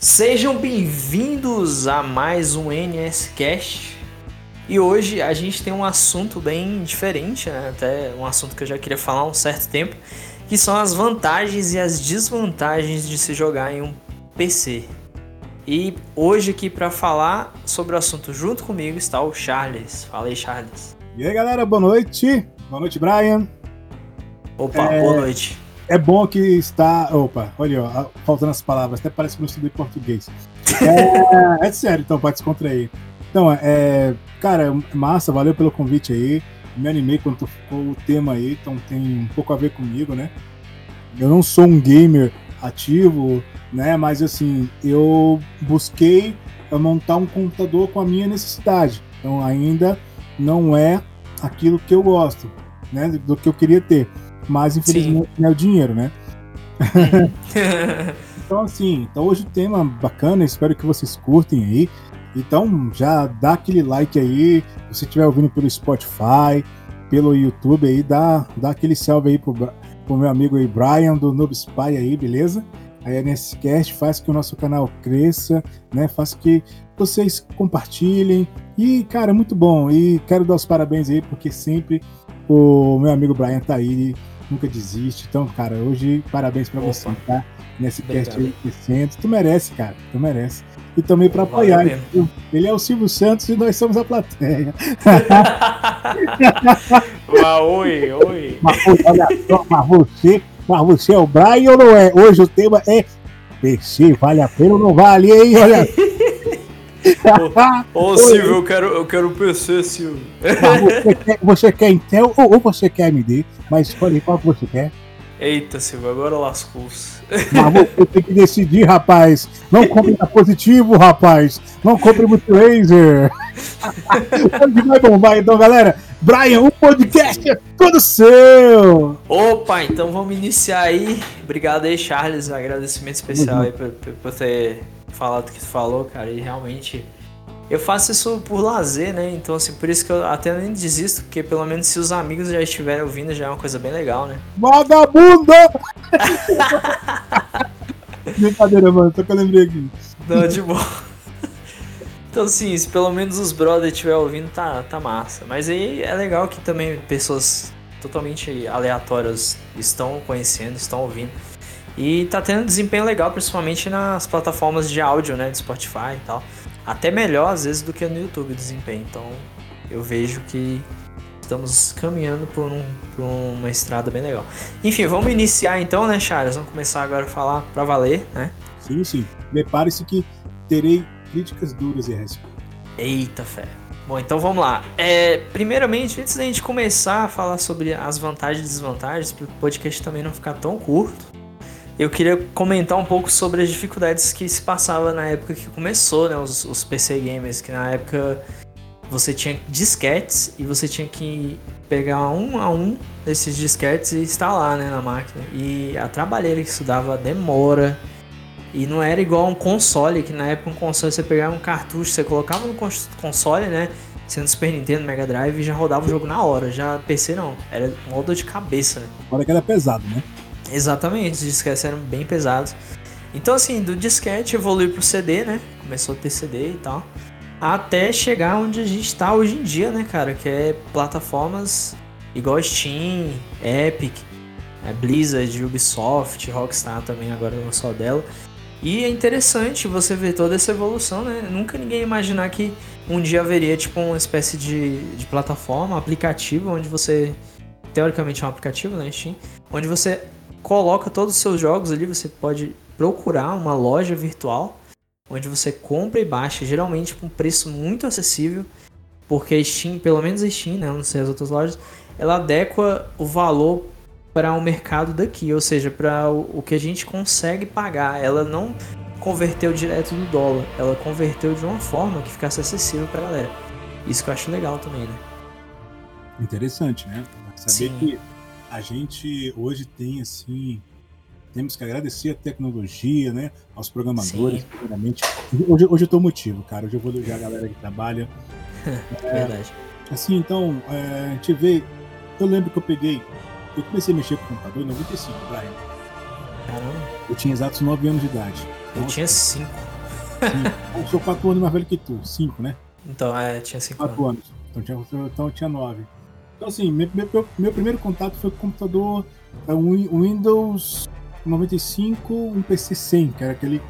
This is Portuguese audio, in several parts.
Sejam bem-vindos a mais um NSCast. E hoje a gente tem um assunto bem diferente, né? até um assunto que eu já queria falar há um certo tempo, que são as vantagens e as desvantagens de se jogar em um PC. E hoje aqui para falar sobre o assunto junto comigo está o Charles. Fala aí, Charles. E aí, galera, boa noite. Boa noite, Brian. Opa, é... boa noite. É bom que está. Opa, olha, ó, faltando as palavras, até parece que não estudei português. É, é sério, então pode descontrair. Então, é. Cara, massa, valeu pelo convite aí. Me animei quando ficou o tema aí, então tem um pouco a ver comigo, né? Eu não sou um gamer ativo, né? Mas assim, eu busquei montar um computador com a minha necessidade. Então ainda não é aquilo que eu gosto, né? Do que eu queria ter. Mas infelizmente Sim. não é o dinheiro, né? então, assim, então hoje o tema bacana, espero que vocês curtem aí. Então, já dá aquele like aí. Se você estiver ouvindo pelo Spotify, pelo YouTube aí, dá, dá aquele salve aí pro, pro meu amigo aí, Brian, do Noob Spy aí, beleza? Aí é nesse cast faz que o nosso canal cresça, né? Faz que vocês compartilhem. E, cara, muito bom. E quero dar os parabéns aí, porque sempre o meu amigo Brian tá aí nunca desiste. Então, cara, hoje parabéns para você, tá? Nesse cast aí crescendo. Tu merece, cara, tu merece. E também para apoiar. Ele é o Silvio Santos e nós somos a plateia. mas, oi, oi. Mas, olha só, mas você, mas você é o Brian ou não é? Hoje o tema é PC, vale a pena ou não vale, hein? Olha. Ô, ô Silvio, eu quero, eu quero PC, Silvio. Você quer, você quer Intel ou, ou você quer AMD? Mas escolhe qual que você quer. Eita, Silvio, agora lascou-se. Mas você tem que decidir, rapaz. Não compre na positivo, rapaz. Não compre muito laser. Onde vai bombar, então, galera? Brian, o podcast é todo seu! Opa, então vamos iniciar aí. Obrigado aí, Charles. Agradecimento especial aí por, por ter falado o que tu falou, cara. E realmente eu faço isso por lazer, né? Então, assim, por isso que eu até nem desisto, porque pelo menos se os amigos já estiverem ouvindo, já é uma coisa bem legal, né? Vagabunda! Brincadeira, mano, só que eu lembrei aqui. Não, de boa. Então, assim, se pelo menos os brothers estiverem ouvindo, tá, tá massa. Mas aí é legal que também pessoas totalmente aleatórias estão conhecendo, estão ouvindo. E tá tendo desempenho legal, principalmente nas plataformas de áudio, né? De Spotify e tal. Até melhor, às vezes, do que no YouTube o desempenho. Então, eu vejo que estamos caminhando por, um, por uma estrada bem legal. Enfim, vamos iniciar então, né, Charles? Vamos começar agora a falar pra valer, né? Sim, sim. Prepare-se que terei críticas duras e respeito. Eita, fé. Bom, então vamos lá. É, primeiramente, antes da gente começar a falar sobre as vantagens e desvantagens, para o podcast também não ficar tão curto, eu queria comentar um pouco sobre as dificuldades que se passava na época que começou, né, os, os PC gamers, que na época você tinha disquetes e você tinha que pegar um a um desses disquetes e instalar, né, na máquina. E a trabalheira que isso dava demora. E não era igual um console, que na época um console você pegava um cartucho, você colocava no console, né, sendo Super Nintendo, Mega Drive já rodava o jogo na hora. Já PC não, era uma dor de cabeça, né. Agora que era pesado, né? Exatamente, os disquetes eram bem pesados. Então, assim, do disquete evoluiu pro CD, né? Começou a ter CD e tal. Até chegar onde a gente está hoje em dia, né, cara? Que é plataformas igual Steam, Epic, é Blizzard, Ubisoft, Rockstar também agora não só dela. E é interessante você ver toda essa evolução, né? Nunca ninguém imaginar que um dia haveria tipo uma espécie de, de plataforma, aplicativo, onde você. Teoricamente é um aplicativo, né, Steam? Onde você coloca todos os seus jogos ali, você pode procurar uma loja virtual onde você compra e baixa, geralmente com um preço muito acessível, porque a Steam, pelo menos a Steam, né, não sei as outras lojas, ela adequa o valor para o mercado daqui, ou seja, para o, que a gente consegue pagar. Ela não converteu direto do dólar, ela converteu de uma forma que ficasse acessível para a galera. Isso que eu acho legal também, né? Interessante, né? Saber Sim. que a gente hoje tem assim temos que agradecer a tecnologia, né, aos programadores, primeiramente. Hoje, hoje eu tô motivo, cara. Hoje eu vou elogiar a galera que trabalha. é, Verdade. Assim, então, é, a gente vê. Eu lembro que eu peguei. Eu comecei a mexer com o computador em 95, Brian. Caramba. Eu tinha exatos 9 anos de idade. Eu tinha 5. Eu sou 4 anos mais velho que tu. 5, né? Então, é, tinha 5 4 anos. Então, tinha, então eu tinha 9. Então, assim, meu, meu, meu, primeiro contato foi com o computador é um Windows 95, um PC 100, que era aquele.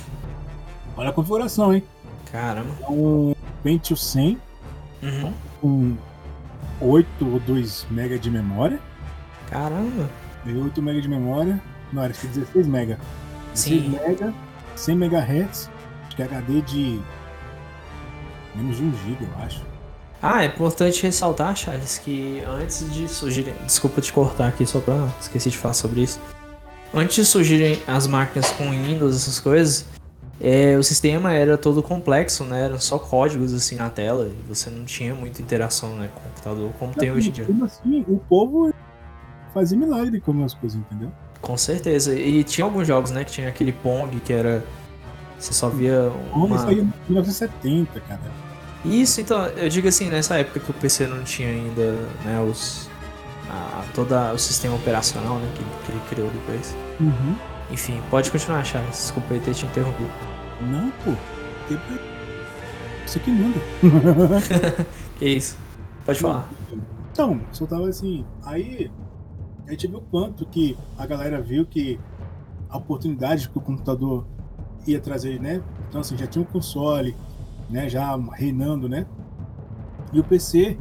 Olha a configuração, hein? Caramba. É um Pentium 100 Uhum. com 8 ou 2 MB de memória. Caramba. E 8 MB de memória. Não, era acho que 16 MB. 16 Sim. MB, 100 MHz. Acho que HD de. menos de 1 GB, eu acho. Ah, é importante ressaltar, Charles, que antes de surgirem. Desculpa te cortar aqui só pra. Esqueci de falar sobre isso. Antes de surgirem as máquinas com Windows, essas coisas, é, o sistema era todo complexo, né? Eram só códigos assim na tela e você não tinha muita interação né, com o computador como tem hoje em dia. Assim, o povo fazia milagre com as coisas, entendeu? Com certeza. E tinha alguns jogos, né? Que tinha aquele Pong que era. Você só via uma. isso aí em 1970, cara. Isso, então, eu digo assim, nessa época que o PC não tinha ainda, né, os. A, toda o sistema operacional, né, que, que ele criou depois. Uhum. Enfim, pode continuar, Charles. Desculpa aí ter te interrompido. Não, pô. Isso aqui manda. Que isso? Pode falar. Então, só tava assim. Aí a gente viu quanto que a galera viu que a oportunidade que o computador ia trazer, né? Então assim, já tinha um console, né? Já reinando, né? E o PC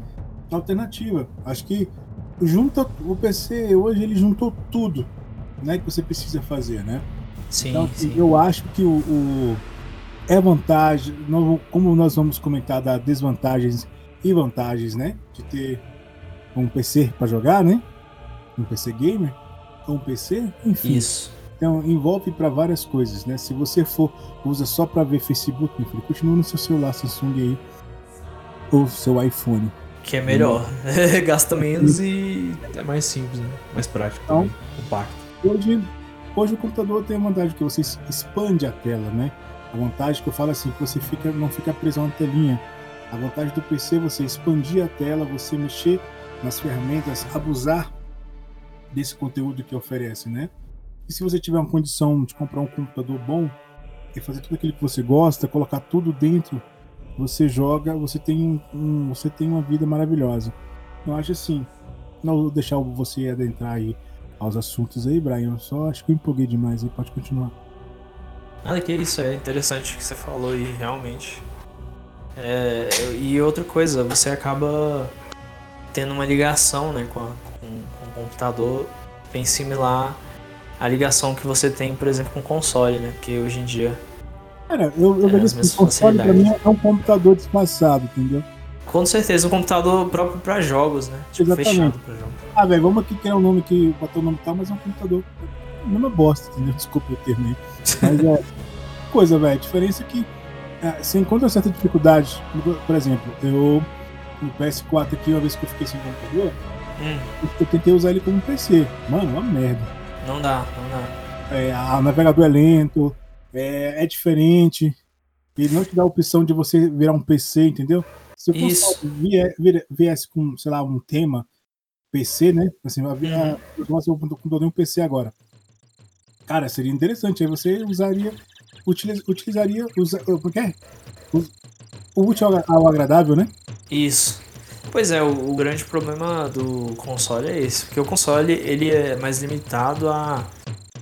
é alternativa. Acho que junta o PC hoje ele juntou tudo, né? Que você precisa fazer, né? Sim, Então, sim. eu acho que o, o- é vantagem, não- como nós vamos comentar das desvantagens e vantagens, né? De ter um PC para jogar, né? Um PC gamer, um PC, enfim. Isso. Então envolve para várias coisas, né? Se você for usa só para ver Facebook, meu filho, continua no seu celular Samsung aí ou seu iPhone. Que é melhor. Gasta menos e é mais simples, né? Mais prático Então- também. Compacto. Hoje, hoje o computador tem a vantagem que você expande a tela, né? A vantagem que eu falo assim, que você fica, não fica preso a uma telinha. A vantagem do PC é você expandir a tela, você mexer nas ferramentas, abusar desse conteúdo que oferece, né? E se você tiver uma condição de comprar um computador bom e fazer tudo aquilo que você gosta, colocar tudo dentro, você joga, você tem um, você tem uma vida maravilhosa. Eu acho assim, não vou deixar você adentrar aí aos assuntos aí, Brian. Eu só acho que eu empolguei demais aí, pode continuar. Nada que isso, é interessante o que você falou e realmente. É, e outra coisa, você acaba tendo uma ligação né, com, a- com- com o computador bem similar à ligação que você tem, por exemplo, com o console, né? Porque hoje em dia, Cara, eu, eu É, vejo as assim, o console pra mim é um computador disfarçado, entendeu? com certeza, um computador próprio para jogos, né? Tipo, Exatamente. fechado para jogos. Ah, velho, vamos aqui criar um nome que botou o nome tal, mas é um computador. Mesma bosta, entendeu? Desculpa o termo aí. Mas é. Coisa, velho. A diferença é que é, você encontra certa dificuldade. Por exemplo, eu. No PS4 aqui, uma vez que eu fiquei sem computador, Hum, eu tentei usar ele como PC. Mano, uma merda. Não dá, não dá. É, a- o navegador é lento, é, é diferente. Ele não te dá a opção de você virar um PC, entendeu? Se o Isso. console vie- vie- viesse com, sei lá, um tema PC, né? Assim, vai vir a- nossa, eu tô um PC agora. Cara, seria interessante. Aí você usaria, utiliz- utilizaria, usa, como que é? Us- O útil ao agradável, né? Isso. Pois é, o, o grande problema do console é esse, porque o console ele é mais limitado a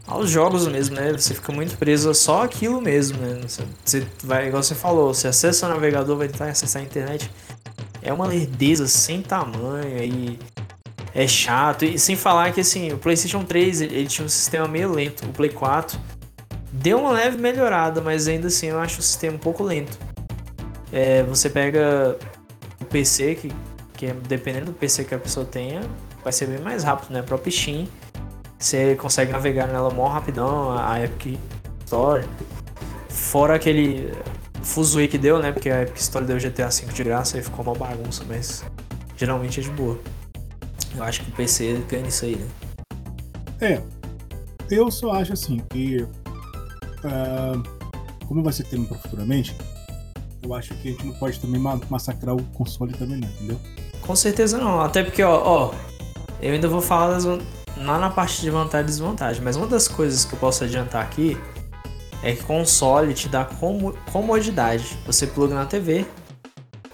aos jogos mesmo, né? Você fica muito preso a só aquilo mesmo, né? Você, você vai, igual você falou, você acessa o navegador, vai tentar acessar a internet, é uma lerdeza sem tamanho e é chato. E sem falar que assim, o PlayStation 3 ele, ele tinha um sistema meio lento, o Play 4 deu uma leve melhorada, mas ainda assim eu acho o sistema um pouco lento. É, você pega o PC, que, que é, dependendo do PC que a pessoa tenha, vai ser bem mais rápido, né? Própria Steam, você consegue navegar nela mó rapidão, a Epic Store. Fora aquele fuzuê que deu, né? Porque a Epic Store deu GTA V de graça e ficou uma bagunça, mas geralmente é de boa. Eu acho que o PC ganha isso aí, né? É. Eu só acho assim que. ah, como vai ser tema futuramente, eu acho que a gente não pode também ma- massacrar o console também, não, entendeu? Com certeza não, até porque, ó, ó eu ainda vou falar das, lá na parte de vantagem e desvantagem, mas uma das coisas que eu posso adiantar aqui é que console te dá como, comodidade. Você pluga na TV,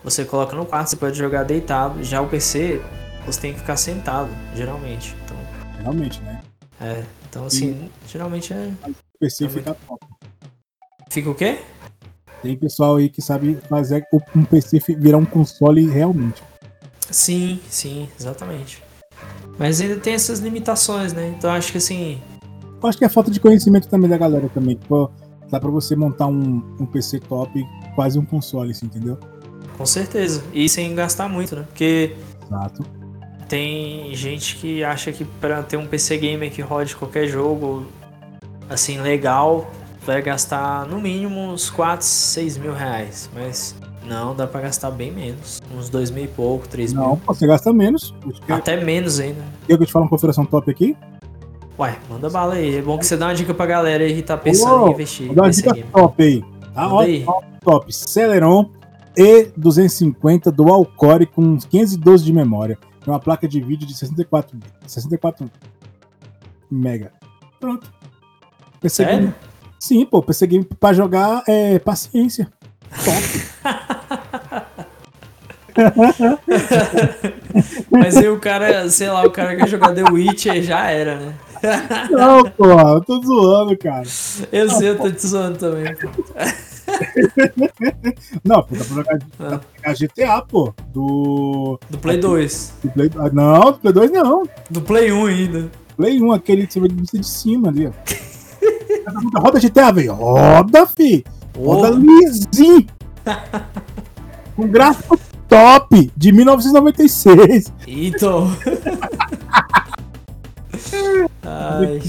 você coloca no quarto, você pode jogar deitado. Já o PC, você tem que ficar sentado, geralmente. Então, Realmente, né? é, então assim, geralmente é. O PC fica top. Fica o quê? Tem pessoal aí que sabe fazer um PC virar um console realmente. Sim, sim, exatamente. Mas ainda tem essas limitações, né? Então acho que assim, Eu acho que é falta de conhecimento também da galera também. Tipo, dá pra você montar um, um PC top, quase um console, assim, entendeu? com certeza. E sem gastar muito, né? Porque Exato. tem gente que acha que pra ter um PC gamer que rode qualquer jogo assim legal, vai gastar no mínimo uns 4, 6 mil reais. Mas não, dá pra gastar bem menos. Uns 2 mil e pouco, 3 Não, mil. pô, você gasta menos. Que- Até menos ainda. Quer que eu te falo uma configuração top aqui? Ué, manda bala aí. É bom que você dá uma dica pra galera aí que tá pensando Ô, em investir dar uma dica game. top aí. Tá? Ó, aí. top, top. Celeron E250 Dual Core com 512 de memória. É uma placa de vídeo de 64, 64 mega. Pronto. Game. Sim, pô, PC Game pra jogar é paciência. Mas aí o cara, sei lá, o cara que jogar The Witcher já era, né? Não, pô, eu tô zoando, cara. Eu sei, eu tô te zoando também. pô. Não, pô, dá pra jogar, Ah. pra jogar GTA, pô. Do. Do Play 2. do Play, ah, não, do Play 2 não. Do Play 1 ainda. Play 1, aquele que você vê vista de cima ali, ó. Roda GTA, velho. Roda, fi. Roda Ô, lisinho. Com gráfico top de 1996. Então. Ai.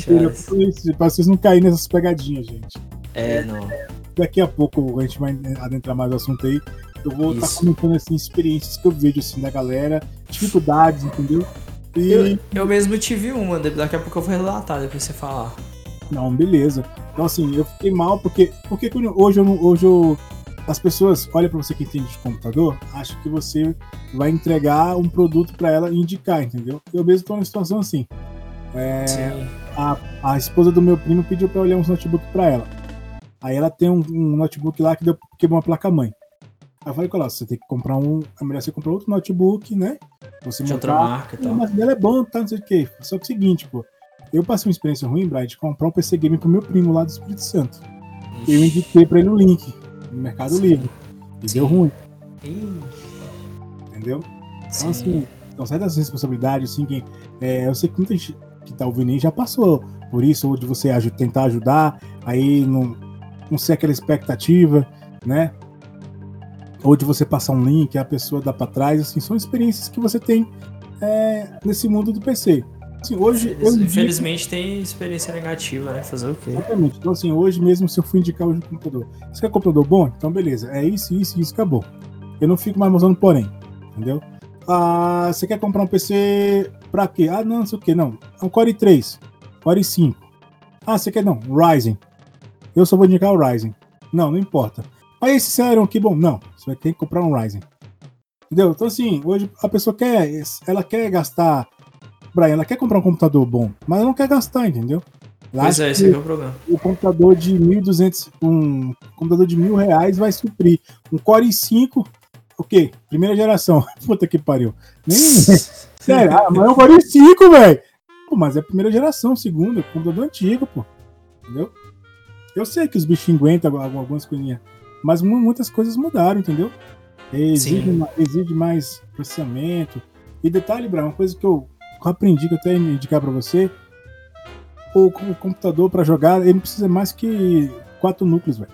Pra vocês não caírem nessas pegadinhas, gente. É, não. Daqui a pouco a gente vai adentrar mais no assunto aí. Eu vou estar Isso. comentando assim, experiências que eu vejo assim da galera, dificuldades, entendeu? E. Eu, eu mesmo tive uma, de- daqui a pouco eu vou relatar depois você falar. Não, beleza. Então assim, eu fiquei mal porque. Porque hoje eu não. Hoje eu. As pessoas olham pra você que entende de computador, acham que você vai entregar um produto pra ela indicar, entendeu? Eu mesmo tô numa situação assim. É, a, a esposa do meu primo pediu pra eu olhar uns notebook pra ela. Aí ela tem um, um notebook lá que deu, quebrou uma placa-mãe. Aí eu falei com ela, você tem que comprar um. É melhor você comprar outro notebook, né? Você De outra marca e tal. mas dela é bom, tá? Não sei o quê. Só que é o seguinte, pô. Eu passei uma experiência ruim, Brian, de comprar um PC Game pro meu primo lá do Espírito Santo. Eu indiquei pra ele o link no Mercado Livre. E deu ruim, Ih, entendeu? Então, sim. assim, então certas responsabilidades, assim, que é, eu sei que muita gente que tá ouvindo aí já passou por isso, ou de você aju- tentar ajudar, aí não, não ser aquela expectativa, né? Ou de você passar um link, a pessoa dá pra trás, assim, são experiências que você tem é, nesse mundo do PC. Assim, hoje indico- Infelizmente tem experiência negativa, né? Fazer o quê? Exatamente. Então, assim, hoje mesmo, se eu for indicar hoje o computador, você quer computador bom? Então, beleza. É isso, isso, isso, acabou. Eu não fico mais mostrando porém. Entendeu? Ah, você quer comprar um PC pra quê? Ah, não, não sei o que, não. É um Core 3, Core 5. Ah, você quer não? Ryzen. Eu só vou indicar o Ryzen. Não, não importa. Mas esse Celeron aqui, bom, não. Você vai ter que comprar um Ryzen. Entendeu? Então, assim, hoje a pessoa quer, ela quer gastar. Brian, ela quer comprar um computador bom, mas ela não quer gastar, entendeu? Ela Pois é, esse aqui é o problema. o computador de 1.200, um computador de mil reais vai suprir. Um Core i5, o quê? Primeira geração. Puta que pariu. Nem, sério, ah, mas é um Core i5, velho. Mas é a primeira geração, segunda, é computador antigo, pô. Entendeu? Eu sei que os bichinhos aguentam algum- algumas coisinhas, mas mu- muitas coisas mudaram, entendeu? Exige, Sim. ma- exige mais processamento. E detalhe, Brian, uma coisa que eu aprendi, que eu até indicar pra você, o, o computador para jogar, ele precisa mais que quatro núcleos, velho.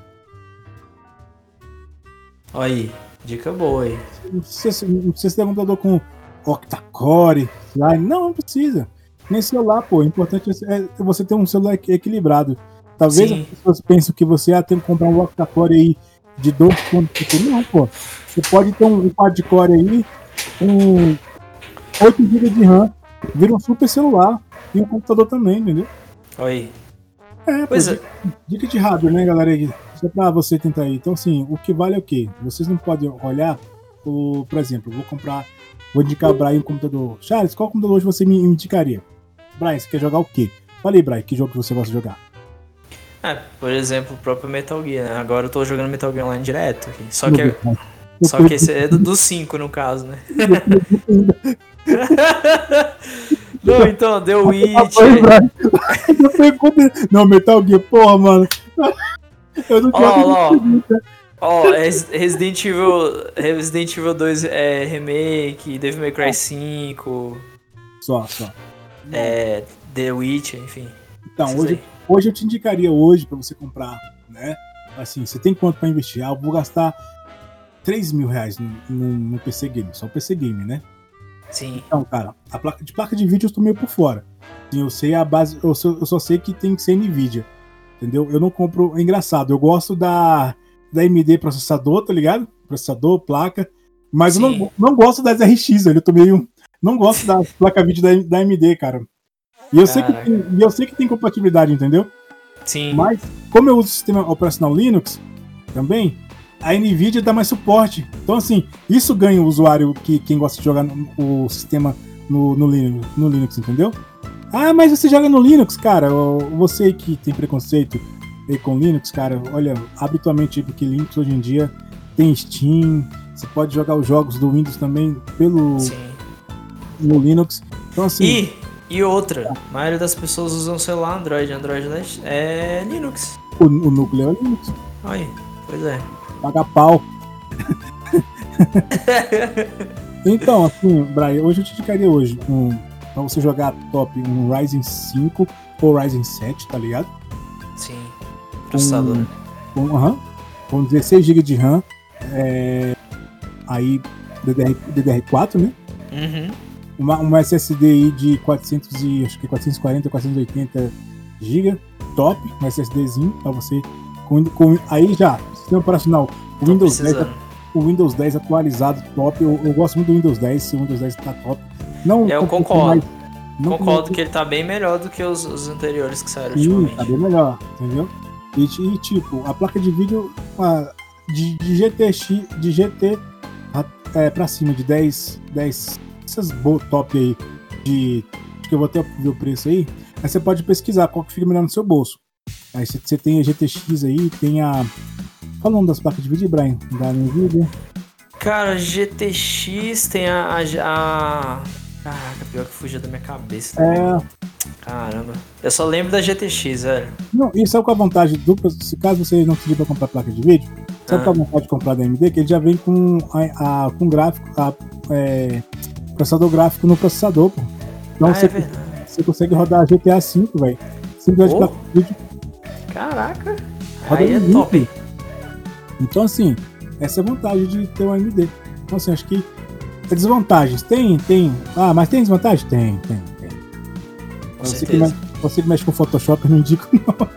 Olha aí, dica boa aí. Não precisa, não precisa ter um computador com octa-core, não, não precisa. Nem celular, pô. O importante é você ter um celular equi- equilibrado. Talvez Sim. as pessoas pensem que você ah, tem que comprar um octa-core aí de 2.5. Não, pô. Você pode ter um quad-core aí, um 8 GB de RAM, vira um super celular e um computador também, entendeu? Aí. É, pô, Pois é. dica, de hardware, né, galera? Só pra você tentar aí. Então, assim, o que vale é o quê? Vocês não podem olhar, o, por exemplo, vou comprar, vou indicar o Brian um computador. Charles, qual computador hoje você me indicaria? Brian, você quer jogar o quê? Fala aí, Brian, que jogo você gosta de jogar? É, por exemplo, o próprio Metal Gear, né? Agora eu tô jogando Metal Gear Online direto aqui. Só que, só que esse é do 5, no caso, né? Não, então, The Witcher. Não, Metal Gear, porra, mano. Eu não quero. Ó, ó, ó, Resident Evil, Resident Evil 2 é, Remake, Devil May Cry 5. Só, só. É, The Witcher, enfim. Então, hoje, hoje eu te indicaria hoje pra você comprar, né? Assim, você tem quanto pra investir? Ah, eu vou gastar 3 mil reais no, no, no PC Game, só o PC Game, né? Sim. Então, cara, a placa, de placa de vídeo eu tô meio por fora. Eu sei a base, eu só, eu só sei que tem que ser Nvidia. Entendeu? Eu não compro. É engraçado, eu gosto da, da AMD processador, tá ligado? Processador, placa. Mas Sim. eu não, não gosto das RX, eu tô meio. Não gosto da placa vídeo da, da AMD, cara. E eu, sei que tem, eu sei que tem compatibilidade, entendeu? Sim. Mas, como eu uso o sistema operacional Linux também, a NVIDIA dá mais suporte. Então, assim, isso ganha o usuário que quem gosta de jogar no, o sistema no, no, Linux, no Linux, entendeu? Ah, mas você joga no Linux, cara. Você que tem preconceito com Linux, cara, olha, habitualmente, porque Linux hoje em dia tem Steam, você pode jogar os jogos do Windows também pelo Sim. no Linux. Então, assim. E, e outra, a maioria das pessoas usam celular Android. Android é Linux. O, o núcleo é Linux. Aí, pois é. Paga pau. então, assim, Brian, hoje eu te indicaria hoje um, pra você jogar top um Ryzen 5 ou Ryzen 7, tá ligado? Sim. Processador. Com, com, uh -huh, com 16 GB de RAM. É, aí DDR, DDR4, né? Uhum. Uma, uma SSD aí de 400 e, acho que 440, 480 GB, top, um SSDzinho pra você com, com, aí já, sistema operacional, o Windows 10, o Windows 10 atualizado, top. Eu, eu, gosto muito do Windows 10, se o Windows 10 tá top. Não, eu concordo. Mais, não concordo que ele tá bem melhor do que os, os anteriores que saíram Sim, ultimamente. tá bem melhor, entendeu? E, e tipo, a placa de vídeo a, de, de GTX, de GT a, é, pra cima, de 10, 10 essas top aí, de. Acho que eu vou até ver o preço aí. Aí você pode pesquisar qual que fica melhor no seu bolso. Aí você tem a GTX aí, tem a. Qual o nome das placas de vídeo, Brian? Da NVIDIA? Cara, GTX tem a, a, a. Caraca, pior que fugiu da minha cabeça. Também. É. Caramba. Eu só lembro da GTX, velho. Não, e sabe qual a vantagem dupla? Se caso você não pedir pra comprar placa de vídeo, sabe ah. qual a vontade de comprar da AMD? Que ele já vem com, a, a com gráfico, a, é, processador gráfico no processador, pô. Então ah, você, é você consegue rodar GTA V, velho. Sem oh. de placa de vídeo Caraca, aí é top. Então, assim, essa é a vantagem de ter o AMD. Então, assim, acho que é desvantagens. Tem, tem. Ah, mas tem desvantagem? Tem, tem, tem. Você que, mexe, você que mexe com Photoshop, eu não indico, não.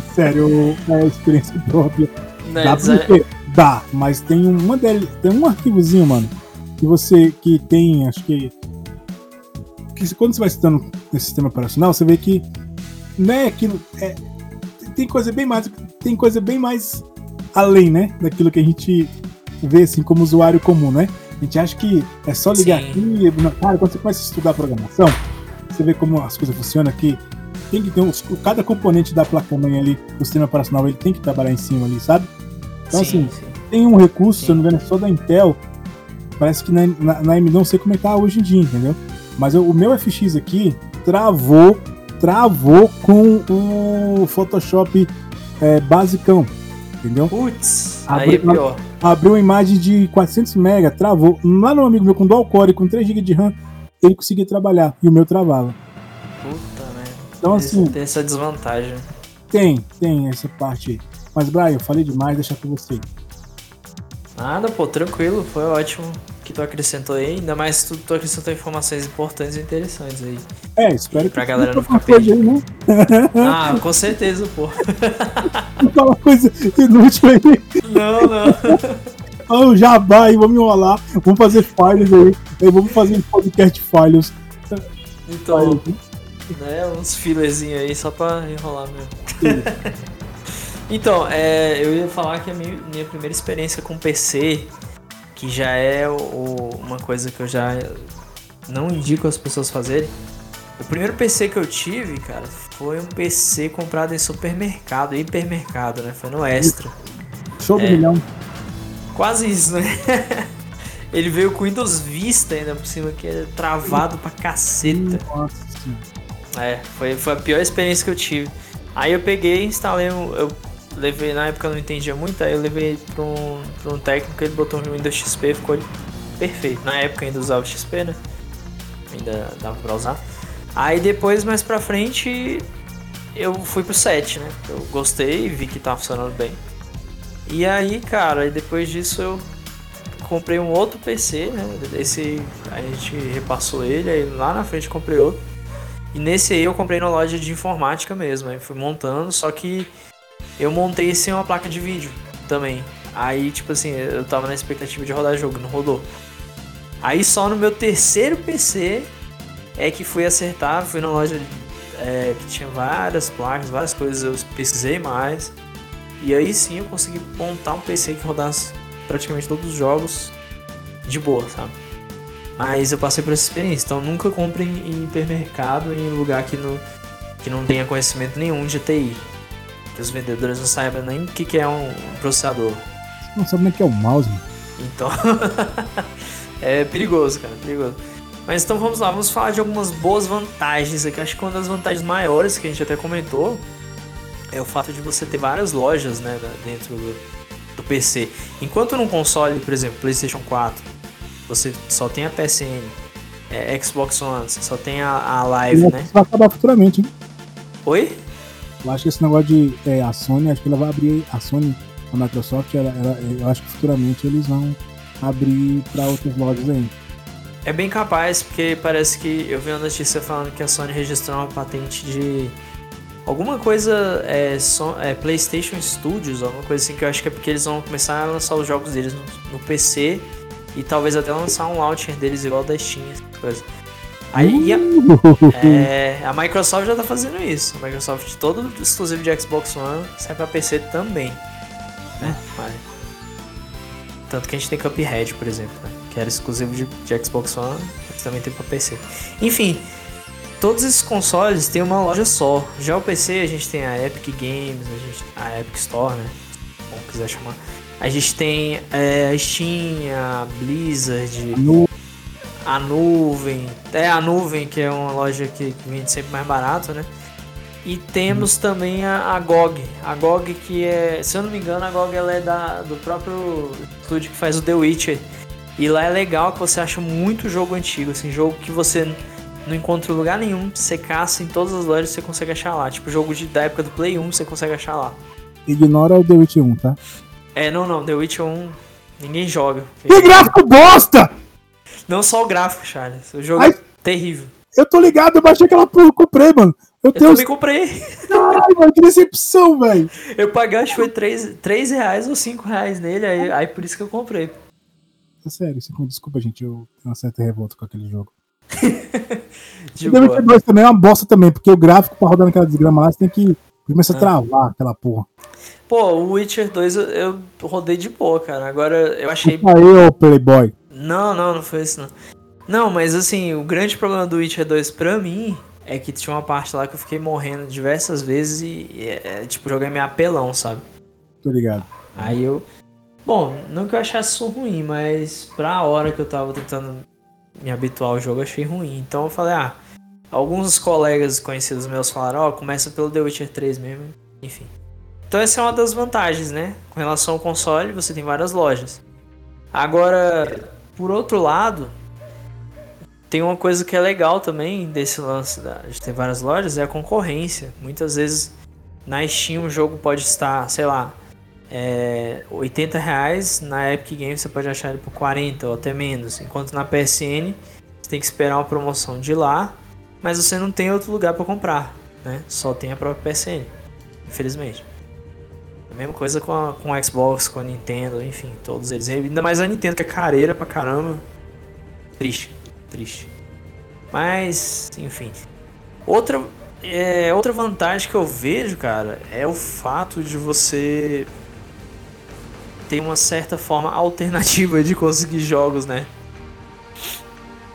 Sério, é experiência própria. Não, Dá pra é... Dá, mas tem uma dele, tem um arquivozinho, mano, que você que tem, acho que que quando você vai estudando nesse sistema operacional, você vê que não é aquilo. É, tem coisa bem mais. Tem coisa bem mais além, né? Daquilo que a gente vê assim como usuário comum, né? A gente acha que é só ligar Sim. aqui. Cara, quando você começa a estudar programação, você vê como as coisas funcionam aqui. Tem que ter um, cada componente da placa-mãe ali, do sistema operacional, ele tem que trabalhar em cima ali, sabe? Então, sim, assim, sim. tem um recurso, sim. se eu não me engano, só da Intel. Parece que na, na, não sei como é que tá hoje em dia, entendeu? Mas eu, o meu FX aqui travou travou com o Photoshop é, basicão, entendeu? Putz, aí é pior. Abriu uma imagem de 400 MB, travou. Lá no amigo meu com dual core, com 3 GB de RAM, ele conseguia trabalhar e o meu travava. Puta merda. Então assim, tem essa desvantagem. Tem, tem essa parte aí. Mas Brian, eu falei demais, deixa com você. Nada, pô, tranquilo, foi ótimo que tu acrescentou aí, ainda mais tu, tu acrescentou informações importantes e interessantes aí. É, espero pra que galera não ficar perdida. Né? Ah, com certeza, pô. Fala coisa inútil aí. Não, não. Ah, o jabá aí, vamos enrolar. Vamos fazer files aí. vamos fazer um podcast files. Então, né, uns filezinhos aí só pra enrolar mesmo. então, é, eu ia falar que a minha, minha primeira experiência com PC que já é o, uma coisa que eu já não indico as pessoas fazerem, O primeiro PC que eu tive, cara, foi um PC comprado em supermercado, hipermercado, né? Foi no Extra. Show do é, milhão. Quase isso, né? Ele veio com Windows Vista ainda por cima, que é travado pra caceta. Nossa. É, foi, foi a pior experiência que eu tive. Aí eu peguei, instalei um, eu levei, na época eu não entendia muito, aí eu levei pra um, pra um técnico, ele botou no Windows XP, ficou perfeito. Na época ainda usava o XP, né? Ainda dava pra usar. Aí depois, mais pra frente, eu fui pro 7, né? Eu gostei, vi que tava funcionando bem. E aí, cara, depois disso eu comprei um outro PC, né? Esse a gente repassou ele, aí lá na frente comprei outro. E nesse aí eu comprei na loja de informática mesmo, aí fui montando, só que eu montei sem uma placa de vídeo também. Aí, tipo assim, eu tava na expectativa de rodar jogo, não rodou. Aí só no meu terceiro PC é que fui acertar, fui na loja é, que tinha várias placas, várias coisas, eu pesquisei mais. E aí sim eu consegui montar um PC que rodasse praticamente todos os jogos de boa, sabe? Mas eu passei por essa experiência, então nunca compre em hipermercado em lugar que não, que não tenha conhecimento nenhum de TI. Que os vendedores não saibam nem o que, que é um processador. Não sabe nem o que é um mouse, mano. Então. é perigoso, cara, perigoso. Mas então vamos lá, vamos falar de algumas boas vantagens aqui. Acho que uma das vantagens maiores que a gente até comentou é o fato de você ter várias lojas né, dentro do, do PC. Enquanto num console, por exemplo, PlayStation 4, você só tem a PSN, é, Xbox One, você só tem a, a Live, né? Isso vai acabar futuramente, hein? Oi? Eu acho que esse negócio de é, a Sony, acho que ela vai abrir a Sony, a Microsoft, ela, ela, eu acho que futuramente eles vão abrir para outras lojas aí. É bem capaz, porque parece que eu vi uma notícia falando que a Sony registrou uma patente de alguma coisa é, so, é, PlayStation Studios, alguma coisa assim que eu acho que é porque eles vão começar a lançar os jogos deles no, no PC e talvez até lançar um launcher deles igual da Steam, coisa. Aí a, é, a, Microsoft já tá fazendo isso. A Microsoft todo exclusivo de Xbox One sai pra PC também. Né? Tanto que a gente tem Cuphead, por exemplo, né? que era exclusivo de, de Xbox One, mas também tem pra PC. Enfim, todos esses consoles têm uma loja só. Já o PC a gente tem a Epic Games, a, gente, a Epic Store, né? Como quiser chamar. A gente tem é, a Steam, a Blizzard, a nuvem, é a nuvem que é uma loja que vende sempre mais barato, né? E temos hum. também a, a, GOG. A GOG que é, se eu não me engano, a GOG ela é da, do próprio estúdio que faz o The Witcher. E lá é legal que você acha muito jogo antigo, assim, jogo que você não encontra em lugar nenhum, você caça em todas as lojas você consegue achar lá. Tipo, jogo de, da época do Play 1 você consegue achar lá. Ignora o The Witcher 1, tá? É, não, não, The Witcher 1 ninguém joga. Que gráfico bosta! Não só o gráfico, Charles. O jogo Ai, é terrível. Eu tô ligado, eu baixei aquela porra, comprei, mano. Eu, eu tenho também comprei. Caralho, mano, que decepção, velho. Eu paguei, acho que foi 3, 3 reais ou 5 reais nele, aí, aí por isso que eu comprei. É sério, desculpa, gente, eu tenho uma certa revolta com aquele jogo. de o The 2 também é uma bosta também, porque o gráfico pra rodar naquela desgrama lá, você tem que começar a ah. travar aquela porra. Pô, o Witcher 2 eu, eu rodei de boa, cara. Agora eu achei. Aí, ô Playboy. Não, não, não foi isso não. Não, mas assim, o grande problema do Witcher 2 pra mim é que tinha uma parte lá que eu fiquei morrendo diversas vezes e, e é, tipo, joguei meio apelão, sabe? Tô ligado. Aí eu. Bom, não que eu achasse isso ruim, mas pra hora que eu tava tentando me habituar ao jogo, eu achei ruim. Então eu falei, ah, alguns colegas conhecidos meus falaram, ó, oh, começa pelo The Witcher 3 mesmo, enfim. Então essa é uma das vantagens, né? Com relação ao console, você tem várias lojas. Agora, por outro lado, tem uma coisa que é legal também desse lance de ter várias lojas, é a concorrência. Muitas vezes na Steam o jogo pode estar, sei lá, é, 80 reais, na Epic Games você pode achar ele por 40 ou até menos. Enquanto na PSN você tem que esperar uma promoção de lá, mas você não tem outro lugar para comprar, né? Só tem a própria PSN, infelizmente. Mesma coisa com a, com a Xbox, com a Nintendo, enfim, todos eles. Ainda mais a Nintendo, que é careira pra caramba. Triste, triste. Mas, enfim. Outra, é, outra vantagem que eu vejo, cara, é o fato de você ter uma certa forma alternativa de conseguir jogos, né?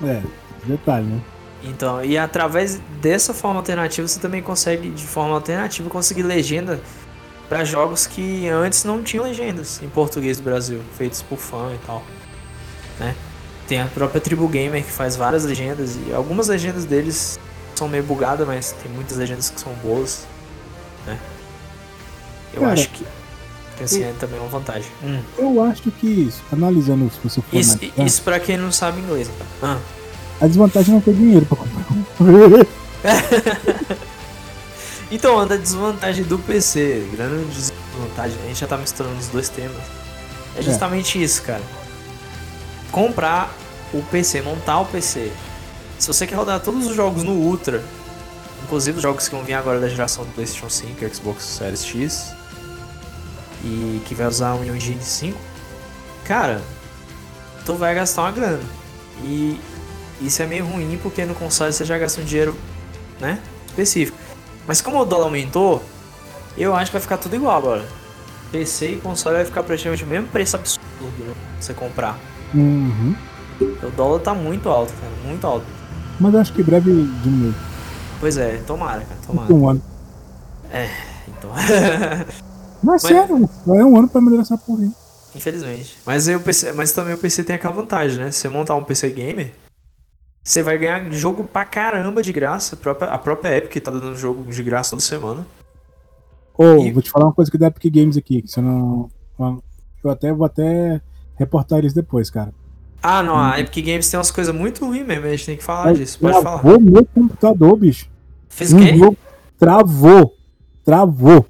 É, detalhe, né? Então, e através dessa forma alternativa, você também consegue, de forma alternativa, conseguir legenda para jogos que antes não tinham legendas em português do Brasil, feitos por fã e tal, né? Tem a própria Tribu Gamer que faz várias legendas e algumas legendas deles são meio bugadas, mas tem muitas legendas que são boas, né? Eu Cara, acho que assim, é também uma vantagem. Hum. Eu acho que, analisando se você for Isso, analisar, isso pra quem não sabe inglês. Ah. a desvantagem é não ter dinheiro pra comprar Então, a desvantagem do PC, grande desvantagem, a gente já tá misturando os dois temas. É justamente isso, cara. Comprar o PC, montar o PC. Se você quer rodar todos os jogos no Ultra, inclusive os jogos que vão vir agora da geração do PlayStation 5 Xbox Series X, e que vai usar um Engine 5, cara, tu vai gastar uma grana. E isso é meio ruim porque no console você já gasta um dinheiro, né, específico. Mas como o dólar aumentou, eu acho que vai ficar tudo igual agora. PC e console vai ficar praticamente o mesmo preço absurdo né, você comprar. Uhum. O dólar tá muito alto, cara, muito alto. Mas eu acho que breve diminui. Pois é, tomara, cara, tomara. Um ano. Então, Mas, Mas- sério, é um ano pra melhorar essa porra aí. infelizmente. Mas, aí o PC, mas também o PC tem aquela vantagem, né? Se você montar um PC gamer, você vai ganhar jogo pra caramba de graça. A própria, a própria Epic tá dando jogo de graça toda semana. Ô, E- vou te falar uma coisa que da Epic Games aqui, que você não. Eu até vou até reportar isso depois, cara. Ah, não, a Epic Games tem umas coisas muito ruins mesmo, a gente tem que falar disso. Pode falar. Travou meu computador, bicho. Fez o Um quê? jogo travou. Travou.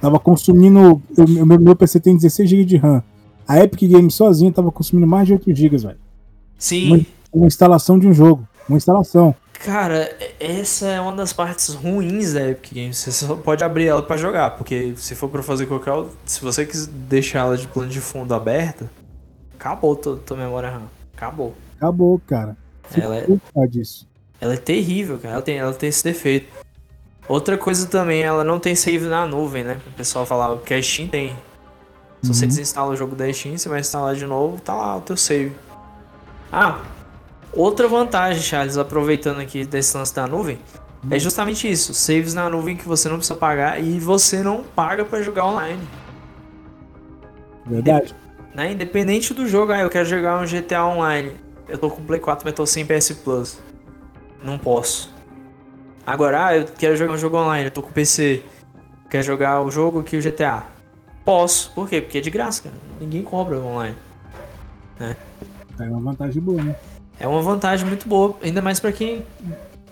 Tava consumindo. O meu, meu PC tem 16 GB de RAM. A Epic Games sozinha tava consumindo mais de 8 GB, velho. Sim. Uma instalação de um jogo. Uma instalação. Cara, essa é uma das partes ruins da Epic Games. Você só pode abrir ela pra jogar, porque se for pra fazer qualquer outra, se você quiser deixar ela de plano de fundo aberta, acabou tua, tua memória RAM. Acabou. Acabou, cara. Ela é- disso. Ela é terrível, cara. Ela tem, ela tem esse defeito. Outra coisa também, ela não tem save na nuvem, né? O pessoal falava, porque a Steam tem. Se você Uhum. desinstala o jogo da Steam, você vai instalar de novo, tá lá o teu save. Ah, outra vantagem, Charles, aproveitando aqui desse lance da nuvem, é justamente isso. Saves na nuvem que você não precisa pagar e você não paga pra jogar online. Verdade. Né? Independente do jogo, ah, eu quero jogar um GTA Online. Eu tô com o Play 4, mas tô sem PS Plus. Não posso. Agora, ah, eu quero jogar um jogo online, eu tô com PC. Quer jogar o jogo aqui, o GTA. Posso. Por quê? Porque é de graça, cara. Ninguém cobra online. É uma vantagem boa, né? É uma vantagem muito boa, ainda mais pra quem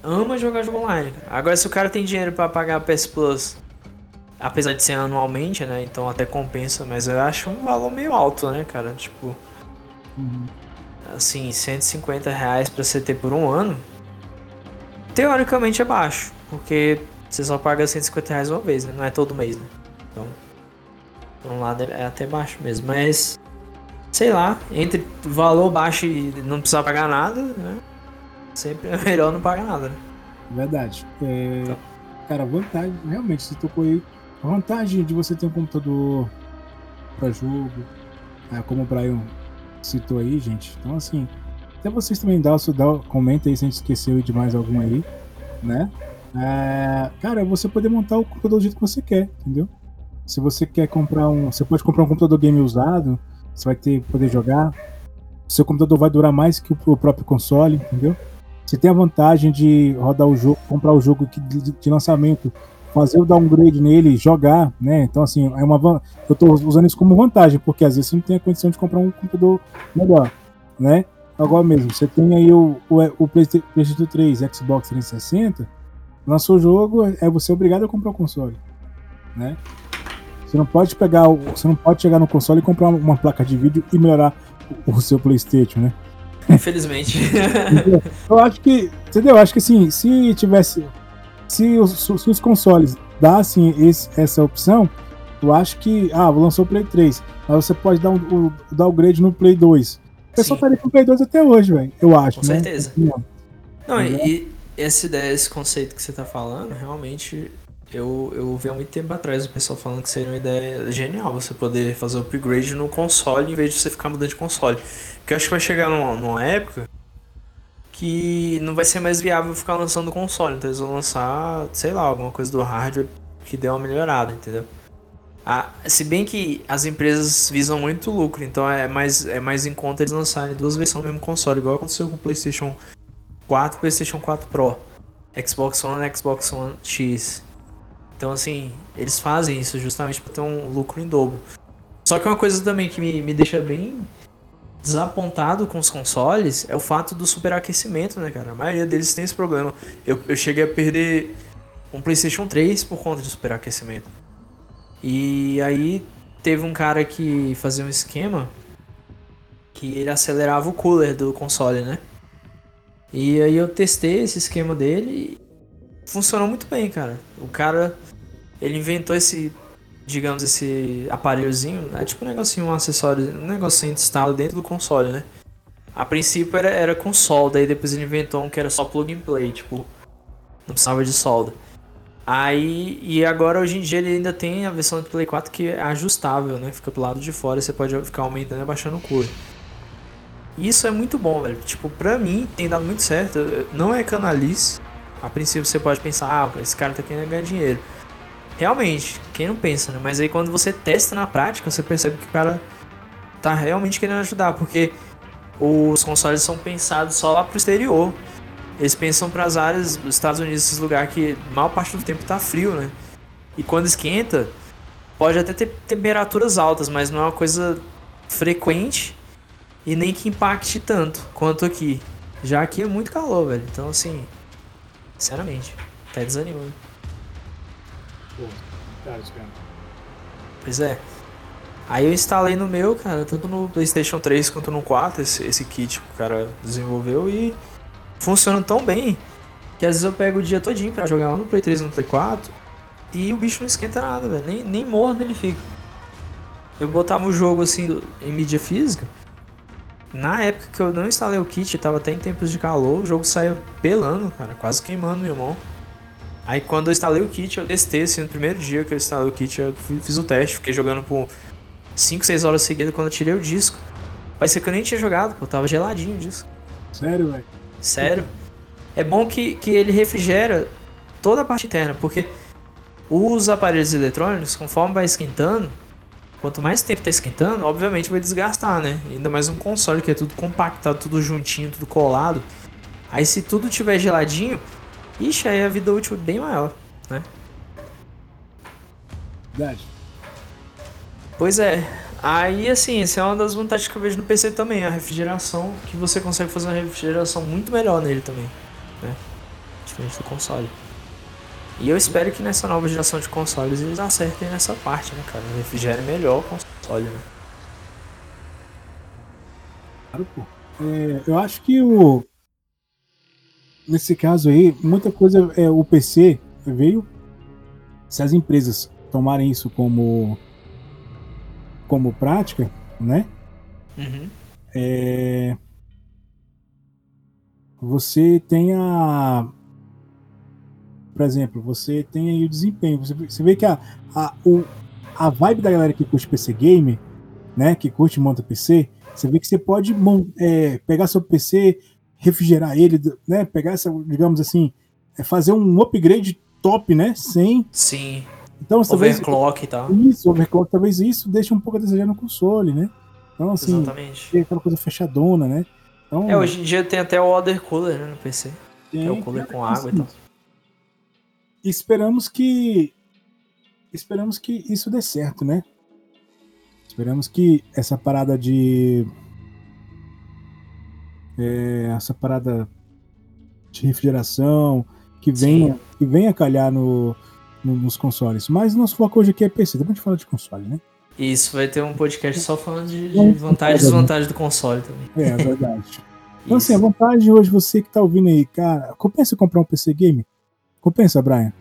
ama jogar jogo online. Agora, se o cara tem dinheiro pra pagar a PS Plus, apesar de ser anualmente, né? Então até compensa, mas eu acho um valor meio alto, né, cara? Tipo, Uhum. assim, 150 reais pra você ter por um ano, teoricamente é baixo, porque você só paga 150 reais uma vez, né? Não é todo mês, né? Então, por um lado é até baixo mesmo, mas sei lá, entre valor baixo e não precisar pagar nada, né? Sempre é melhor não pagar nada, né? Verdade. É, Tá. Cara, vantagem, realmente, você tocou aí. A vantagem de você ter um computador pra jogo, é, como o Brian citou aí, gente. Então, assim, até vocês também dá dá, comenta aí se a gente esqueceu de mais algum aí, né? É, cara, você poder montar o computador do jeito que você quer, entendeu? Se você quer comprar um. Você pode comprar um computador game usado, você vai ter poder jogar. Seu computador vai durar mais que o, próprio console, entendeu? Você tem a vantagem de rodar o jogo, comprar o jogo de, lançamento, fazer o downgrade nele, jogar, né? Então, assim, é uma eu tô usando isso como vantagem, porque às vezes você não tem a condição de comprar um computador melhor, né? Agora mesmo, você tem aí o, o, o Playsta- PlayStation 3, Xbox 360, lançou o jogo, é você obrigado a comprar o console, né? Você não pode pegar, você não pode chegar no console e comprar uma placa de vídeo e melhorar o, seu PlayStation, né? Infelizmente. Eu acho que, entendeu? Eu acho que assim, se tivesse, se os, se os consoles dassem esse- essa opção, eu acho que, ah, lançou o Play 3, mas você pode dar um, o downgrade no Play 2. O pessoal estaria com o Play 2 até hoje, velho. Eu acho. Com né? certeza. Não, e, e essa ideia, esse conceito que você tá falando, realmente, eu, eu ouvi há muito tempo atrás o pessoal falando que seria uma ideia genial você poder fazer upgrade no console em vez de você ficar mudando de console. Porque eu acho que vai chegar numa, numa época que não vai ser mais viável ficar lançando console. Então eles vão lançar, sei lá, alguma coisa do hardware que dê uma melhorada, entendeu? Ah, se bem que as empresas visam muito lucro, então é mais, é mais em conta eles lançarem duas versões do mesmo console, igual aconteceu com o PlayStation 4 e PlayStation 4 Pro, Xbox One e Xbox One X. Então, assim, eles fazem isso justamente para ter um lucro em dobro. Só que uma coisa também que me, me deixa bem desapontado com os consoles é o fato do superaquecimento, né, cara? A maioria deles tem esse problema. Eu, eu cheguei a perder um PlayStation 3 por conta de superaquecimento. E aí teve um cara que fazia um esquema que ele acelerava o cooler do console, né? E aí eu testei esse esquema dele funcionou muito bem, cara. O cara ele inventou esse digamos, esse aparelhozinho, é tipo um negocinho, um acessório, um negocinho de instala dentro do console, né? A princípio era, era com solda, aí depois ele inventou um que era só plug and play, tipo, não precisava de solda. Aí, e agora hoje em dia ele ainda tem a versão de Play 4 que é ajustável, né? Fica pro lado de fora, você pode ficar aumentando e abaixando o cooler. Isso é muito bom, velho. Tipo, pra mim tem dado muito certo. Não é canalice. A princípio você pode pensar, ah, esse cara tá querendo ganhar dinheiro. Realmente, quem não pensa, né? Mas aí quando você testa na prática, você percebe que o cara tá realmente querendo ajudar, porque os consoles são pensados só lá pro exterior. Eles pensam para as áreas dos Estados Unidos, esses lugares que maior parte do tempo tá frio, né? E quando esquenta, pode até ter temperaturas altas, mas não é uma coisa frequente e nem que impacte tanto quanto aqui. Já aqui é muito calor, velho. Então, assim, sinceramente, até desanimando. Pois é. Aí eu instalei no meu, cara, tanto no PlayStation 3 quanto no 4, esse, esse kit que o cara desenvolveu e funciona tão bem que às vezes eu pego o dia todinho pra jogar lá no Play 3 e no Play 4 e o bicho não esquenta nada, velho. Nem, nem morno ele fica. Eu botava o jogo assim em mídia física. Na época que eu não instalei o kit, tava até em tempos de calor, o jogo saiu pelando, cara, quase queimando meu irmão. Aí quando eu instalei o kit, eu testei, assim, no primeiro dia que eu instalei o kit, eu fiz o teste, fiquei jogando por 5, 6 horas seguidas quando eu tirei o disco. Parecia que eu nem tinha jogado, pô, tava geladinho o disco. Sério, velho? Sério. É bom que, que ele refrigera toda a parte interna, porque os aparelhos eletrônicos, conforme vai esquentando, quanto mais tempo tá esquentando, obviamente vai desgastar, né? Ainda mais um console que é tudo compactado, tudo juntinho, tudo colado. Aí se tudo tiver geladinho, Ixi, aí a vida útil é bem maior, né? Verdade. Pois é. Aí, assim, essa é uma das vantagens que eu vejo no PC também, a refrigeração, que você consegue fazer uma refrigeração muito melhor nele também, né? Diferente do console. E eu espero que nessa nova geração de consoles eles acertem nessa parte, né, cara? Refrigere melhor o console, né? Claro, pô. É, eu acho que o, nesse caso aí, muita coisa é o PC veio se as empresas tomarem isso como como prática, né? Uhum. É, você tem a por exemplo, você tem aí o desempenho. Você, você vê que a, a, o, a vibe da galera que curte PC Game, né? Que curte monta PC, você vê que você pode é, pegar seu PC, refrigerar ele, né? Pegar essa, digamos assim, é fazer um upgrade top, né? Sem. Sim. Então, overclock e tal. Isso, overclock, talvez isso deixe um pouco a desejar no console, né? Então, assim, Exatamente. tem aquela coisa fechadona, né? Então, é, hoje em dia tem até o water cooler né, no PC. Tem, é o cooler com água assim, e tal. Esperamos que. Esperamos que isso dê certo, né? Esperamos que essa parada de é, essa parada de refrigeração que venha, que venha calhar no, no, nos consoles. Mas nosso foco hoje aqui é PC, depois a gente fala de console, né? Isso, vai ter um podcast só falando de, de vantagens e desvantagens do console também. É, é verdade. então, assim, a vantagem hoje, você que tá ouvindo aí, cara, compensa comprar um PC game? Compensa, Brian?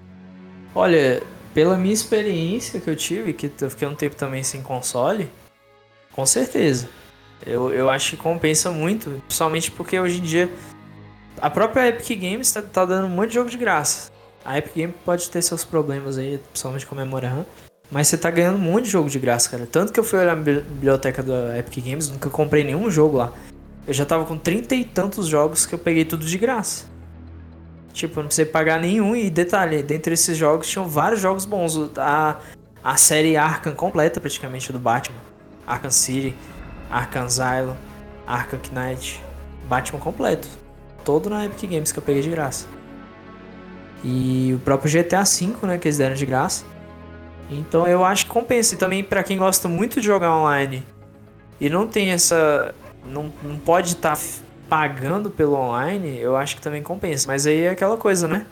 Olha, pela minha experiência que eu tive, que eu fiquei um tempo também sem console, com certeza. Eu, eu acho que compensa muito, principalmente porque hoje em dia a própria Epic Games tá, tá dando um monte de jogo de graça. A Epic Games pode ter seus problemas aí, principalmente com a memória RAM, mas você tá ganhando um monte de jogo de graça, cara. Tanto que eu fui olhar na biblioteca da Epic Games, nunca comprei nenhum jogo lá. Eu já tava com trinta e tantos jogos que eu peguei tudo de graça. Tipo, não precisei pagar nenhum. E detalhe, dentre esses jogos tinham vários jogos bons. A, a série Arkham completa, praticamente, do Batman. Arkham City, Arkham Asylum, Arkham Knight. Batman completo. Todo na Epic Games que eu peguei de graça. E o próprio GTA V, né, que eles deram de graça. Então eu acho que compensa. E também para quem gosta muito de jogar online e não tem essa. Não, não pode estar tá pagando pelo online, eu acho que também compensa. Mas aí é aquela coisa, né?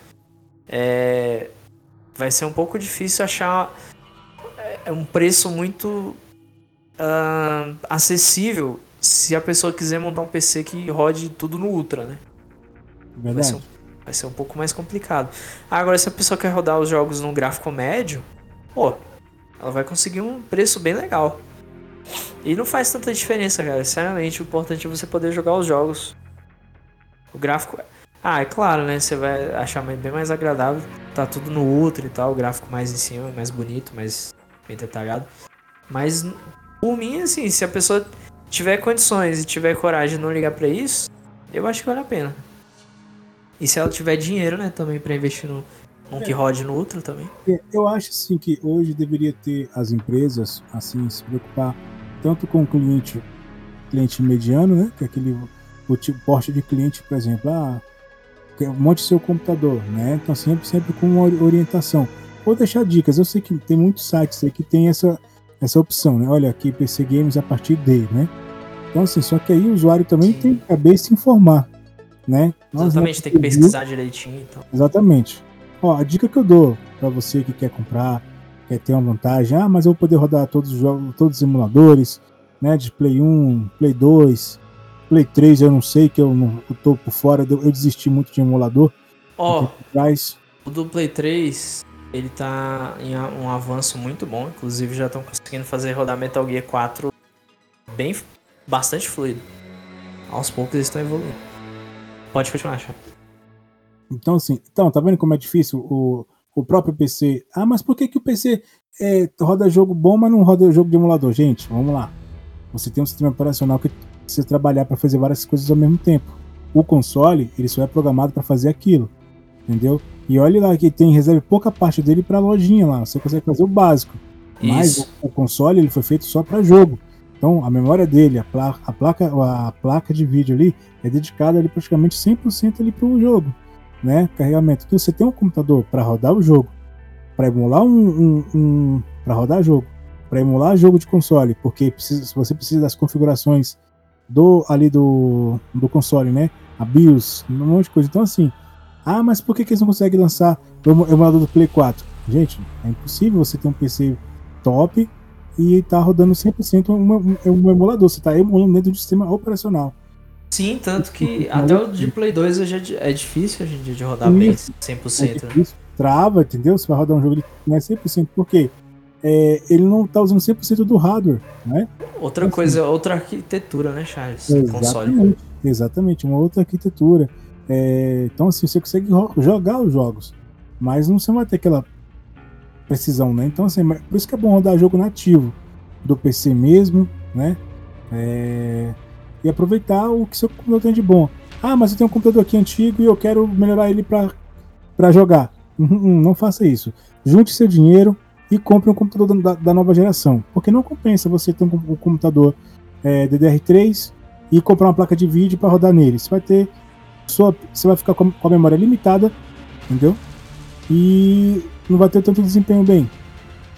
É, vai ser um pouco difícil achar é, um preço muito uh, acessível se a pessoa quiser montar um PC que rode tudo no Ultra, né? Verdade. Vai ser, um, vai ser um pouco mais complicado. Agora, se a pessoa quer rodar os jogos num gráfico médio, pô, ela vai conseguir um preço bem legal. E não faz tanta diferença, cara. Sinceramente, o importante é você poder jogar os jogos. O gráfico. Ah, é claro, né? Você vai achar bem mais agradável. Tá tudo no Ultra e tal, o gráfico mais em cima, mais bonito, mais bem detalhado. Mas, por mim, assim, se a pessoa tiver condições e tiver coragem de não ligar para isso, eu acho que vale a pena. E se ela tiver dinheiro, né, também para investir no, um que rode no Ultra também. É, eu acho assim que hoje deveria ter as empresas assim se preocupar tanto com o cliente, cliente mediano, né? Que é aquele o tipo porte de cliente, por exemplo, ah, monte seu computador, né? Então sempre sempre com uma orientação. Vou deixar dicas. Eu sei que tem muitos sites aí que tem essa essa opção, né? Olha aqui PC Games a partir de, né? Então assim, só que aí o usuário também Sim. tem que saber se informar, né? Exatamente, tem que pesquisar direitinho. Então. Exatamente. Ó, a dica que eu dou para você que quer comprar, quer ter uma vantagem, ah, mas eu vou poder rodar todos os jogos, todos os emuladores, né, de Play 1, Play 2, Play 3, eu não sei, que eu, não, eu tô por fora, eu desisti muito de emulador. Ó, oh, o do Play 3, ele tá em um avanço muito bom, inclusive já estão conseguindo fazer rodar Metal Gear 4 bem, bastante fluido. Aos poucos eles estão evoluindo. Pode continuar, Chapa. Então, assim, então, tá vendo como é difícil o, o próprio PC? Ah, mas por que, que o PC é, roda jogo bom, mas não roda jogo de emulador? Gente, vamos lá. Você tem um sistema operacional que precisa trabalhar para fazer várias coisas ao mesmo tempo. O console, ele só é programado para fazer aquilo, entendeu? E olha lá que tem reserva pouca parte dele para lojinha lá. Você consegue fazer o básico. Mas o, o, console ele foi feito só para jogo. Então a memória dele, a placa, a placa, a placa de vídeo ali é dedicada ali praticamente 100% ali para o jogo né, carregamento. Então você tem um computador para rodar o jogo, para emular um, um, um para rodar jogo, para emular jogo de console, porque precisa, você precisa das configurações do ali do, do console, né, a BIOS, um monte de coisa. Então assim, ah, mas por que, que eles não conseguem lançar o emulador do Play 4? Gente, é impossível você ter um PC top e tá rodando 100% um, um, um emulador. Você está emulando dentro do sistema operacional. Sim, tanto que até o de Play 2 hoje é difícil hoje em dia de rodar bem 100%. É né? Trava, entendeu? Você vai rodar um jogo de não é 100%, por quê? É, ele não está usando 100% do hardware, né? Outra então, coisa, assim, outra arquitetura, né, Charles? Exatamente, console. exatamente uma outra arquitetura. É, então, assim, você consegue jogar os jogos, mas não você vai ter aquela precisão, né? Então, assim, por isso que é bom rodar jogo nativo do PC mesmo, né? É, e aproveitar o que seu computador tem de bom. Ah, mas eu tenho um computador aqui antigo e eu quero melhorar ele para jogar. Não faça isso. Junte seu dinheiro e compre um computador da, da nova geração. Porque não compensa você ter um, um computador é, DDR3 e comprar uma placa de vídeo para rodar nele. Você vai ter. Sua, você vai ficar com a memória limitada, entendeu? E não vai ter tanto desempenho bem.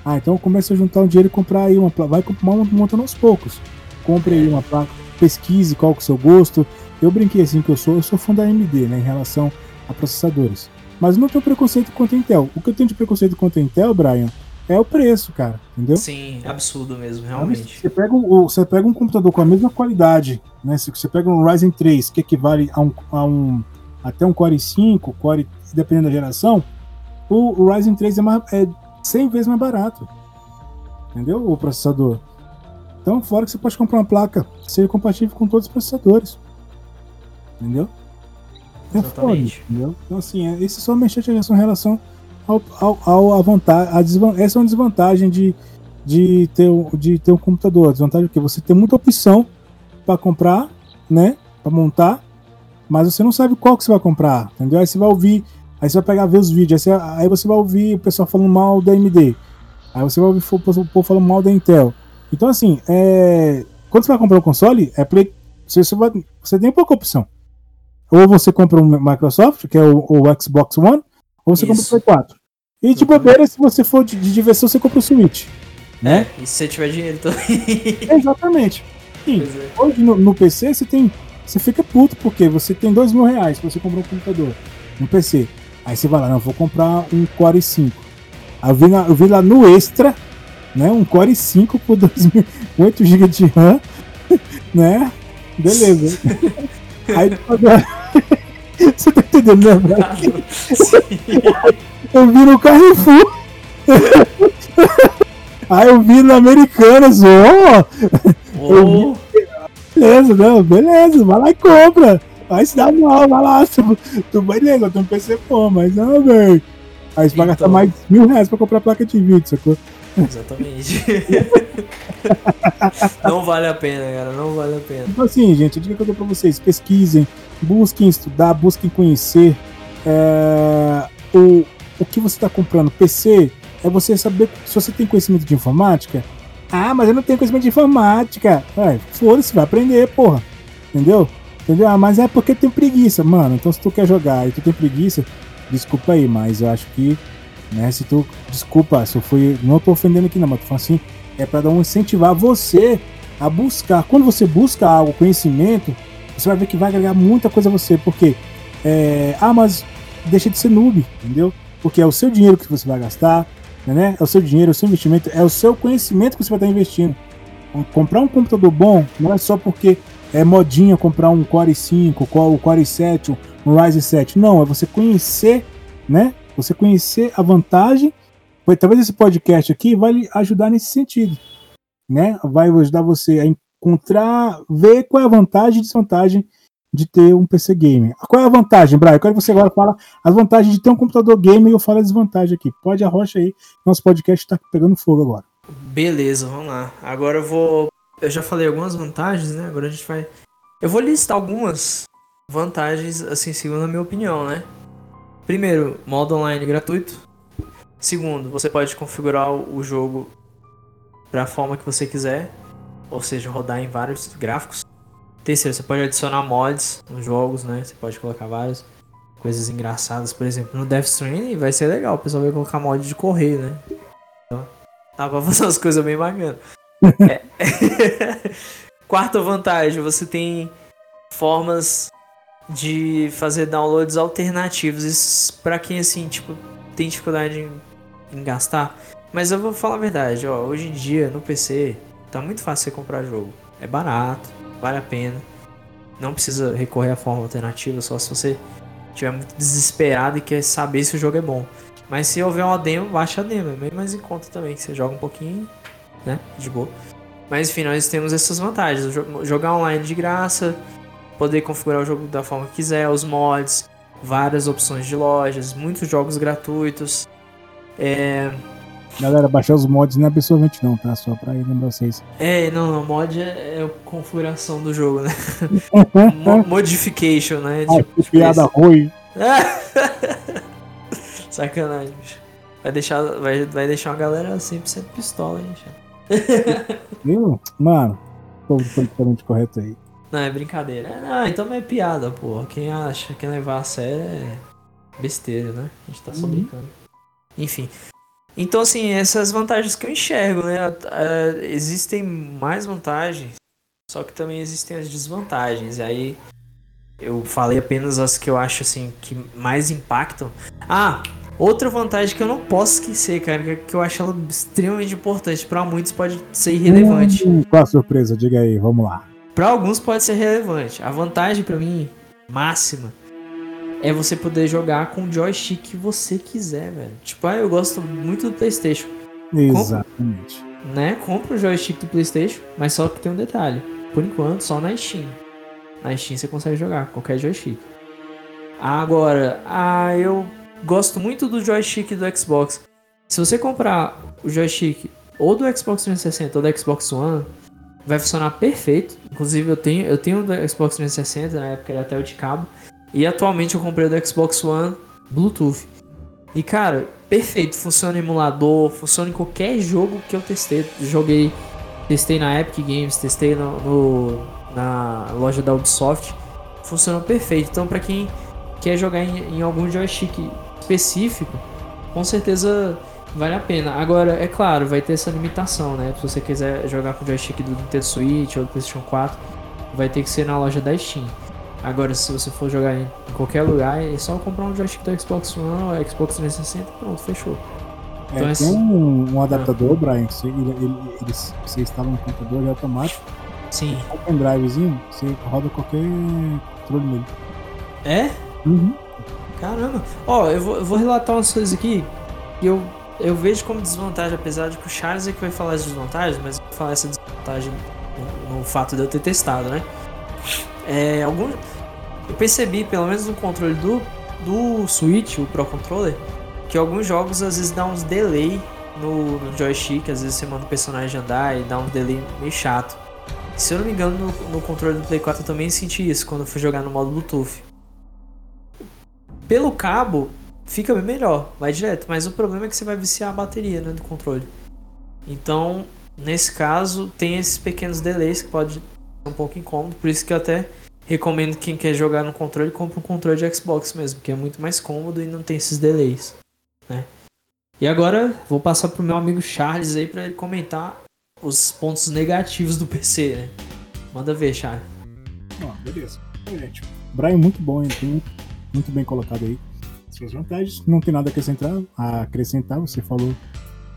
Ah, então comece a juntar um dinheiro e comprar aí uma placa. Vai montando aos poucos. Compre aí uma placa pesquise qual que é o seu gosto. Eu brinquei assim que eu sou, eu sou fã da AMD, né, em relação a processadores. Mas não tenho preconceito contra a Intel. O que eu tenho de preconceito contra a Intel, Brian, é o preço, cara, entendeu? Sim, absurdo mesmo, realmente. Você pega, um, você pega um computador com a mesma qualidade, né? Se você pega um Ryzen 3, que equivale a um, a um até um Core 5, Core, dependendo da geração, o, o Ryzen 3 é, mais, é 100 vezes mais barato. Entendeu? O processador. Então, fora que você pode comprar uma placa que seja compatível com todos os processadores. Entendeu? É Exatamente. Foda, entendeu? Então, assim, é, esse é só uma em relação ao, ao, ao a vantagem. A essa é uma desvantagem de, de, ter, de ter um computador. A desvantagem é que você tem muita opção para comprar, né? pra montar, mas você não sabe qual que você vai comprar, entendeu? Aí você vai ouvir, aí você vai pegar ver os vídeos, aí você, aí você vai ouvir o pessoal falando mal da AMD, aí você vai ouvir o povo falando mal da Intel. Então, assim, é, quando você vai comprar um console, é Play, você, você, vai, você tem pouca opção. Ou você compra um Microsoft, que é o, o Xbox One, ou você Isso. compra o Play 4. E de bobeira, se você for de, de diversão, você compra o Switch. Né? É, e se você tiver dinheiro também. Exatamente. Sim, é. hoje no, no, PC você tem. Você fica puto porque você tem dois mil reais pra você comprar um computador, um PC. Aí você vai lá, não, vou comprar um Core i5. Aí eu vi, lá, eu vi lá no Extra, né? Um Core i5 por 8 GB de RAM, né? Beleza. Aí Você tá entendendo, né, Brasil? Eu vi no Carrefour. Aí eu vi no Americanas, ó. Oh. Beleza, não, beleza, vai lá e compra. Vai se dar mal, vai lá. Tu, tu beleza, tem um PC bom, mas não, velho. Aí você vai gastar então. mais mil reais pra comprar placa de vídeo, sacou? Exatamente. não vale a pena, cara, não vale a pena. Então assim, gente, a dica que eu dou pra vocês, pesquisem, busquem estudar, busquem conhecer é, o, o que você está comprando. PC é você saber se você tem conhecimento de informática. Ah, mas eu não tenho conhecimento de informática. Foda-se, vai aprender, porra. Entendeu? Entendeu? Ah, mas é porque tem preguiça, mano. Então se tu quer jogar e tu tem preguiça, desculpa aí, mas eu acho que né? Se tu, desculpa, se eu fui, não tô ofendendo aqui não, mas tô falando assim, é para dar um incentivar você a buscar. Quando você busca algo, conhecimento, você vai ver que vai agregar muita coisa a você, porque é, ah, mas deixa de ser noob, entendeu? Porque é o seu dinheiro que você vai gastar, né? É o seu dinheiro, é o seu investimento, é o seu conhecimento que você vai estar investindo. Comprar um computador bom não é só porque é modinha comprar um Core 5, o Core 7, um Ryzen 7. Não, é você conhecer, né? Você conhecer a vantagem, talvez esse podcast aqui vai lhe ajudar nesse sentido, né? Vai ajudar você a encontrar, ver qual é a vantagem e desvantagem de ter um PC gamer. Qual é a vantagem, Brian? Eu quero que você agora fala as vantagens de ter um computador gamer e eu falo a desvantagem aqui. Pode arrocha aí, nosso podcast está pegando fogo agora. Beleza, vamos lá. Agora eu vou. Eu já falei algumas vantagens, né? Agora a gente vai. Eu vou listar algumas vantagens, assim, segundo a minha opinião, né? Primeiro, modo online gratuito. Segundo, você pode configurar o jogo da forma que você quiser, ou seja, rodar em vários gráficos. Terceiro, você pode adicionar mods nos jogos, né? Você pode colocar várias coisas engraçadas, por exemplo, no Death Stranding vai ser legal, o pessoal vai colocar mod de correr, né? Então, dá pra fazer umas coisas bem bacanas. é. Quarta vantagem, você tem formas de fazer downloads alternativos. Isso pra quem assim, tipo, tem dificuldade em, em, gastar. Mas eu vou falar a verdade, ó, hoje em dia no PC tá muito fácil você comprar jogo. É barato, vale a pena. Não precisa recorrer à forma alternativa, só se você estiver muito desesperado e quer saber se o jogo é bom. Mas se houver uma demo, baixa a demo, é bem mais em conta também, que você joga um pouquinho, né, de boa. Mas enfim, nós temos essas vantagens, jogar online de graça, poder configurar o jogo da forma que quiser, os mods, várias opções de lojas, muitos jogos gratuitos. É... Galera, baixar os mods não é absorvente não, tá? Só pra lembrar vocês. É, não, não, mod é, é a configuração do jogo, né? Modification, né? Ah, tipo, piada tipo ruim. Sacanagem, bicho. Vai deixar, vai, vai deixar uma galera 100% pistola, hein, Viu? Mano, povo politicamente correto aí. Não, é brincadeira. Ah, então é piada, porra. Quem acha, quem levar a sério é besteira, né? A gente tá só uhum. brincando. Enfim. Então, assim, essas vantagens que eu enxergo, né? Uh, existem mais vantagens, só que também existem as desvantagens. E aí eu falei apenas as que eu acho, assim, que mais impactam. Ah, outra vantagem que eu não posso esquecer, cara, que eu acho ela extremamente importante. para muitos pode ser irrelevante. Hum, qual a surpresa? Diga aí, vamos lá. Para alguns pode ser relevante. A vantagem para mim máxima é você poder jogar com o joystick que você quiser, velho. Tipo, ah, eu gosto muito do PlayStation. Exatamente. Compre, né? Compra o joystick do PlayStation, mas só que tem um detalhe. Por enquanto, só na Steam. Na Steam você consegue jogar qualquer joystick. Agora, ah, eu gosto muito do joystick do Xbox. Se você comprar o joystick ou do Xbox 360 ou do Xbox One, vai funcionar perfeito. Inclusive eu tenho, eu tenho o do Xbox 360, na época era até o de cabo. E atualmente eu comprei o do Xbox One Bluetooth. E cara, perfeito, funciona em emulador, funciona em qualquer jogo que eu testei. Joguei, testei na Epic Games, testei no, no na loja da Ubisoft. Funcionou perfeito. Então para quem quer jogar em, em algum joystick específico, com certeza vale a pena. Agora, é claro, vai ter essa limitação, né? Se você quiser jogar com o joystick do Nintendo Switch ou do PlayStation 4, vai ter que ser na loja da Steam. Agora, se você for jogar em qualquer lugar, é só comprar um joystick do Xbox One ou Xbox 360 pronto, fechou. É, então, tem um, um adaptador, ah. Brian, você, ele, ele, ele, você instala no computador, ele é automático. Sim. Um pendrivezinho, você roda qualquer controle nele. É? Uhum. Caramba. Ó, eu vou, eu vou relatar umas coisas aqui que eu, eu vejo como desvantagem, apesar de que o Charles é que vai falar as desvantagens, mas eu vou falar essa desvantagem no, no fato de eu ter testado, né? É, algum, eu percebi, pelo menos no controle do, do Switch, o Pro Controller, que alguns jogos às vezes dá uns delay no, no joystick, às vezes você manda o personagem andar e dá um delay meio chato. Se eu não me engano, no, no controle do Play 4 eu também senti isso quando eu fui jogar no modo Bluetooth. Pelo cabo, fica bem melhor, vai direto, mas o problema é que você vai viciar a bateria né, do controle. Então, nesse caso, tem esses pequenos delays que pode ser um pouco incômodo, por isso que eu até recomendo quem quer jogar no controle, compre um controle de Xbox mesmo, que é muito mais cômodo e não tem esses delays. Né? E agora vou passar pro meu amigo Charles aí para ele comentar os pontos negativos do PC, né? Manda ver, Charles. Ah, beleza. Gente, Brian muito bom, hein? muito bem colocado aí. Suas vantagens, não tem nada a acrescentar, a acrescentar, você falou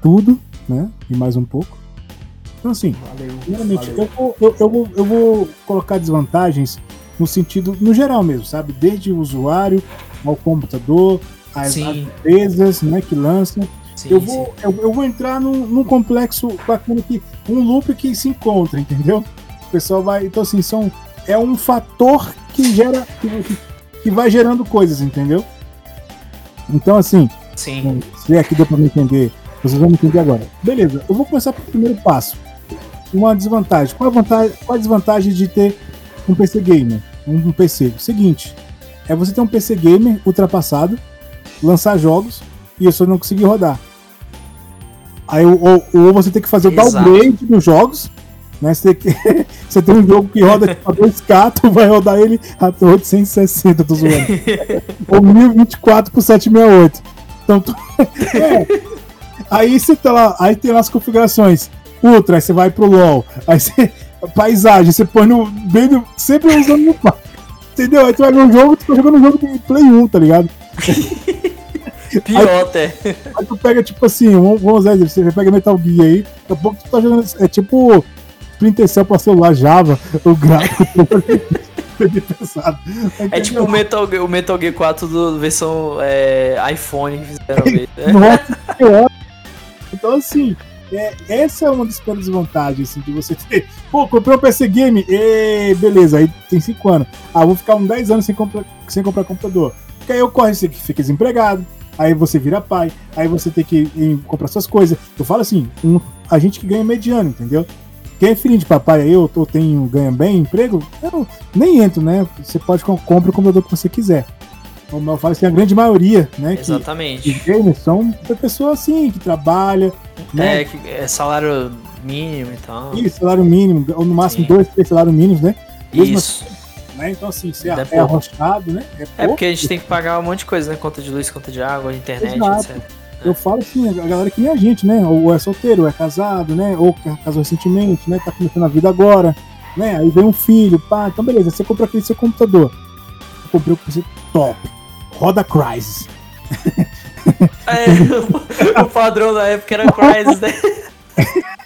tudo, né? E mais um pouco. Então, assim, valeu, valeu. Eu, vou, eu, eu, vou, eu vou colocar desvantagens no sentido, no geral mesmo, sabe? Desde o usuário ao computador, as, as empresas né, que lançam. Sim, eu, vou, eu, eu, vou entrar num, num, complexo bacana aqui, um loop que se encontra, entendeu? O pessoal vai. Então, assim, são, é um fator que gera. Que, que vai gerando coisas, entendeu? Então, assim. Sim. Se aqui deu pra me entender, vocês vão me entender agora. Beleza, eu vou começar pelo primeiro passo. Uma desvantagem. Qual a, vantagem, qual a desvantagem de ter um PC gamer? Um, um PC? O seguinte: é você ter um PC gamer ultrapassado, lançar jogos e você não conseguir rodar. Aí, ou, ou você tem que fazer o downgrade dos jogos, né? Você, tem, que, você tem um jogo que roda tipo, a 2K, tu vai rodar ele até 860, tô zoando. ou 1024 por 768. Então, tu, é. Aí você tá lá, aí tem lá as configurações. Ultra, aí você vai pro LoL. Aí você. Paisagem, você põe no. Bem no sempre usando no Entendeu? Aí tu vai um jogo, tu tá jogando um jogo de Play 1, tá ligado? Pior até. Aí tu pega, tipo assim, vamos usar você pega Metal Gear aí, daqui a pouco tu tá jogando. É tipo Splinter Cell pra celular Java, o gráfico pesado. É tipo o Metal, o Metal Gear 4 do versão é, iPhone que fizeram mesmo. Né? Nossa, Então assim, é, essa é uma das desvantagens assim, de você ter. Pô, comprei um PC Game, e beleza, aí tem 5 anos. Ah, vou ficar uns 10 anos sem, comprar, sem comprar computador. Porque aí ocorre, você fica desempregado, aí você vira pai, aí você tem que ir comprar suas coisas. Eu falo assim, um, a gente que ganha mediano, entendeu? Quem é filhinho de papai aí, ou, ou tem, ganha bem emprego, eu nem entro, né? Você pode comprar o computador que você quiser. Como eu falo assim, a grande maioria, né? Exatamente. Que, gamers são pessoas assim, que trabalha. Né? É, que é salário mínimo e tal. Isso, salário mínimo, ou no máximo Sim. dois, três salários mínimos, né? Mesmo Isso. Assim, né? Então, assim, você é, é arrochado, né? É, é, porque a gente tem que pagar um monte de coisa, né? Conta de luz, conta de água, internet, Exato. etc. Eu falo assim, a galera que nem a gente, né? Ou é solteiro, ou é casado, né? Ou casou recentemente, né? Tá começando a vida agora, né? Aí vem um filho, pá, então beleza, você compra aquele seu computador. Eu comprei o PC top. Roda Crysis. É, o padrão da época era Crysis, né?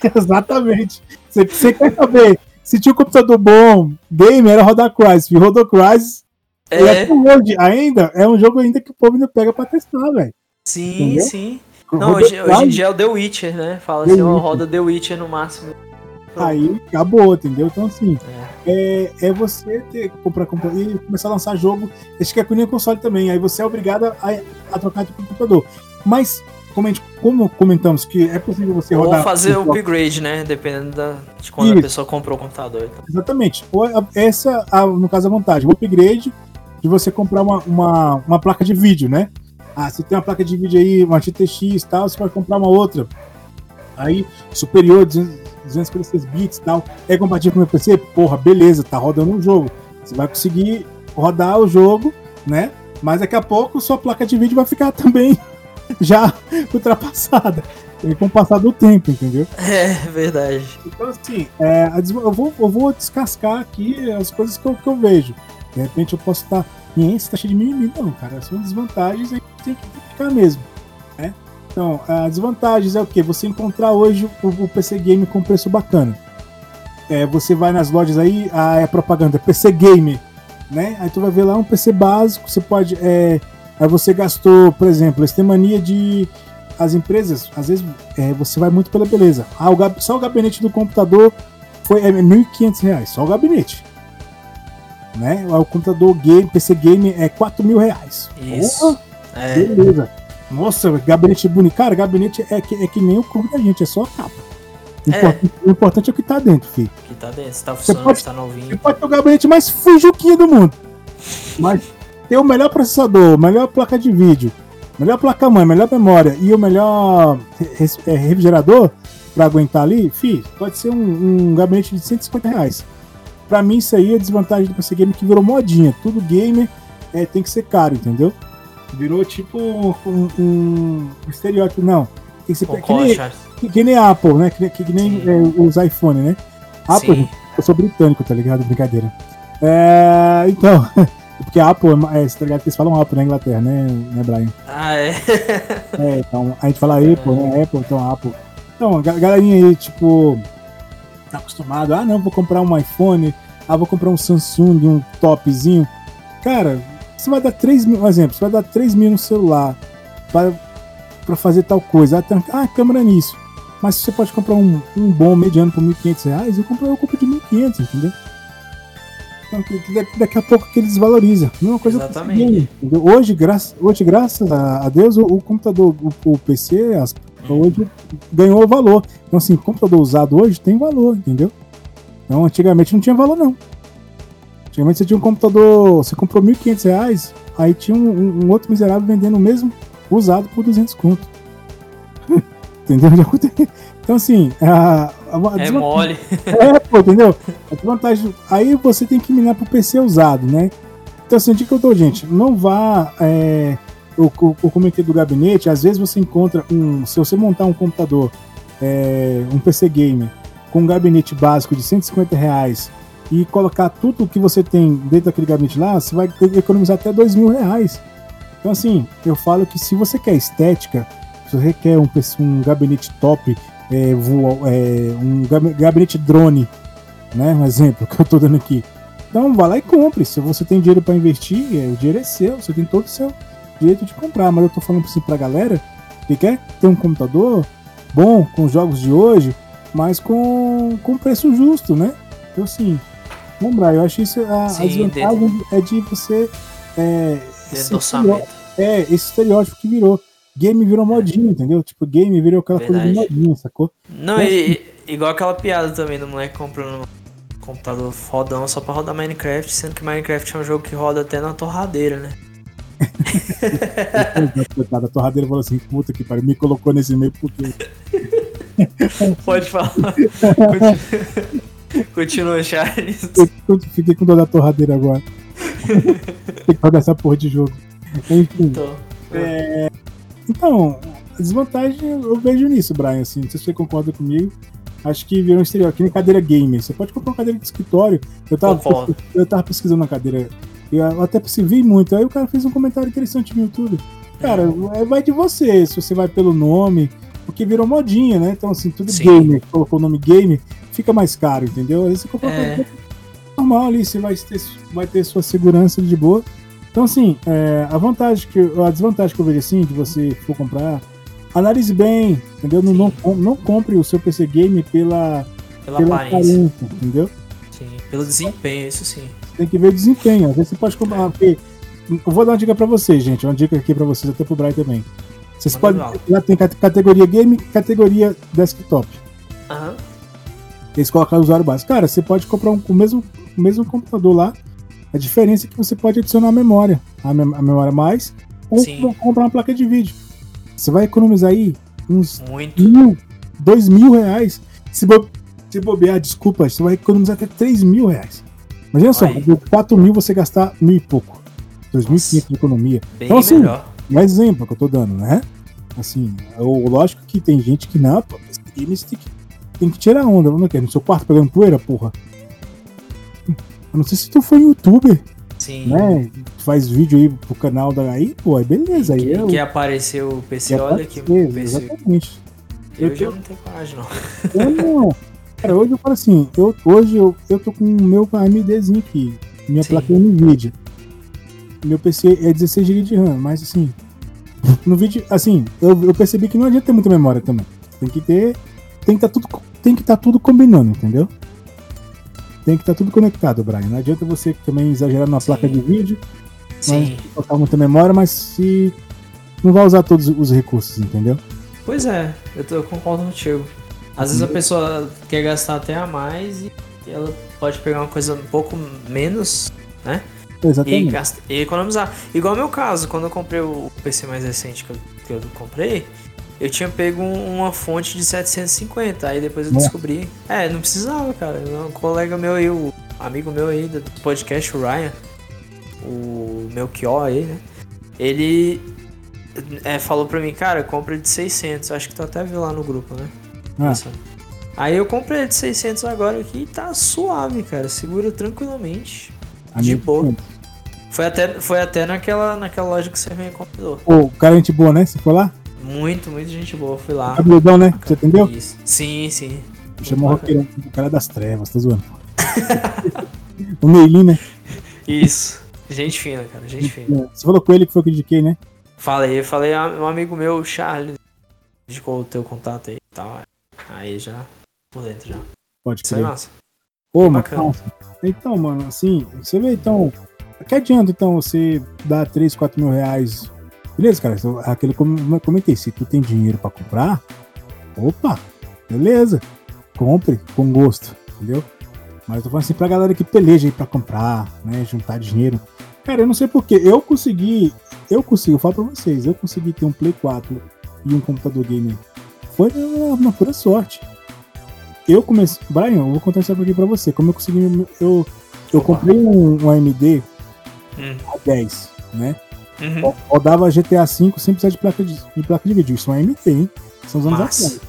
Exatamente. Você, você quer saber se tinha um computador bom, game, era rodar Crysis. Rodou Crysis. É. E até hoje, ainda, é um jogo ainda que o povo ainda pega pra testar, velho. Sim, Entendeu? sim. Não, hoje, hoje, em dia é o The Witcher, né? Fala assim, uma roda The Witcher no máximo. Aí acabou, entendeu? Então, assim, é, é, é você ter comprar, comprar e começar a lançar jogo. Acho que é com o console também. Aí você é obrigado a, a trocar de computador. Mas como, gente, como comentamos que é possível você rodar. Ou fazer o upgrade, né? Dependendo da, de quando Isso. a pessoa comprou o computador. Então. Exatamente. Essa, no caso, a vantagem. O upgrade de você comprar uma, uma, uma placa de vídeo, né? Ah, você tem uma placa de vídeo aí, uma GTX tal, você pode comprar uma outra. Aí, superior, 256 bits tal. É compatível com o meu PC? Porra, beleza, tá rodando um jogo. Você vai conseguir rodar o jogo, né? Mas daqui a pouco sua placa de vídeo vai ficar também já ultrapassada. Com o passar do tempo, entendeu? É, verdade. Então, assim, é, eu, vou, eu vou descascar aqui as coisas que eu, que eu vejo. De repente eu posso estar. Tá 500 taxa tá de mimimi. Não, cara, são desvantagens aí que tem que ficar mesmo. Né? Então, as desvantagens é o que? Você encontrar hoje o, o, PC Game com preço bacana. É, você vai nas lojas aí, a, a propaganda PC Game, né? Aí tu vai ver lá um PC básico, você pode. É, aí você gastou, por exemplo, eles têm mania de. As empresas, às vezes, é, você vai muito pela beleza. Ah, o, só o gabinete do computador foi é, R$ 1.500, só o gabinete. Né? O computador game, PC Game é R$ mil reais. Isso. é. Beleza. Nossa, gabinete bonito. Cara, gabinete é que, é que nem o corpo da gente, é só a capa. O, é. importante, o importante é o que tá dentro, filho. O que tá dentro, se tá funcionando, pode, se tá novinho. Você pode ter o gabinete mais fujuquinho do mundo. Mas ter o melhor processador, melhor placa de vídeo, melhor placa-mãe, melhor memória e o melhor é, refrigerador para aguentar ali, fi, pode ser um, um, gabinete de 150 reais. Pra mim, isso aí é desvantagem do PC Game que virou modinha. Tudo gamer é, tem que ser caro, entendeu? Virou tipo um, um estereótipo. Não, tem que ser que nem, que, que nem Apple, né? Que, que, nem é, os iPhone, né? Apple, Sim. eu sou britânico, tá ligado? Brincadeira. É, então, Porque a Apple, é, você tá ligado que eles falam Apple na Inglaterra, né, né Brian? Ah, é? é, então a gente fala Apple, né? Apple, então Apple. Então, a galerinha aí, tipo, tá acostumado, ah, não, vou comprar um iPhone, ah, vou comprar um Samsung, um topzinho. Cara, você vai dar 3 mil, um exemplo, você vai dar 3 mil no celular para, para fazer tal coisa. Ah, tem, ah, câmera nisso. Mas você pode comprar um, um bom mediano por 1.500 reais, eu compro, eu compro de 1.500, entendeu? daqui a pouco que ele desvaloriza. Mesma coisa Exatamente. Hoje, graça, hoje, graças a Deus, o, o computador, o, o PC, as, hoje ganhou valor. Então, assim, computador usado hoje tem valor, entendeu? Então, antigamente não tinha valor, não. Antigamente você tinha um computador, você comprou R$ 1.500, aí tinha um, um, outro miserável vendendo o mesmo usado por 200 conto. entendeu? Então, assim, a, a, é mole. É, pô, entendeu? A desvantagem. Aí você tem que minar pro PC usado, né? Então, assim, dica que eu dou, gente, não vá. É, o, o, o comitê do gabinete, às vezes você encontra um. Se você montar um computador, é, um PC gamer, com um gabinete básico de 150 reais e colocar tudo que você tem dentro daquele gabinete lá, você vai economizar até 2 mil reais. Então, assim, eu falo que se você quer estética, se você quer um, um gabinete top é, voa, é, um gabinete drone, né? Um exemplo que eu estou dando aqui. Então vá lá e compre. Se você tem dinheiro para investir, é, o dinheiro é seu, você tem todo o seu direito de comprar. Mas eu estou falando assim pra galera que quer ter um computador bom com os jogos de hoje, mas com, com preço justo, né? Então assim, lembrar, eu acho isso a, Sim, a desvantagem é de você. É, esse, estereótipo, é, esse estereótipo que virou game virou modinha, entendeu? Tipo, game virou aquela Verdade. coisa de modinha, sacou? Não, e, igual aquela piada também do moleque comprando um computador fodão só pra rodar Minecraft, sendo que Minecraft é um jogo que roda até na torradeira, né? a torradeira falou assim, puta que pariu, me colocou nesse meio porque. Pode falar. Continua, Charles. Eu fiquei com dor da torradeira agora. Tem que rodar essa porra de jogo. Enfim. Então, é, então, a desvantagem eu vejo nisso, Brian, assim, não sei se você concorda comigo. Acho que virou um exterior, que nem cadeira gamer. Você pode comprar uma cadeira de escritório. Eu tava, eu tava pesquisando uma cadeira, eu até vi muito. Aí o cara fez um comentário interessante no YouTube. Cara, é, vai de você, se você vai pelo nome, porque virou modinha, né? Então, assim, tudo Sim. gamer, colocou o nome game, fica mais caro, entendeu? Às vezes você compra é. normal ali, você vai ter, vai ter sua segurança de boa. Então, assim, é, a vantagem que a desvantagem que eu vejo assim, de você for comprar, analise bem, entendeu? Não, não, não, compre o seu PC game pela, pela, pela aparência. aparência. entendeu? Sim, pelo desempenho, isso sim. Tem que ver o desempenho. Às vezes você pode comprar. Porque, eu vou dar uma dica pra vocês, gente. Uma dica aqui pra vocês, até pro Brian também. Vocês podem. Já tem cate- categoria game e categoria desktop. Aham. Eles colocam o usuário básico. Cara, você pode comprar um, o, mesmo, o mesmo computador lá. A diferença é que você pode adicionar a memória. A, mem- a memória mais. Ou Sim. comprar uma placa de vídeo. Você vai economizar aí uns Muito. mil, dois mil reais. Se, bo se bobear, desculpa, você vai economizar até três mil reais. Imagina só, Aí. por quatro mil você gastar mil e pouco. Dois mil e quinhentos de economia. Bem Então, assim, melhor. Um exemplo que eu tô dando, né? Assim, o, lógico que tem gente que não, pô, esse game você tem que, tem que tirar onda. Não quer? No seu quarto pegando poeira, porra. Eu não sei se tu foi youtuber, Sim. né? Faz vídeo aí pro canal da aí, pô, aí beleza. Aí Que, eu, que apareceu o PC, que olha aqui. aparecer, o PC. Exatamente. Eu Eu já tô- não tenho coragem, não. Eu não. Cara, hoje eu falo assim, eu, hoje eu, eu tô com o meu AMDzinho aqui, minha Sim. placa NVIDIA. Meu PC é 16 GB de RAM, mas assim, no vídeo, assim, eu, eu percebi que não adianta ter muita memória também. Tem que ter, tem que estar tudo, tem que tá tudo combinando, entendeu? Tem que estar tudo conectado, Brian. Não adianta você também exagerar na placa de vídeo, Sim. colocar muita memória, mas se não vai usar todos os recursos, entendeu? Pois é, eu, tô, eu concordo contigo. Às vezes a pessoa quer gastar até a mais e ela pode pegar uma coisa um pouco menos e, Exatamente. gasta- e economizar. Igual o meu caso, quando eu comprei o PC mais recente que eu, que eu comprei, eu tinha pego um- uma fonte de 750, aí depois eu descobri. É, não precisava, cara. Um colega meu aí, o amigo meu aí do podcast, o Ryan, o Melchior aí, né? Ele é, falou pra mim, cara, compra de 600. Acho que tu até viu lá no grupo, né? Isso. Aí eu comprei de 600 agora aqui e tá suave, cara. Segura tranquilamente. A de boa. Foi até, foi até naquela, naquela loja que você me. Pô, o cara é gente boa, né? Você foi lá? Muito, muito gente boa. Fui lá. Cabeludão, né? Você entendeu? Isso. Sim, sim. Chamou o roqueirão, o cara das trevas, tá zoando. o Meilin, né? Isso. Gente fina, cara. Gente fina. Você falou com ele que foi que eu indiquei, né? Falei, falei, ah, um amigo meu, o Charles, indicou o teu contato aí e tal. Aí já, por dentro já. Pode Isso crer. massa. Ô, mas bacana. nossa. Então, mano, assim, você vê, então. Que adianta, então, você dar 3, 4 mil reais. Beleza, cara? então, Aquilo como eu comentei, se tu tem dinheiro pra comprar, opa, beleza. Compre com gosto, entendeu? Mas eu tô falando assim pra galera que peleja aí pra comprar, né? Juntar dinheiro. Cara, eu não sei porquê. Eu consegui. Eu consegui, eu falo pra vocês, eu consegui ter um Play 4 e um computador gamer. Foi na, na pura sorte. Eu comecei. Brian, eu vou contar isso aqui pra você. Como eu consegui. Eu, eu comprei um, um AMD Hum. A10, né? Uhum. Rodava GTA V sem precisar de placa de, de placa de vídeo. Isso é um AMD, hein? São os anos atrás.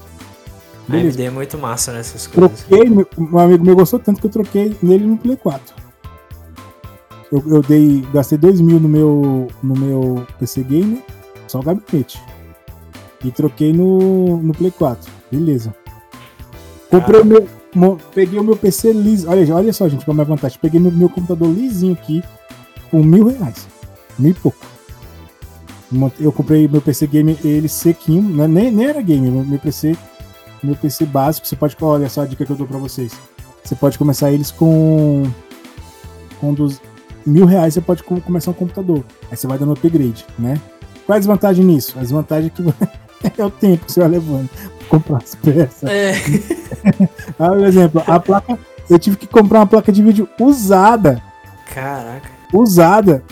A. AMD é muito massa nessas coisas. Troquei, meu, um amigo meu gostou tanto que eu troquei nele no Play 4. Eu, eu dei, gastei 2 mil no meu, no meu PC Gamer, só o gabinete. E troquei no, no Play 4. Beleza. Comprei o meu. peguei o meu PC liso. Olha, olha só, gente, como é a vantagem. Peguei meu, meu computador lisinho aqui por mil reais. Mil e pouco. Eu comprei meu PC Gamer, ele sequinho, né? nem, nem era game, meu, PC meu PC básico, você pode, olha só a dica que eu dou pra vocês. Você pode começar eles com com dos mil reais, você pode com- começar um computador. Aí você vai dando upgrade, né? Qual é a desvantagem nisso? A desvantagem é que é o tempo que você vai levando pra comprar as peças. É. Ah, por exemplo, a placa, eu tive que comprar uma placa de vídeo usada, Caraca. Usada.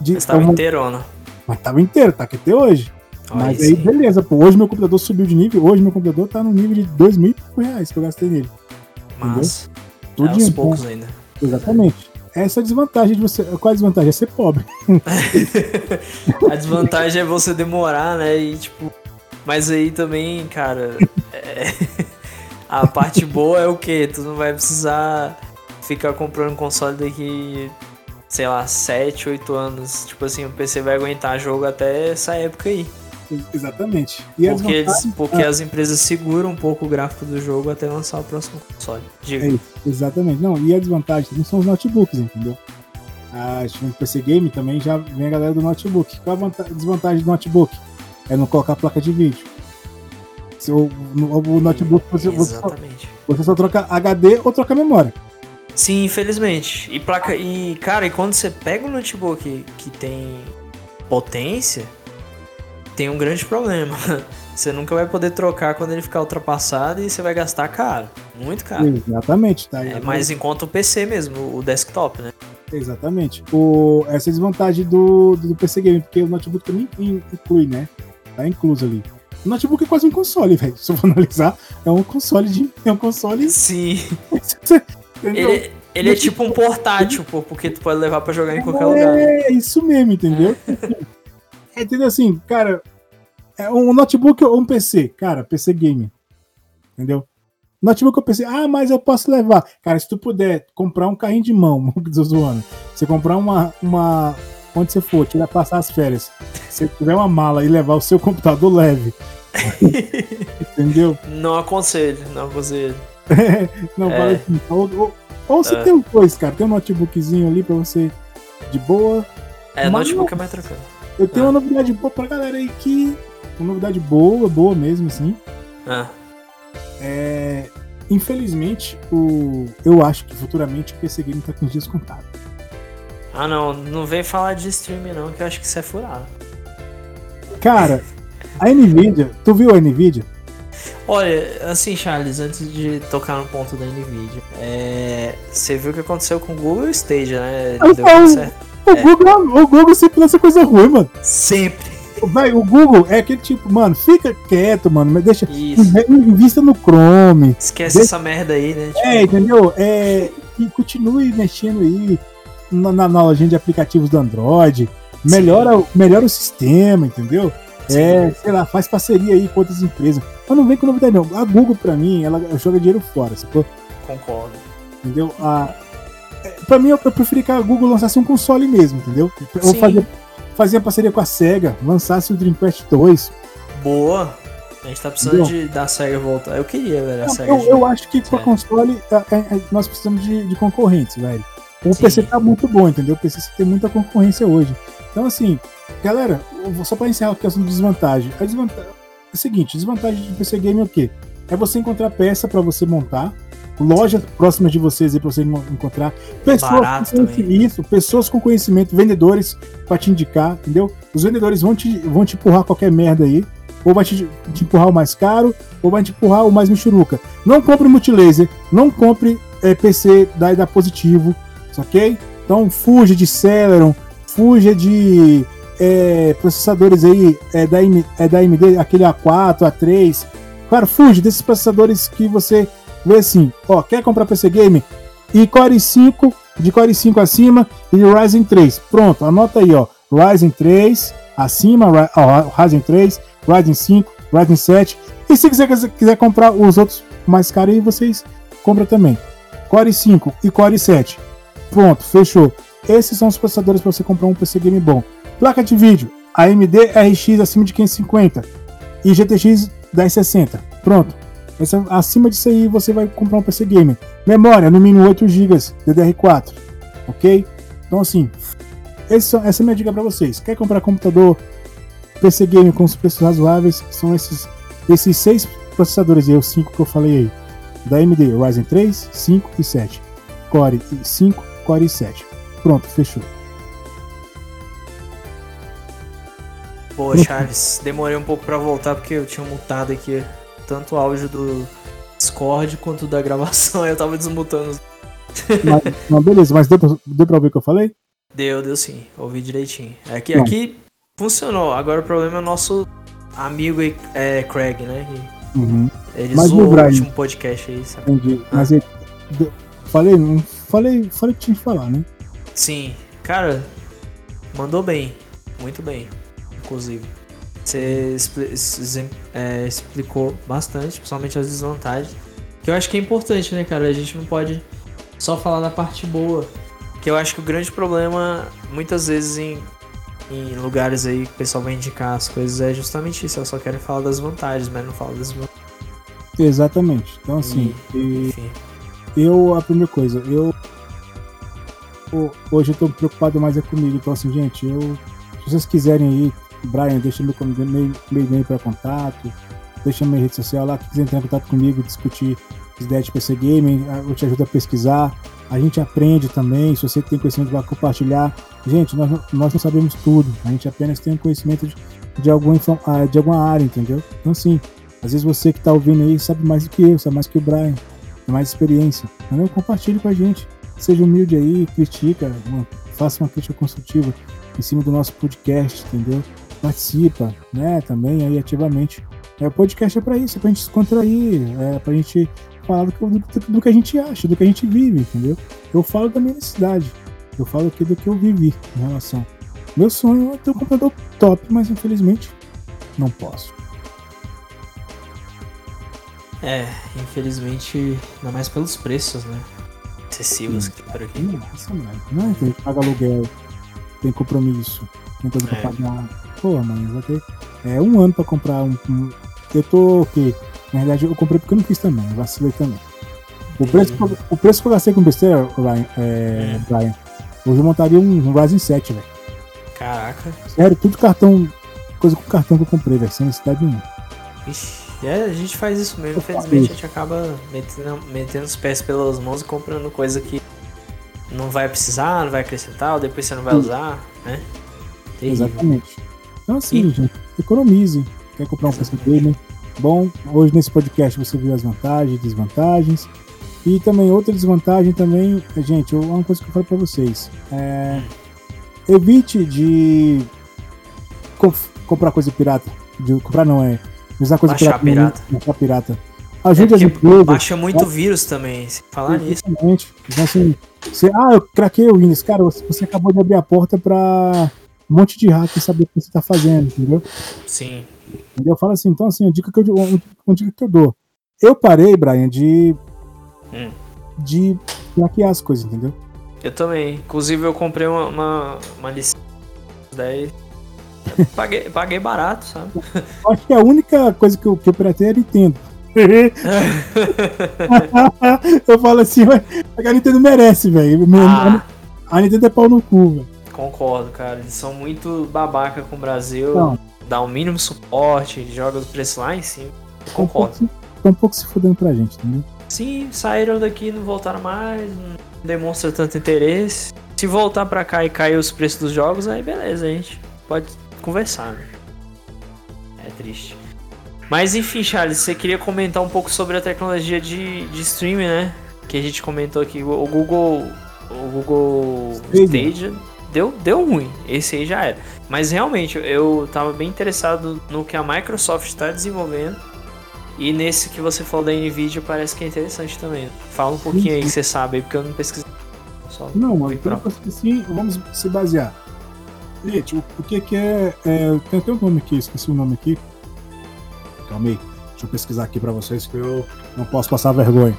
De, Você tava uma- inteirona. mas tava inteiro, tá aqui até hoje. Olha Mas aí, sim. beleza, pô. Hoje meu computador subiu de nível. Hoje meu computador tá no nível de dois mil e reais que eu gastei nele. Massa. Tudo é, aos de poucos ainda. Exatamente. Essa é a desvantagem de você. Qual é a desvantagem? É ser pobre. A desvantagem é você demorar, né? E tipo. Mas aí também, cara. é- A parte boa é o que? Tu não vai precisar ficar comprando console daqui, sei lá, 7, 8 anos. Tipo assim, o PC vai aguentar jogo até essa época aí. Exatamente. E Porque, eles, porque as empresas seguram um pouco o gráfico do jogo até lançar o próximo console. É exatamente. Não, e a desvantagem não são os notebooks, entendeu? Ah, no PC Game também já vem a galera do notebook. Qual a vanta- desvantagem do notebook? É não colocar placa de vídeo. Se o, o notebook você, você, só, você só troca HD ou troca memória. Sim, infelizmente. E placa. E, cara, e quando você pega um notebook que tem potência, tem um grande problema. Você nunca vai poder trocar quando ele ficar ultrapassado e você vai gastar caro. Muito caro. Exatamente, tá? É mais em conta o PC mesmo, o desktop, né? Exatamente. O, essa é a desvantagem do, do PC Game, porque o notebook também inclui, né? Tá incluso ali. O notebook é quase um console, velho. Se eu for analisar, é um console de. É um console. Sim. ele, ele é tipo um portátil, pô, porque tu pode levar pra jogar em qualquer é, lugar. É, isso mesmo, entendeu? É, entendeu assim, cara, é um notebook ou um PC? Cara, PC game. Entendeu? Notebook ou PC? Ah, mas eu posso levar. Cara, se tu puder comprar um carrinho de mão, zoando, você comprar uma, uma. Onde você for, tirar passar as férias. Se tiver uma mala e levar o seu computador leve. entendeu? Não aconselho, não aconselho. não, é. assim. Ou, ou, ou você é. tem um dois, cara. Tem um notebookzinho ali pra você de boa. É, notebook é mais tranquilo. Eu tenho uma novidade boa pra galera aí que. Uma novidade boa, boa mesmo, assim. Ah. É. Infelizmente, o, eu acho que futuramente o PC Game tá com os dias contados. Ah, não, não vem falar de streaming, não, que eu acho que isso é furado. Cara, a Nvidia, tu viu a Nvidia? Olha, assim, Charles, antes de tocar no ponto da Nvidia, é, você viu o que aconteceu com o Google Stadia, né? Deu tudo certo. O, é. Google, o Google sempre lança coisa ruim, mano. Sempre. Vai, o Google é aquele tipo, mano, fica quieto, mano, mas deixa. Isso. Invista no Chrome. Esquece deixa, essa merda aí, né? Tipo... É, entendeu? É, e continue mexendo aí na, na, na lojinha de aplicativos do Android. Melhora, melhora o sistema, entendeu? É, sei lá, faz parceria aí com outras empresas. Mas não vem com novidade, não. A Google, pra mim, ela joga dinheiro fora, sacou? Concordo. Entendeu? A, é, pra mim, eu, eu preferi que a Google lançasse um console mesmo, entendeu? Ou fazer, fazer parceria com a SEGA, lançasse o Dreamcast 2. Boa! A gente tá precisando de, da SEGA voltar. Eu queria, velho, a SEGA. Eu, eu acho que com a console a, a, a, nós precisamos de, de concorrentes, velho. O Sim. PC tá muito bom, entendeu? O PC tem muita concorrência hoje. Então, assim, galera, só para encerrar a questão de desvantagem. A desvantagem é o seguinte: desvantagem de PC Game é o quê? É você encontrar peça para você montar, lojas próximas de vocês aí para você encontrar, pessoas com isso, pessoas com conhecimento, vendedores para te indicar, entendeu? Os vendedores vão te, vão te empurrar qualquer merda aí, ou vai te, te empurrar o mais caro, ou vai te empurrar o mais michuruca. Não compre multilaser, não compre é, PC da, da positivo, ok? Então fuja de Celeron, fuja de é, processadores aí é da, é da AMD, aquele A4, A3. Cara, fuja desses processadores que você vê assim, ó, quer comprar PC Game? E Core 5, de Core 5 acima e Ryzen 3. Pronto, anota aí, ó. Ryzen 3 acima, ó, Ryzen 3, Ryzen 5, Ryzen 7. E se quiser, quiser comprar os outros mais caros aí, vocês compram também. Core 5 e Core 7. Pronto, fechou. Esses são os processadores para você comprar um PC game bom. Placa de vídeo, AMD RX acima de 550 e GTX 1060. Pronto. Essa, acima disso aí você vai comprar um PC gamer. Memória, no mínimo 8 GB DDR4. Ok? Então assim, esse, essa é a minha dica para vocês. Quer comprar computador PC gamer com os preços razoáveis? São esses, esses seis processadores aí, os cinco que eu falei aí. Da AMD Ryzen 3, 5 e 7. Core 5, Core 7. Pronto, fechou. Pô, Charles, demorei um pouco para voltar porque eu tinha mutado aqui tanto o áudio do Discord quanto da gravação, eu tava desmutando. Mas, não, beleza, mas deu pra, deu pra ouvir o que eu falei? Deu, deu sim, ouvi direitinho. Aqui, é aqui funcionou, agora o problema é o nosso amigo é, Craig, né? Uhum. Ele mas zoou o último podcast aí, sabe? Entendi, ah. mas ele, falei, falei, falei que tinha que falar, né? Sim, cara, mandou bem, muito bem inclusive. Você é, explicou bastante, principalmente as desvantagens. Que eu acho que é importante, né, cara? A gente não pode só falar da parte boa. Que eu acho que o grande problema, muitas vezes, em, em lugares aí que o pessoal vai indicar as coisas, é justamente isso. Elas só querem falar das vantagens, mas não falam das vantagens. Exatamente. Então, assim, e, eu, a primeira coisa, eu. Hoje eu tô preocupado mais é comigo. Então, assim, gente, eu. Se vocês quiserem aí Brian, deixa meu, e-mail para contato, deixa minha rede social lá, se quiser entrar em contato comigo, discutir as ideias de PC Gaming, eu te ajudo a pesquisar. a gente aprende também. Se você tem conhecimento, vai compartilhar. Gente, nós, nós não sabemos tudo, a gente apenas tem conhecimento de, de, algum, de alguma área, entendeu? Então, assim, às vezes você que está ouvindo aí sabe mais do que eu, sabe mais que o Brian, tem mais experiência. Entendeu? Compartilhe com a gente. Seja humilde aí, critica, faça uma crítica construtiva em cima do nosso podcast, entendeu? Participa, né, também aí ativamente. É, o podcast é para isso, é pra gente se contrair, é pra gente falar do, do, do, que a gente acha, do que a gente vive, entendeu? Eu falo da minha necessidade, eu falo aqui do que eu vivi em relação. Meu sonho é ter um computador top, mas infelizmente não posso. É, infelizmente, ainda mais pelos preços, né? Excessivos Sim. que tem por aqui. Nossa, não, tem que pagar aluguel, tem compromisso, tem coisa pra é. pagar. Pô, mano, vai ter é, um ano pra comprar um, um. Eu tô o quê? Na verdade, eu comprei porque eu não quis também, eu vacilei também. O preço, o preço que eu gastei com besteira, Ryan, é, uhum. Brian, hoje eu montaria um, um Ryzen 7, velho. Caraca. Sério, tudo cartão. Coisa com cartão que eu comprei, velho, sem necessidade nenhuma. Ixi. É, a gente faz isso mesmo. Infelizmente a gente acaba metendo, metendo os pés pelas mãos e comprando coisa que não vai precisar, não vai acrescentar, ou depois você não vai usar, né? Terrível. Exatamente. Então assim, e... gente, economize. Quer comprar um PC gamer? Bom, hoje nesse podcast você viu as vantagens e desvantagens. E também outra desvantagem também, gente, uma coisa que eu falo pra vocês. É, evite de comprar coisa pirata. De, comprar não, é Usar coisa Baixar pirata. Baixar pirata. Ajude é as empresas. Baixa muito vírus também, se falar nisso. Exatamente. Então, assim, você, ah, eu craquei o Windows. Cara, você, você acabou de abrir a porta pra um monte de hacker saber o que você tá fazendo, entendeu? Sim. Entendeu? Fala assim, então assim, a dica que eu, uma dica que eu dou. Eu parei, Brian, de. Hum. de craquear as coisas, entendeu? Eu também. Inclusive eu comprei uma, uma, uma licença 10 paguei, paguei barato, sabe? Acho que a única coisa que eu, que eu piratei é a Nintendo. eu falo assim, a Nintendo merece, velho. Ah. A Nintendo é pau no cu, velho. Concordo, cara. Eles são muito babaca com o Brasil. Não. Dá o um mínimo suporte, joga o preço lá em cima. Eu concordo. Estão um, um pouco se fudendo pra gente, entendeu? Sim, saíram daqui, não voltaram mais, não demonstra tanto interesse. Se voltar pra cá e cair os preços dos jogos, aí beleza, a gente pode conversar. Né? É triste. Mas enfim, Charles, você queria comentar um pouco sobre a tecnologia de, de streaming, né? Que a gente comentou aqui. O Google. O Google Stadia deu, deu ruim. Esse aí já era. Mas realmente, eu tava bem interessado no que a Microsoft está desenvolvendo. E nesse que você falou da Nvidia parece que é interessante também. Fala um pouquinho aí que você sabe porque eu não pesquisei. Só não, mas assim, vamos se basear. Gente, o, o que, que é, é, Tem até um nome aqui, esqueci o nome aqui. Calma aí. Deixa eu pesquisar aqui pra vocês que eu não posso passar vergonha.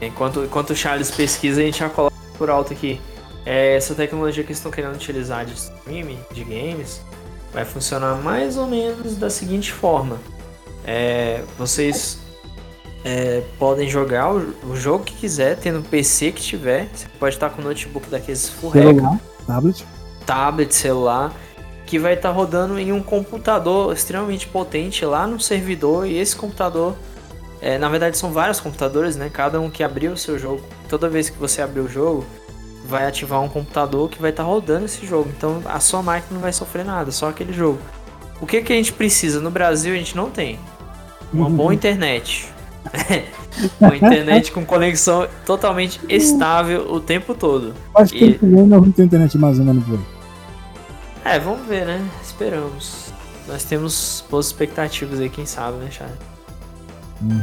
Enquanto, enquanto o Charles pesquisa, a gente já coloca por alto aqui. É, essa tecnologia que estão querendo utilizar de streaming, de games, vai funcionar mais ou menos da seguinte forma. É, vocês é, podem jogar o, o, jogo que quiser, tendo o PC que tiver. Você pode estar com o notebook daqueles full Tablet? Tablet, celular, que vai estar tá rodando em um computador extremamente potente lá no servidor. E esse computador, é, na verdade, são vários computadores, né? Cada um que abriu o seu jogo. Toda vez que você abrir o jogo, vai ativar um computador que vai estar tá rodando esse jogo. Então a sua máquina não vai sofrer nada, só aquele jogo. O que, que a gente precisa? No Brasil a gente não tem. Uma boa internet. uma internet com conexão totalmente estável o tempo todo. Acho que e... nós vamos ter internet mais ou menos por aí. É, vamos ver, né? Esperamos. Nós temos boas expectativas aí, quem sabe, né, Charlie? Uhum.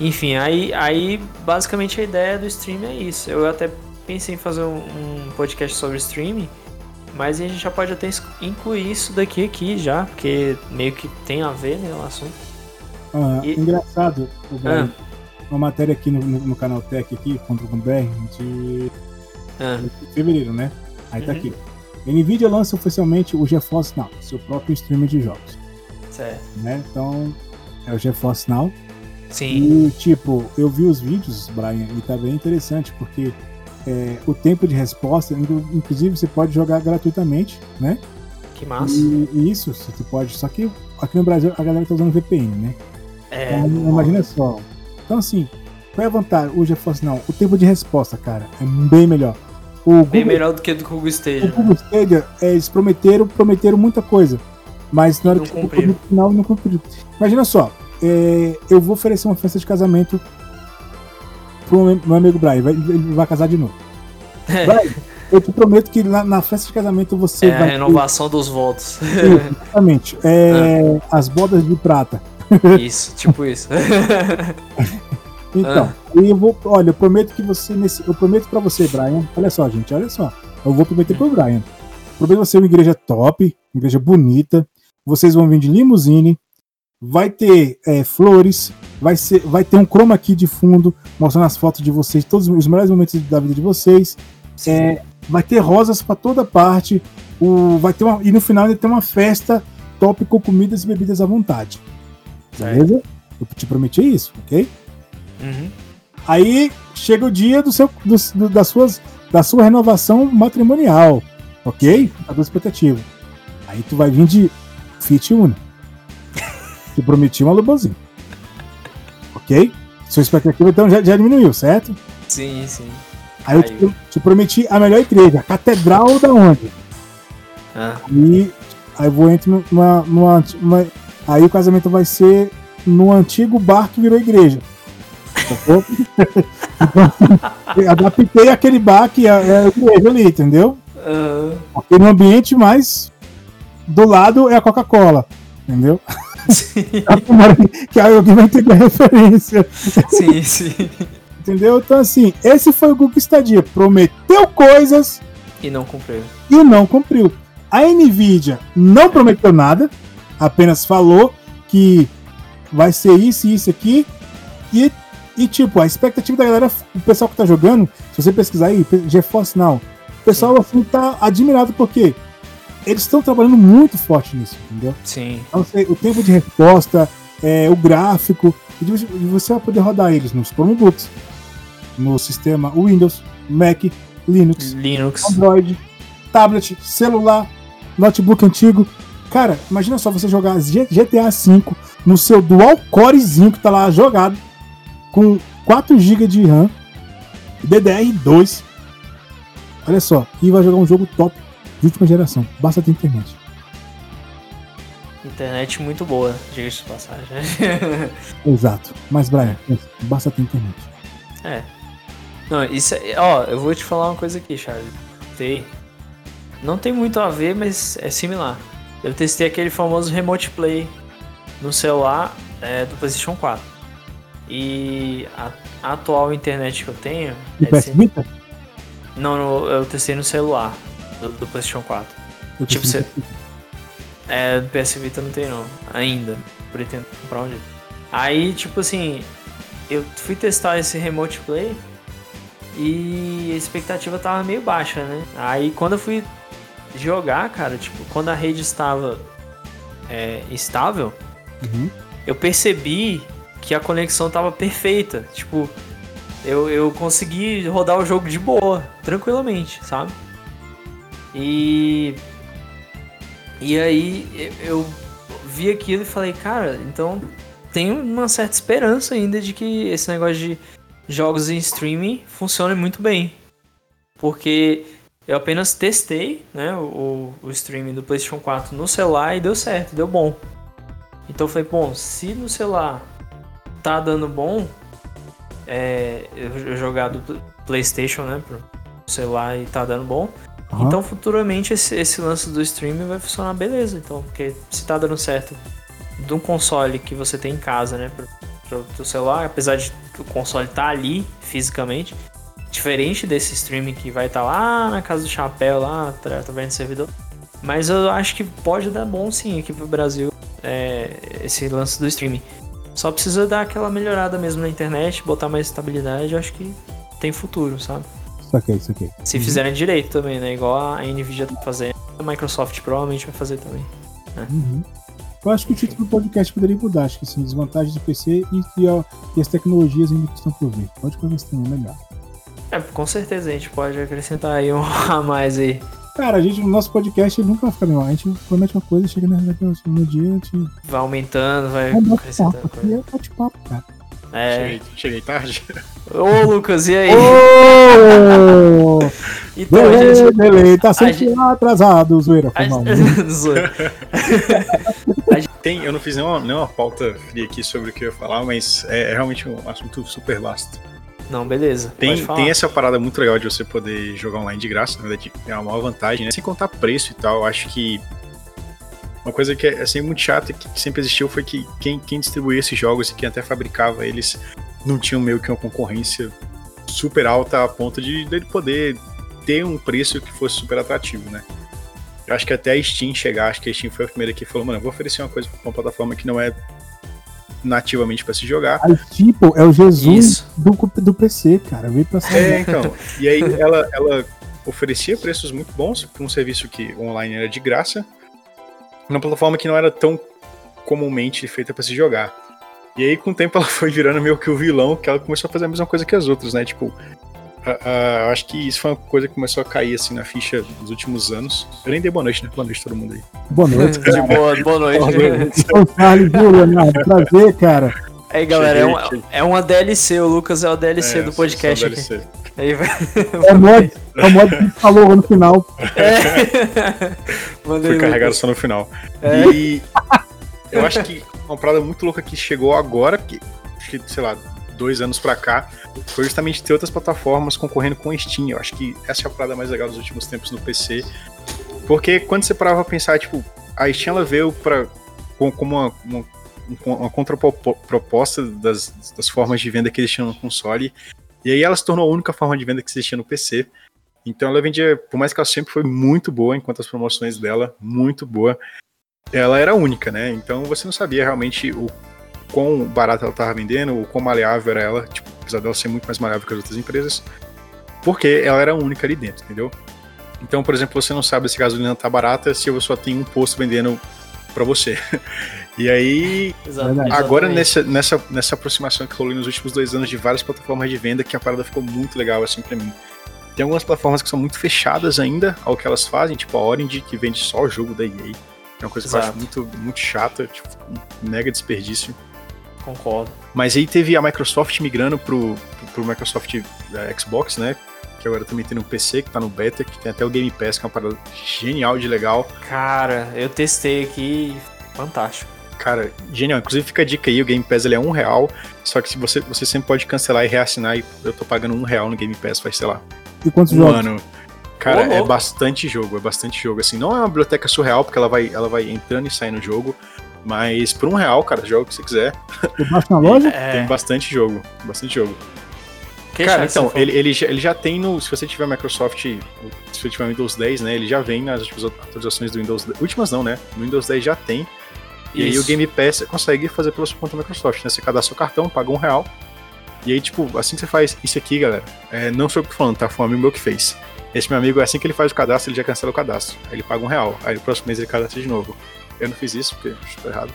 Enfim, aí, aí basicamente a ideia do stream é isso. Eu até pensei em fazer um, um podcast sobre streaming, mas a gente já pode até incluir isso daqui aqui já, porque meio que tem a ver, né, o assunto. Ah, e... Engraçado, ah. uma matéria aqui no, no canal Tech aqui, .com.br, de ah. fevereiro, né? Aí tá uhum. aqui. Nvidia lança oficialmente o GeForce Now, seu próprio streaming de jogos. Certo. Né? Então, é o GeForce Now. Sim. E, tipo, eu vi os vídeos, Brian, e tá bem interessante, porque é, o tempo de resposta, inclusive você pode jogar gratuitamente, né? Que massa. E, e isso, você pode. Só que aqui no Brasil a galera tá usando VPN, né? É. Então, imagina só. Então, assim, qual é a vantagem? O GeForce não, o tempo de resposta, cara, é bem melhor. O bem Google, melhor do que do Google Stadia. O Google Stadia, é, eles prometeram, prometeram muita coisa. Mas na hora não que cumpriram. no final não cumpriram. Imagina só, é, eu vou oferecer uma festa de casamento pro meu amigo Brian, ele vai, ele vai casar de novo. É. Brian, eu te prometo que na, na, festa de casamento você é vai. a renovação ter... dos votos. Exatamente. É, ah. As bodas de prata. Isso, tipo isso. então, ah. eu vou. Olha, eu prometo que você. Nesse, eu prometo pra você, Brian. Olha só, gente, olha só. Eu vou prometer pro Brian. Prometo você uma igreja top, uma igreja bonita. Vocês vão vir de limusine. Vai ter é, flores, vai, ser, vai ter um chroma aqui de fundo, mostrando as fotos de vocês, todos os melhores momentos da vida de vocês. É, vai ter rosas para toda parte. O, vai ter uma, e no final ainda tem uma festa top com comidas e bebidas à vontade. Beleza? Eu te prometi isso, ok? Uhum. Aí chega o dia do seu, do, do, das suas, da sua renovação matrimonial, ok? A tua expectativa. Aí tu vai vir de Fit Uno. Te prometi uma Lubozinho. Ok? Sua expectativa então já, já diminuiu, certo? Sim, sim. Aí eu te, te, prometi a melhor igreja, a Catedral da onde? Ah. E aí eu vou entrar numa, numa, numa, Aí o casamento vai ser no antigo bar que virou igreja. então, adaptei aquele bar que é, é igreja ali, entendeu? Uhum. Aqui no ambiente mais do lado é a Coca-Cola, entendeu? Sim. que aí alguém vai entender a referência. Sim, sim. Entendeu? Então, assim, esse foi o Google Stadia. Prometeu coisas. E não cumpriu. E não cumpriu. A Nvidia não prometeu nada, apenas falou que vai ser isso e isso aqui. E, e, tipo, a expectativa da galera, o pessoal que tá jogando, se você pesquisar aí, GeForce Now, o pessoal assim tá admirado porque eles estão trabalhando muito forte nisso, entendeu? Sim. Então, o tempo de resposta, é, o gráfico, e você vai poder rodar eles nos Chromebooks, no sistema Windows, Mac, Linux, Linux, Android, tablet, celular, notebook antigo. Cara, imagina só você jogar GTA V no seu dual corezinho que tá lá jogado com 4 GB de RAM, DDR2. Olha só, e vai jogar um jogo top de última geração. Basta ter internet. Internet muito boa, diga-se de passagem. Exato. Mas, Brian, basta ter internet. É, não, isso é, ó, eu vou te falar uma coisa aqui, Charles. Tem, não tem muito a ver, mas é similar. Eu testei aquele famoso Remote Play no celular é, do PlayStation 4. E a, atual internet que eu tenho. é PS Vita? Não, no, eu testei no celular do, do PlayStation 4. Eu tipo, você. É, do PS Vita não tem não. Ainda. Pretendo comprar um jeito. Aí, tipo assim, eu fui testar esse Remote Play e a expectativa tava meio baixa, né? Aí quando eu fui jogar, cara, tipo, quando a rede estava é, estável, uhum. eu percebi que a conexão tava perfeita. Tipo, eu, eu consegui rodar o jogo de boa, tranquilamente, sabe? E. E aí eu vi aquilo e falei, cara, então tem uma certa esperança ainda de que esse negócio de jogos em streaming funcionem muito bem. Porque eu apenas testei né, o, o streaming do PlayStation 4 no celular e deu certo, deu bom. Então eu falei, bom, se no celular tá dando bom, é, eu jogar do PlayStation né, pro celular e tá dando bom, uhum. então futuramente esse, esse lance do streaming vai funcionar beleza. Então, porque se tá dando certo de um console que você tem em casa, né, pro, pro, pro celular, apesar de o console tá ali fisicamente. Diferente desse streaming que vai estar tá lá na casa do chapéu, lá através do servidor. Mas eu acho que pode dar bom sim aqui pro Brasil é, esse lance do streaming. Só precisa dar aquela melhorada mesmo na internet, botar mais estabilidade, eu acho que tem futuro, sabe? Isso aqui. Se uhum. fizerem direito também, né? Igual a Nvidia tá fazendo, a Microsoft provavelmente vai fazer também. Né? Uhum. Eu acho que o título do podcast poderia mudar, acho que sim, desvantagens do PC e, e, e as tecnologias ainda que estão por vir. Pode começar melhor. É, com certeza a gente pode acrescentar aí um a mais aí. Cara, a gente, no nosso podcast nunca vai ficar mal. A gente promete uma coisa, chega no dia, a gente. Vai aumentando, vai acrescentando. Aqui é bate-papo, cara. É. Cheguei, cheguei tarde. Ô, Lucas, e aí? Ô! Então, a Delay, gente. delay, tá a sempre atrasado, zoeira. a Foi mal. gente- Zoeira. Tem, eu não fiz nenhuma, nenhuma pauta fria aqui sobre o que eu ia falar, mas é, é realmente um assunto super vasto. Não, beleza. Tem, tem essa parada muito legal de você poder jogar online de graça, na verdade, é uma maior vantagem, né? Sem contar preço e tal, acho que uma coisa que é assim, muito chata que sempre existiu foi que quem, quem distribuía esses jogos e quem até fabricava eles não tinham meio que uma concorrência super alta a ponto de dele poder ter um preço que fosse super atrativo, né? Eu acho que até a Steam chegar, acho que a Steam foi a primeira que falou, mano, eu vou oferecer uma coisa pra uma plataforma que não é nativamente para se jogar. A tipo é o Jesus do, do PC, cara. Veio pra É, então. E aí ela, ela oferecia preços muito bons para um serviço que online era de graça, numa plataforma que não era tão comumente feita para se jogar. E aí, com o tempo, ela foi virando meio que o vilão, que ela começou a fazer a mesma coisa que as outras, né? Tipo, a- a- acho que isso foi uma coisa que começou a cair assim na ficha nos últimos anos. Eu nem dei boa noite, né? Boa noite a todo mundo aí. Boa noite. De boa, boa noite. Viu, Leonardo? Prazer, cara. Aí, galera, é, uma, cheguei. é uma DLC. O Lucas é o DLC É, do podcast. DLC. Aí vai. É o mod, é o mod que a gente falou no final. É. Mandei Foi carregado Lucas. só no final. É. E eu acho que uma parada muito louca que chegou agora, que, sei lá, dois anos pra cá, foi justamente ter outras plataformas concorrendo com a Steam. Eu acho que essa é a parada mais legal dos últimos tempos no PC. Porque quando você parava pra pensar, tipo, a Steam ela veio pra, com- como uma, uma, uma contraproposta das, das formas de venda que existiam no console. E aí ela se tornou a única forma de venda que existia no PC. Então ela vendia, por mais que ela sempre foi muito boa, enquanto as promoções dela, muito boa, ela era única, né? Então você não sabia realmente o quão barato ela estava vendendo, o quão maleável era ela, tipo, apesar dela ser muito mais maleável que as outras empresas, porque ela era única ali dentro, entendeu? Então, por exemplo, você não sabe se a gasolina tá barata se você só tem um posto vendendo para você. E aí, Exato. Agora, nessa, nessa, nessa aproximação que rolou nos últimos dois anos de várias plataformas de venda, que a parada ficou muito legal, assim, pra mim. Tem algumas plataformas que são muito fechadas ainda ao que elas fazem, tipo a Orange, que vende só o jogo da EA. Que é uma coisa que eu acho Exato. muito, muito chata, tipo, um mega desperdício. Concordo. Mas aí teve a Microsoft migrando pro, pro, Microsoft eh, Xbox, né? Que agora também tem no PC, que tá no beta, que tem até o Game Pass, que é uma parada genial de legal. Cara, eu testei aqui. Fantástico. Cara, genial. Inclusive fica a dica aí, o Game Pass ele é um real, só que se você, você sempre pode cancelar e reassinar, e eu tô pagando um real no Game Pass, faz, sei lá, E quantos um jogos? ano. Cara, é bastante jogo, é bastante jogo. Assim, não é uma biblioteca surreal, porque ela vai, ela vai entrando e saindo no jogo, mas por um real, cara, joga o que você quiser. Na loja? É. Tem bastante jogo, bastante jogo. Que Cara, então, ele, ele, já, ele já tem no. Se você tiver Microsoft, se você tiver Windows 10, né? Ele já vem nas últimas atualizações do Windows 10. Últimas não, né? No Windows 10 já tem. E aí o Game Pass você consegue fazer pela sua conta Microsoft, né? Você cadastra o cartão, paga um real. E aí, tipo, assim que você faz isso aqui, galera, é, não sou eu que tô falando, tá? Foi um amigo meu que fez. Esse meu amigo, assim que ele faz o cadastro, ele já cancela o cadastro. Aí ele paga um real. Aí no próximo mês ele cadastra de novo. Eu não fiz isso, porque tô errado.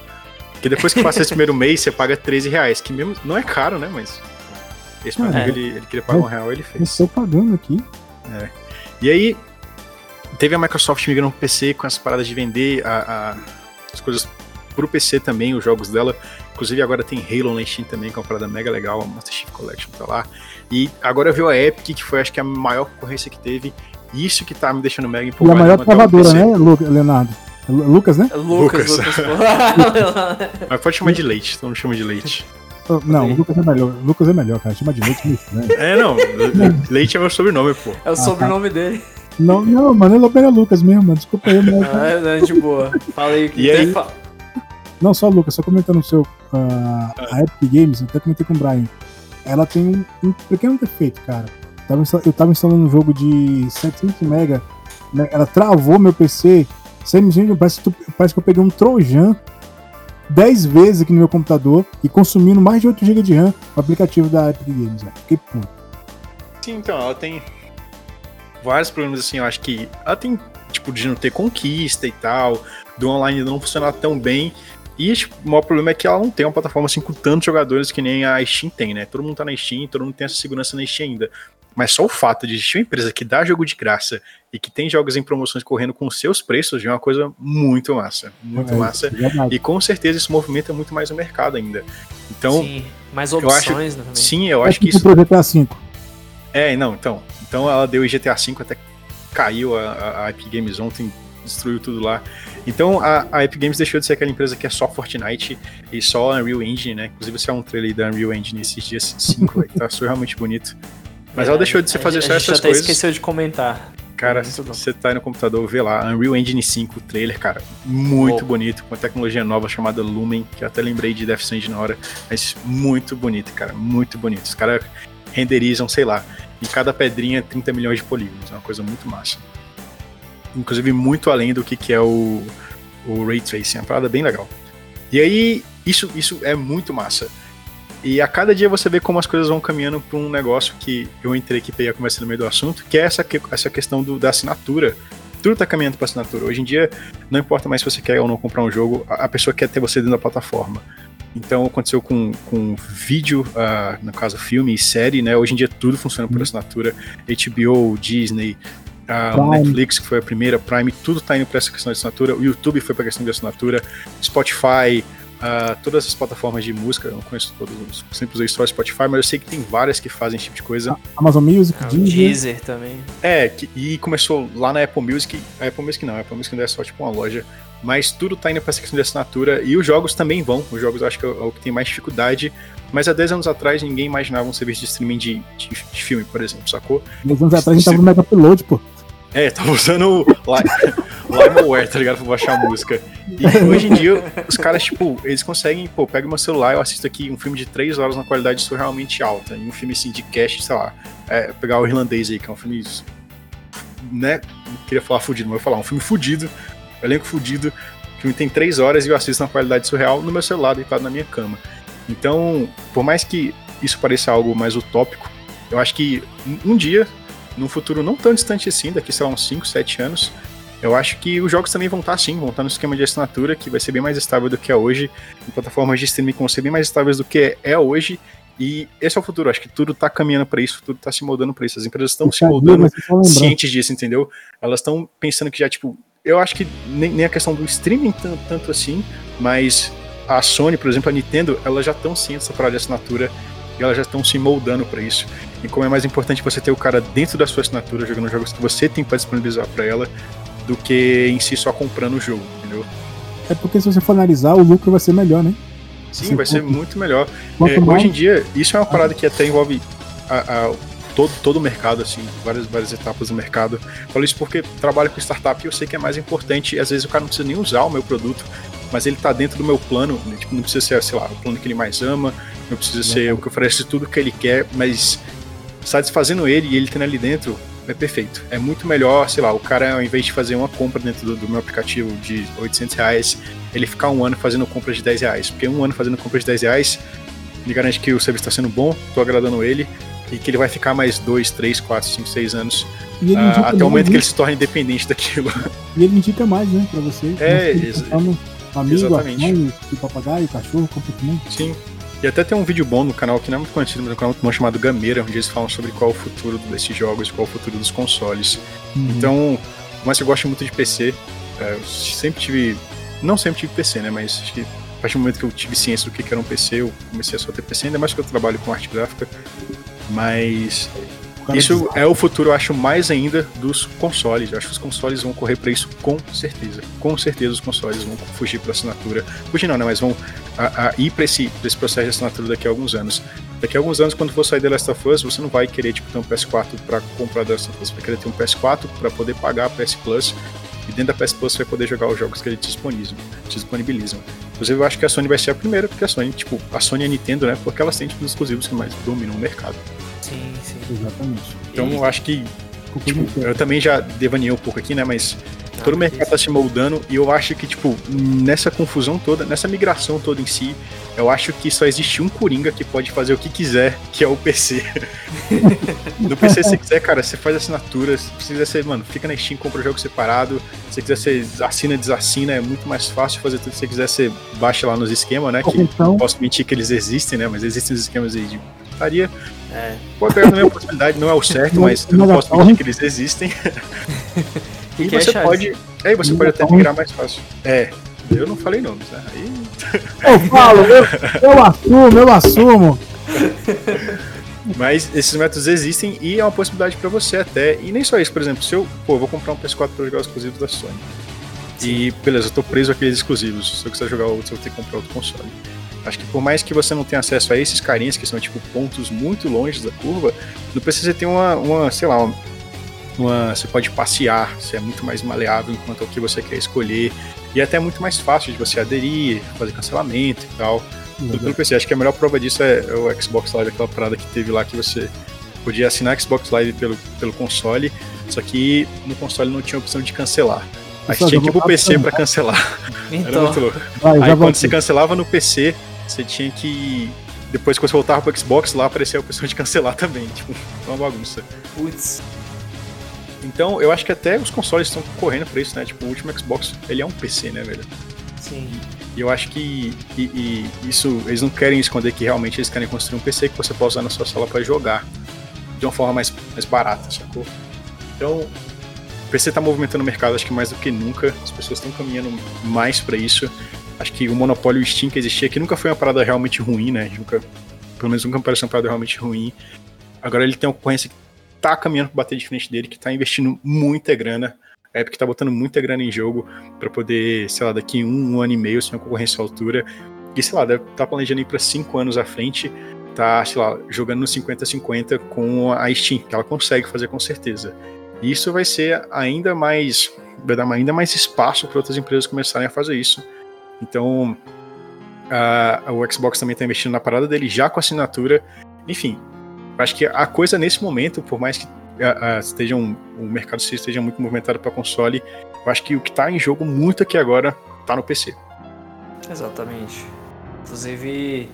Porque depois que passa esse primeiro mês, você paga 13 reais, que mesmo não é caro, né? Mas esse meu É. amigo, ele, ele queria pagar um real, ele Eu fez. estou pagando aqui. E aí, teve a Microsoft migrando pro PC com as paradas de vender a- a- as coisas pro PC também, os jogos dela. Inclusive agora tem Halo na Steam também, que é uma parada mega legal, a Master Chief Collection tá lá. E agora veio a Epic, que foi acho que a maior concorrência que teve. Isso que tá me deixando mega E a empolgado. maior travadora, né, Leonardo? Lu- Lucas, né? Lucas, Lucas. Lucas. pô. Mas pode chamar de leite, então não chama de leite. Não, Aí. o Lucas é melhor. O Lucas é melhor, cara. Chama de leite nisso, né? É, não, leite é meu sobrenome, pô. é o sobrenome dele. Não, não, mano, ele é Lucas mesmo, mano. Desculpa aí, mas. Ah, é, de boa. Falei que E aí? fa- Não, só Lucas, só comentando o seu. ah, a Epic Games, eu até comentei com o Brian. Ela tem um, um pequeno defeito, cara. Eu tava, insta- eu tava instalando um jogo de 700 MB, né, ela travou meu PC. Sério, gente, parece, que parece que eu peguei um Trojan 10 vezes aqui no meu computador e consumindo mais de 8 GB de RAM no aplicativo da Epic Games. Velho. Fiquei puto. Sim, então, ela tem vários problemas, assim, eu acho que ela tem, tipo, de não ter conquista e tal, do online não funcionar tão bem, e tipo, o maior problema é que ela não tem uma plataforma, assim, com tantos jogadores que nem a Steam tem, né? Todo mundo tá na Steam, todo mundo tem essa segurança na Steam ainda. Mas só o fato de existir uma empresa que dá jogo de graça e que tem jogos em promoções correndo com os seus preços já é uma coisa muito massa, muito É, massa. verdade. E com certeza esse movimento é muito mais no mercado ainda. Então, Sim. Mais Eu acho- opções né. Sim, eu É acho que tipo isso. GTA V. É, não, então. Então ela deu o GTA V até caiu a, a, a Epic Games ontem, destruiu tudo lá. Então a, a Epic Games deixou de ser aquela empresa que é só Fortnite e só Unreal Engine, né? Inclusive você é um trailer aí da Unreal Engine esses dias 5, aí, tá realmente bonito. Mas ela deixou de A fazer gente- só a gente essas até coisas. esqueceu de comentar. Cara, você tá aí no computador, vê lá, Unreal Engine 5 trailer, cara, muito Bom. bonito, com uma tecnologia nova chamada Lumen, que eu até lembrei de Death Stranding na hora, mas muito bonito, cara, muito bonito. Os caras renderizam, sei lá, em cada pedrinha 30 milhões de polígonos, é uma coisa muito massa. Inclusive muito além do que, que é o, o Ray Tracing, é uma parada bem legal. E aí, isso, isso é muito massa. E a cada dia você vê como as coisas vão caminhando para um negócio que eu entrei aqui peguei a conversa no meio do assunto, que é essa, essa questão do, da assinatura. Tudo tá caminhando para assinatura. Hoje em dia, não importa mais se você quer ou não comprar um jogo, a, a pessoa quer ter você dentro da plataforma. Então aconteceu com, com vídeo, ah, no caso filme e série, né? Hoje em dia tudo funciona por Uhum. assinatura. HBO, Disney, Prime. Netflix, que foi a primeira, Prime, tudo tá indo para essa questão de assinatura. O YouTube foi para questão de assinatura. Spotify, ah, todas essas plataformas de música, eu não conheço todas, eu sempre usei só Spotify, mas eu sei que tem várias que fazem esse tipo de coisa. Amazon Music, Ah, Deezer. Deezer também. É, que- e começou lá na Apple Music. A Apple Music não, a Apple Music ainda é só tipo uma loja. Mas tudo tá indo pra essa questão de assinatura e os jogos também vão. Os jogos eu acho que é o que tem mais dificuldade. Mas há 10 anos atrás ninguém imaginava um serviço de streaming de, de, de filme, por exemplo, sacou? Dois anos atrás a gente tava no Mega Upload, pô. É, tava usando o LimeWare, tá ligado? Pra baixar a música. E hoje em dia, os caras, tipo, eles conseguem, pô, pega meu celular, eu assisto aqui um filme de 3 horas na qualidade surrealmente alta. E um filme assim de cash, sei lá. É, pegar o irlandês aí, que é um filme. Né? Não queria falar fudido, mas vou falar, um filme fudido, elenco fudido. O filme tem 3 horas e eu assisto na qualidade surreal no meu celular, deitado na minha cama. Então, por mais que isso pareça algo mais utópico, eu acho que um dia num futuro não tão distante assim, daqui, sei lá, uns 5, 7 anos, eu acho que os jogos também vão estar assim, vão estar no esquema de assinatura, que vai ser bem mais estável do que é hoje, em plataformas de streaming que vão ser bem mais estáveis do que é hoje, e esse é o futuro, acho que tudo tá caminhando para isso, tudo tá se moldando para isso, as empresas estão se dia moldando cientes disso, entendeu? Elas estão pensando que já, tipo, eu acho que nem, nem a questão do streaming tanto, tanto assim, mas a Sony, por exemplo, a Nintendo, elas já estão cientes dessa parada de assinatura e elas já estão se moldando para isso. E como é mais importante você ter o cara dentro da sua assinatura jogando jogos que você tem para disponibilizar para ela do que em si só comprando o jogo, entendeu? É porque se você for analisar, o lucro vai ser melhor, né? Sim, Sim, vai ser muito melhor. É, mais- hoje em dia, isso é uma parada que até envolve a- a- todo, todo o mercado, assim, várias, várias etapas do mercado. Falo isso porque trabalho com startup e eu sei que é mais importante. Às vezes o cara não precisa nem usar o meu produto, mas ele tá dentro do meu plano. né? Tipo, não precisa ser, sei lá, o plano que ele mais ama, não precisa ser o que oferece tudo que ele quer, mas satisfazendo ele e ele tendo ali dentro. É perfeito. É muito melhor, sei lá, o cara, ao invés de fazer uma compra dentro do, do meu aplicativo de 800 reais, ele ficar um ano fazendo compras de 10 reais. Porque um ano fazendo compras de 10 reais, ele garante que o serviço está sendo bom, tô agradando ele, e que ele vai ficar mais 2, 3, 4, 5, 6 anos, indica até o momento que né? ele se torne independente daquilo. E ele indica mais, né, pra você. É, no Amigo, exatamente. a mãe, o papagaio, cachorro, compra também. Sim. E até tem um vídeo bom no canal que não é muito conhecido, mas é um canal muito bom chamado Gameira, onde eles falam sobre qual é o futuro desses jogos, qual é o futuro dos consoles. Uhum. Então, mas eu gosto muito de PC. é, eu sempre tive. Não sempre tive PC, né? Mas acho que a partir do momento que eu tive ciência do que era um PC, eu comecei a só ter PC, ainda mais que eu trabalho com arte gráfica. Mas isso é o futuro, eu acho, mais ainda dos consoles. Eu acho que os consoles vão correr para isso com certeza. Com certeza os consoles vão fugir para assinatura. Fugir não, né? Mas vão a, a ir para esse, pra esse processo de assinatura daqui a alguns anos. Daqui a alguns anos, quando for sair The Last of Us, você não vai querer tipo, ter um PS4 para comprar The Last of Us. Você vai querer ter um PS4 para poder pagar a PS Plus. E dentro da PS Plus você vai poder jogar os jogos que eles disponibilizam. disponibilizam. Inclusive, eu acho que a Sony vai ser a primeira, porque a Sony, tipo, a Sony e a Nintendo, né? Porque elas têm tipo, os exclusivos que mais dominam o mercado. Sim, sim. Exatamente. Então, eu acho que Tipo, eu também já devaneei um pouco aqui, né? Mas todo o mercado tá se moldando e eu acho que, tipo, nessa confusão toda, nessa migração toda em si, eu acho que só existe um Coringa que pode fazer o que quiser, que é o PC. no PC, se você quiser, cara, você faz assinatura. Se quiser ser, mano, fica na Steam, compra o jogo separado. Se quiser ser assina, desassina, é muito mais fácil fazer tudo. Se você quiser, você baixa lá nos esquemas, né? Que Então- não posso mentir que eles existem, né? Mas existem os esquemas aí de putaria. É. Pode pegar também a possibilidade, não é o certo, mas eu não posso mentir que eles existem. E Que que é, você Charles? pode. Aí você pode até migrar mais fácil. É. Eu não falei nomes, né? Aí... Eu falo, eu, eu assumo, eu assumo. Mas esses métodos existem e é uma possibilidade para você até. E nem só isso, por exemplo, se eu pô, vou comprar um PS4 para jogar os exclusivos da Sony. Sim. E beleza, eu tô preso àqueles exclusivos. Se eu quiser jogar outro, eu vou ter que comprar outro console. Acho que por mais que você não tenha acesso a esses carinhas, que são tipo pontos muito longe da curva, no PC você tem uma, uma sei lá, uma, uma, você pode passear, você é muito mais maleável enquanto ao que você quer escolher, e é até muito mais fácil de você aderir, fazer cancelamento e tal. Tudo pelo PC. Acho que a melhor prova disso é o Xbox Live, aquela parada que teve lá que você podia assinar Xbox Live pelo, pelo console, só que no console não tinha opção de cancelar. Aí tinha que ir pro PC para cancelar. Então. Era muito louco. Vai, Aí quando você cancelava no PC, você tinha que. Depois que você voltava pro Xbox, lá aparecia a opção de cancelar também. Tipo, uma bagunça. Putz. Então, eu acho que até os consoles estão correndo pra isso, né? Tipo, o último Xbox, ele é um PC, né, velho? Sim. E eu acho que e, e isso eles não querem esconder que realmente eles querem construir um PC que você possa usar na sua sala para jogar de uma forma mais, mais barata, sacou? Então, o PC está movimentando o mercado, acho que mais do que nunca. As pessoas estão caminhando mais para isso. Acho que o monopólio Steam que existia, que nunca foi uma parada realmente ruim, né? Nunca, pelo menos nunca pareceu uma parada realmente ruim. Agora ele tem uma concorrência que tá caminhando para bater de frente dele, que tá investindo muita grana. A Epic tá botando muita grana em jogo para poder, sei lá, daqui um, um ano e meio, sem uma concorrência à altura. E sei lá, deve tá planejando ir para cinco anos à frente, tá, sei lá, jogando no 50-50 com a Steam, que ela consegue fazer com certeza. E isso vai ser ainda mais, vai dar ainda mais espaço para outras empresas começarem a fazer isso. Então, a, o Xbox também está investindo na parada dele já com assinatura. Enfim, acho que a coisa nesse momento, por mais que a, a, esteja um, o mercado esteja muito movimentado para console, eu acho que o que está em jogo muito aqui agora está no PC. Exatamente. Inclusive,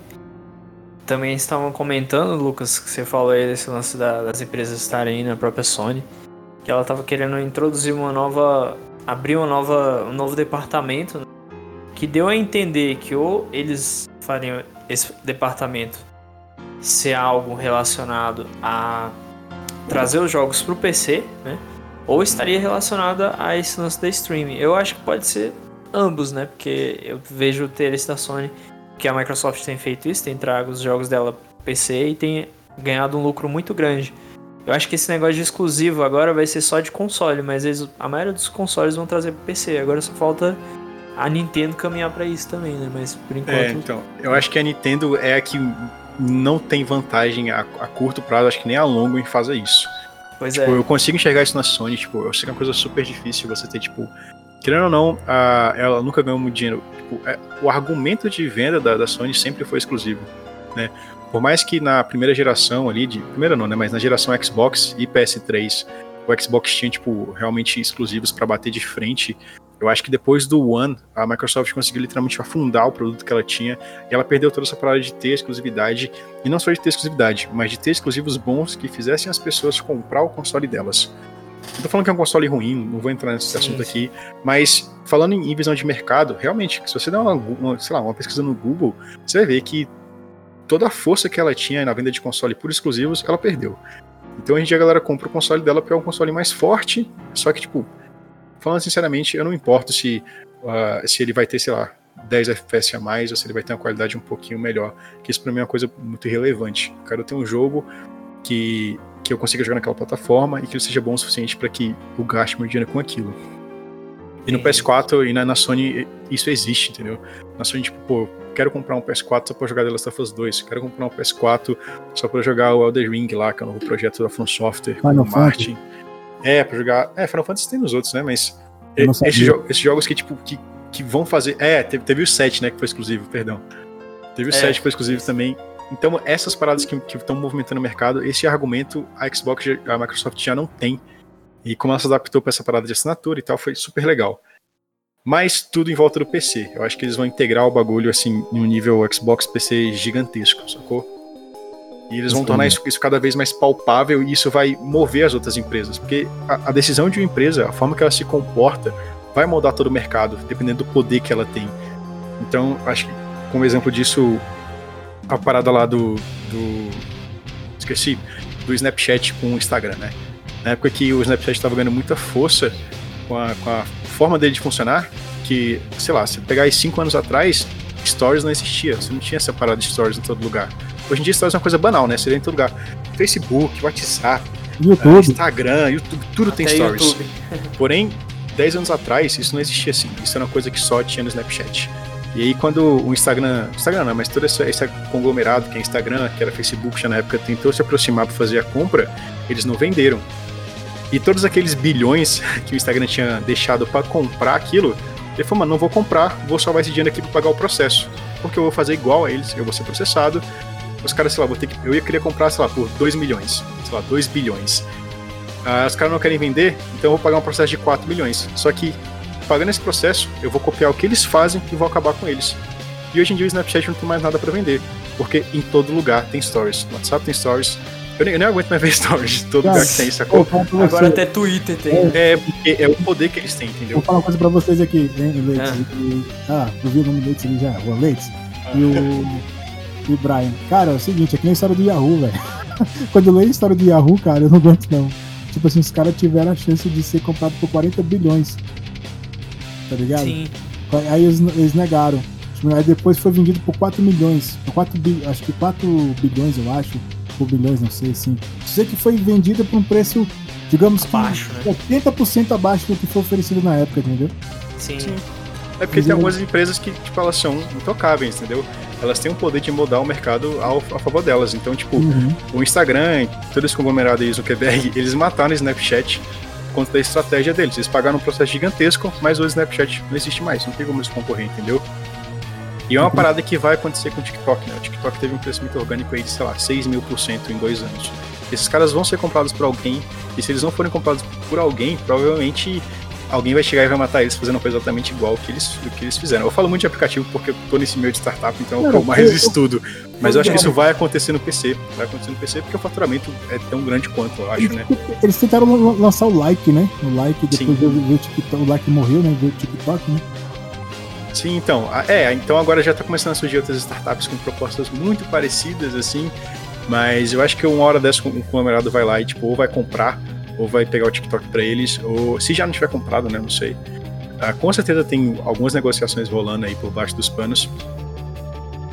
também estavam comentando, Lucas, que você falou aí desse lance da, das empresas estarem na própria Sony, que ela estava querendo introduzir uma nova, abrir uma nova, um novo departamento né? Que deu a entender que ou eles fariam esse departamento ser algo relacionado a trazer os jogos para o PC, né? Ou estaria relacionada a esse lance da streaming. Eu acho que pode ser ambos, né? Porque eu vejo o interesse da Sony que a Microsoft tem feito isso, tem trago os jogos dela para PC e tem ganhado um lucro muito grande. Eu acho que esse negócio de exclusivo agora vai ser só de console, mas eles, a maioria dos consoles vão trazer para PC. Agora só falta a Nintendo caminhar para isso também, né? Mas por enquanto. É, então, eu acho que a Nintendo é a que não tem vantagem a, a curto prazo, acho que nem a longo em fazer isso. Pois tipo, é. Eu consigo enxergar isso na Sony, tipo, eu sei que é uma coisa super difícil você ter, tipo. Querendo ou não, a, ela nunca ganhou muito dinheiro. Tipo, é, o argumento de venda da, da Sony sempre foi exclusivo, né? Por mais que na primeira geração ali, de primeira não, né? Mas na geração Xbox e PS3, o Xbox tinha, tipo, realmente exclusivos para bater de frente eu acho que depois do One, a Microsoft conseguiu literalmente afundar o produto que ela tinha e ela perdeu toda essa parada de ter exclusividade, e não só de ter exclusividade, mas de ter exclusivos bons que fizessem as pessoas comprar o console delas. Não tô falando que é um console ruim, não vou entrar nesse sim, assunto aqui, mas falando em visão de mercado, realmente, se você der uma, uma, sei lá, uma pesquisa no Google, você vai ver que toda a força que ela tinha na venda de console por exclusivos, ela perdeu. Então a gente a galera compra o console dela porque é um console mais forte, só que tipo, Falando sinceramente, eu não importo se, uh, se ele vai ter, sei lá, 10 FPS a mais ou se ele vai ter uma qualidade um pouquinho melhor. Que isso pra mim é uma coisa muito relevante. Eu quero ter um jogo que, que eu consiga jogar naquela plataforma e que ele seja bom o suficiente para que eu gaste meu dinheiro com aquilo. E no PS4 e na, na, Sony isso existe, entendeu? Na Sony, tipo, pô, quero comprar um PS4 só pra jogar The Last of Us 2, quero comprar um PS4 só pra jogar o Elder Ring lá, que é o novo projeto da From Software, com o Martin. Fantasy. É, pra jogar. É, Final Fantasy tem nos outros, né? Mas. Esses, jo esses, jogos que, tipo, que, que vão fazer. É, teve, teve o 7, né? Que foi exclusivo, perdão. Teve o é. 7 que foi exclusivo também. Então, essas paradas que estão movimentando o mercado, esse argumento a Xbox, a Microsoft já não tem. E como ela se adaptou para essa parada de assinatura e tal, foi super legal. Mas tudo em volta do PC. Eu acho que eles vão integrar o bagulho assim em um nível Xbox PC gigantesco, sacou? E eles vão tornar isso, isso, cada vez mais palpável e isso vai mover as outras empresas. Porque a, a, decisão de uma empresa, a forma que ela se comporta, vai moldar todo o mercado, dependendo do poder que ela tem. Então, acho que, como exemplo disso, a parada lá do. do esqueci, do Snapchat com o Instagram, né? Na época que o Snapchat estava ganhando muita força com a, com a forma dele de funcionar, que, sei lá, se pegar aí cinco anos atrás, Stories não existia. Você não tinha essa parada de Stories em todo lugar. Hoje em dia Stories é uma coisa banal, né? Você vê em todo lugar. Facebook, WhatsApp, YouTube. Instagram, YouTube, tudo tem Até Stories. YouTube. Porém, 10 anos atrás, isso não existia assim. Isso era uma coisa que só tinha no Snapchat. E aí, quando o Instagram. Instagram não, mas todo esse, esse conglomerado que é Instagram, que era Facebook já na época, tentou se aproximar para fazer a compra, eles não venderam. E todos aqueles bilhões que o Instagram tinha deixado para comprar aquilo, ele falou, mano, não vou comprar, vou salvar esse dinheiro aqui para pagar o processo. Porque eu vou fazer igual a eles, eu vou ser processado. Os caras, sei lá, vou ter que, eu ia querer comprar, sei lá, por 2 milhões, sei lá, 2 bilhões. Ah, os caras não querem vender, então eu vou pagar um processo de 4 milhões. Só que, pagando esse processo, eu vou copiar o que eles fazem e vou acabar com eles. E hoje em dia o Snapchat não tem mais nada para vender, porque em todo lugar tem stories. No WhatsApp tem stories. Eu nem, eu nem aguento mais ver stories de todo lugar que tem, sacou? Vou você- Agora até Twitter tem. É, porque é o poder que eles têm, Vou entendeu? falar uma coisa pra vocês aqui, hein, Leite? E- Ah, eu vi o nome Leite ali já, o Leite. E o. E o Brian. Cara, é o seguinte, é que nem a história do Yahoo, velho. Quando eu leio a história do Yahoo, cara, eu não aguento não. Tipo assim, os caras tiveram a chance de ser comprado por 40 bilhões. Tá ligado? Sim. Aí eles, eles negaram. Aí depois foi vendido por 4 milhões. Por 4 bi, acho que 4 bilhões, eu acho. Por bilhões, não sei, assim. Sei que foi vendida por um preço, digamos que Abaixo, né? 80% abaixo do que foi oferecido na época, entendeu? Sim. Sim. É porque tem algumas empresas que, tipo, elas são intocáveis, entendeu? Elas têm o poder de mudar o mercado ao, a favor delas. Então, tipo, Uhum. o Instagram, todo esse conglomerado aí, Zuckerberg, eles mataram o Snapchat conta da estratégia deles. Eles pagaram um processo gigantesco, mas o Snapchat não existe mais, não tem como eles concorrer, entendeu? E é uma parada que vai acontecer com o TikTok, né? O TikTok teve um crescimento orgânico aí de, sei lá, 6 mil por cento em dois anos. Esses caras vão ser comprados por alguém, e se eles não forem comprados por alguém, provavelmente alguém vai chegar e vai matar eles fazendo uma coisa exatamente igual ao que eles, que eles fizeram. Eu falo muito de aplicativo porque eu tô nesse meio de startup, então Não, eu mais eu- estudo. Mas eu acho que isso vai acontecer no PC. Vai acontecer no PC porque o faturamento é tão grande quanto, eu acho, né? Eles tentaram lan- lançar o like, né? O like, depois Sim. veio veio o TikTok, o like morreu, né? Veio o TikTok, né? Sim, então. É, então agora já tá começando a surgir outras startups com propostas muito parecidas, assim. Mas eu acho que uma hora dessa o conglomerado vai lá e, tipo, ou vai comprar, ou vai pegar o TikTok pra eles, ou se já não tiver comprado, né? Não sei. Ah, com certeza tem algumas negociações rolando aí por baixo dos panos.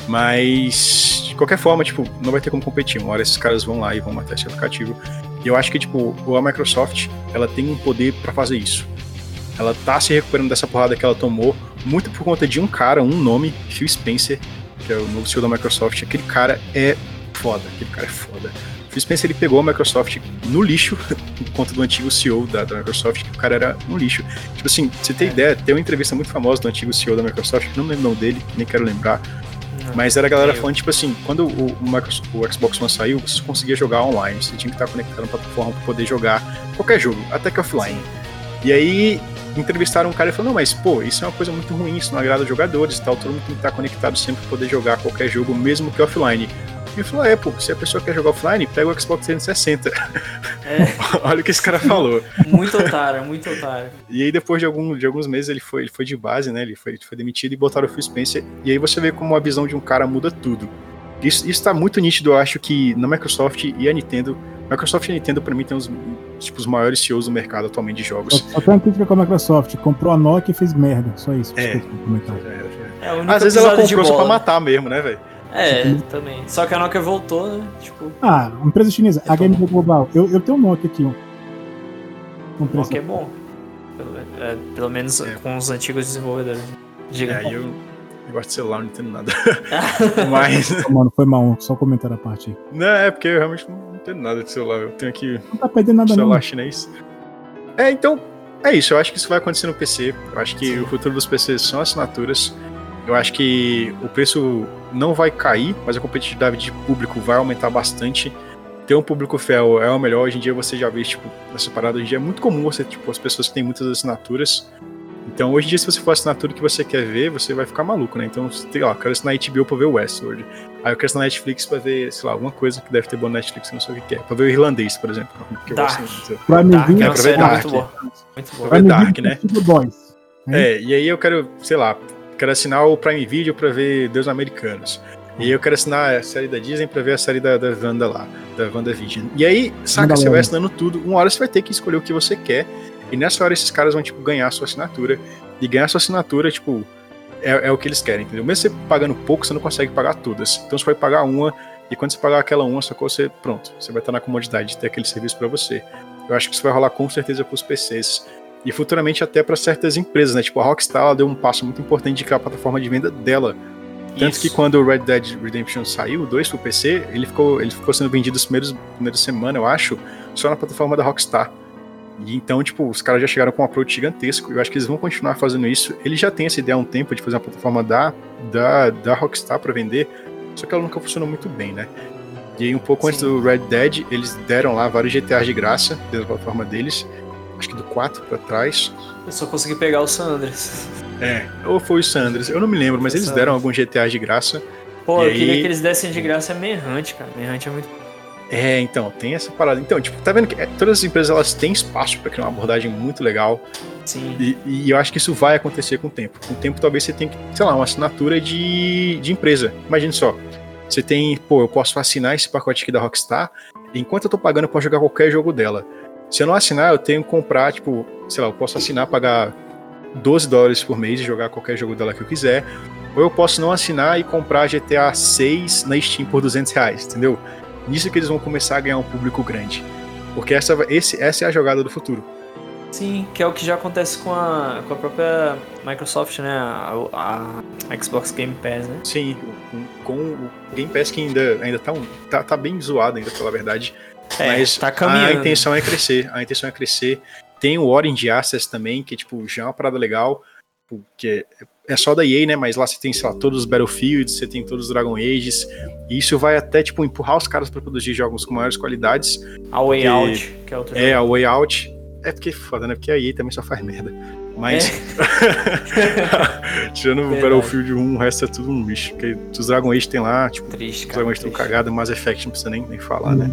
Mas, de qualquer forma, tipo, não vai ter como competir. Uma hora esses caras vão lá e vão matar esse aplicativo. E eu acho que, tipo, a Microsoft, ela tem um poder pra fazer isso. Ela tá se recuperando dessa porrada que ela tomou, muito por conta de um cara, um nome, Phil Spencer, que é o novo CEO da Microsoft. Aquele cara é foda, aquele cara é foda. O Phil Spencer ele pegou a Microsoft no lixo, por conta do antigo CEO da, da Microsoft, que o cara era um lixo. Tipo assim, pra você ter ideia, tem uma entrevista muito famosa do antigo CEO da Microsoft, que não lembro o nome dele, nem quero lembrar, Não. mas era a galera falando, tipo assim, quando o, o, Xbox One saiu, você conseguia jogar online, você tinha que estar conectado na plataforma para poder jogar qualquer jogo, até que offline. E aí entrevistaram um cara e falou, não, mas pô, isso é uma coisa muito ruim, isso não agrada os jogadores e tal, todo mundo tem que estar conectado sempre para poder jogar qualquer jogo, mesmo que offline. E ele falou, é, pô, se a pessoa quer jogar offline, pega o Xbox 360. É, Olha o que esse cara falou. muito otário, muito otário. E aí, depois de, algum, de alguns meses, ele foi, ele foi de base, né? Ele foi, ele foi demitido e botaram o Phil Spencer. E aí você vê como a visão de um cara muda tudo. Isso, isso tá muito nítido, eu acho, que na Microsoft e a Nintendo. Microsoft e a Nintendo, pra mim, tem os, tipo, os maiores CEOs do mercado atualmente de jogos. só tem uma crítica com a Microsoft. Comprou a Nokia e fez merda. Só isso. É. Desculpa o comentário. É, a única Às vezes ela comprou só pra matar mesmo, né, velho? É, também. Só que a Nokia voltou, né? Tipo, Ah, uma empresa chinesa, a É Game Global. Eu, eu tenho um Nokia aqui, ó. Um. Nokia é bom. Pelo, é, pelo menos É. com os antigos desenvolvedores. Diga. É, eu, eu gosto de celular, não entendo nada. Mas. Mano, foi mal, só comentar a parte aí. Não, é porque eu realmente não entendo nada de celular. Eu tenho aqui Não tá perdendo nada, não. celular chinês. É, então, é isso. Eu acho que isso vai acontecer no PC. Eu acho que Sim. o futuro dos PCs são assinaturas. Eu acho que o preço não vai cair, mas a competitividade de público vai aumentar bastante. Ter um público fiel é o melhor. Hoje em dia você já vê, tipo, nessa parada, hoje em dia é muito comum você, tipo, as pessoas que têm muitas assinaturas. Então, hoje em dia, se você for assinatura que você quer ver, você vai ficar maluco, né? Então, ó, eu quero assinar HBO pra ver o Westworld. Aí eu quero assinar Netflix pra ver, sei lá, alguma coisa que deve ter bom na Netflix, eu não sei o que é. Pra ver o irlandês, por exemplo. Que eu Dark. gosto muito. Prime Dark é Video, uma pra ver série Dark. muito boa. Muito boa. Pra ver Dark, né? É, e aí eu quero, sei lá, quero assinar o Prime Video pra ver Deus Americanos. E eu quero assinar a série da Disney pra ver a série da, da Wanda lá, da WandaVision. E aí, saca, você vai assinando tudo, uma hora você vai ter que escolher o que você quer. E nessa hora esses caras vão, tipo, ganhar a sua assinatura. e ganhar sua assinatura, tipo, é, é, o que eles querem, entendeu? Mesmo você pagando pouco, você não consegue pagar todas. Então você vai pagar uma, e quando você pagar aquela uma, só que você, pronto, você vai estar na comodidade de ter aquele serviço para você. Eu acho que isso vai rolar com certeza para os PCs. E futuramente até para certas empresas, né? Tipo, a Rockstar ela deu um passo muito importante de criar a plataforma de venda dela. Tanto Isso. que quando o Red Dead Redemption saiu, o 2 pro PC, ele ficou, ele ficou sendo vendido as primeiras, primeiras semanas, eu acho, só na plataforma da Rockstar. E então, tipo, os caras já chegaram com um approach gigantesco. Eu acho que eles vão continuar fazendo isso. Eles já têm essa ideia há um tempo de fazer uma plataforma da, da, da Rockstar para vender, só que ela nunca funcionou muito bem, né? E aí, um pouco Sim. antes do Red Dead, eles deram lá vários GTAs de graça dentro da plataforma deles. Acho que do 4 para trás. Eu só consegui pegar o Sanders. É, ou foi o Sanders, eu não me lembro, mas eles deram alguns GTAs de graça. Pô, eu aí... queria que eles dessem de graça Merrante, cara. Merrante é muito. É, então, tem essa parada. Então, tipo, tá vendo que é, todas as empresas elas têm espaço para criar uma abordagem muito legal. Sim. E, e, eu acho que isso vai acontecer com o tempo. Com o tempo, talvez você tenha que, sei lá, uma assinatura de, de empresa. Imagine só. Você tem, pô, eu posso assinar esse pacote aqui da Rockstar. enquanto eu tô pagando, eu posso jogar qualquer jogo dela. Se eu não assinar, eu tenho que comprar, tipo, sei lá, eu posso assinar, pagar 12 dólares por mês e jogar qualquer jogo dela que eu quiser. Ou eu posso não assinar e comprar GTA 6 na Steam por 200 reais, entendeu? Nisso que eles vão começar a ganhar um público grande. Porque essa, esse, essa é a jogada do futuro. Sim, que é o que já acontece com a, com a própria Microsoft, né? A, a Xbox Game Pass, né? Sim, com, com, o Game Pass que ainda, ainda tá, um, tá, tá bem zoado ainda, pela verdade. É, mas tá a intenção é crescer. A intenção é crescer. Tem o Orange Access também, que tipo, já é uma parada legal. Porque é só da EA, né? Mas lá você tem, sei lá, todos os Battlefields, você tem todos os Dragon Ages. E isso vai até, tipo, empurrar os caras para produzir jogos com maiores qualidades. A Way Out, que é outro É, jogo. a Way Out. É porque é foda, né? Porque a EA também só faz merda. Mas. É. Tirando o Battlefield 1, o resto é tudo um lixo. Porque os Dragon Age tem lá, tipo, triste, cara, os Dragon Age estão cagados, Mass Effect não precisa nem, nem falar, né?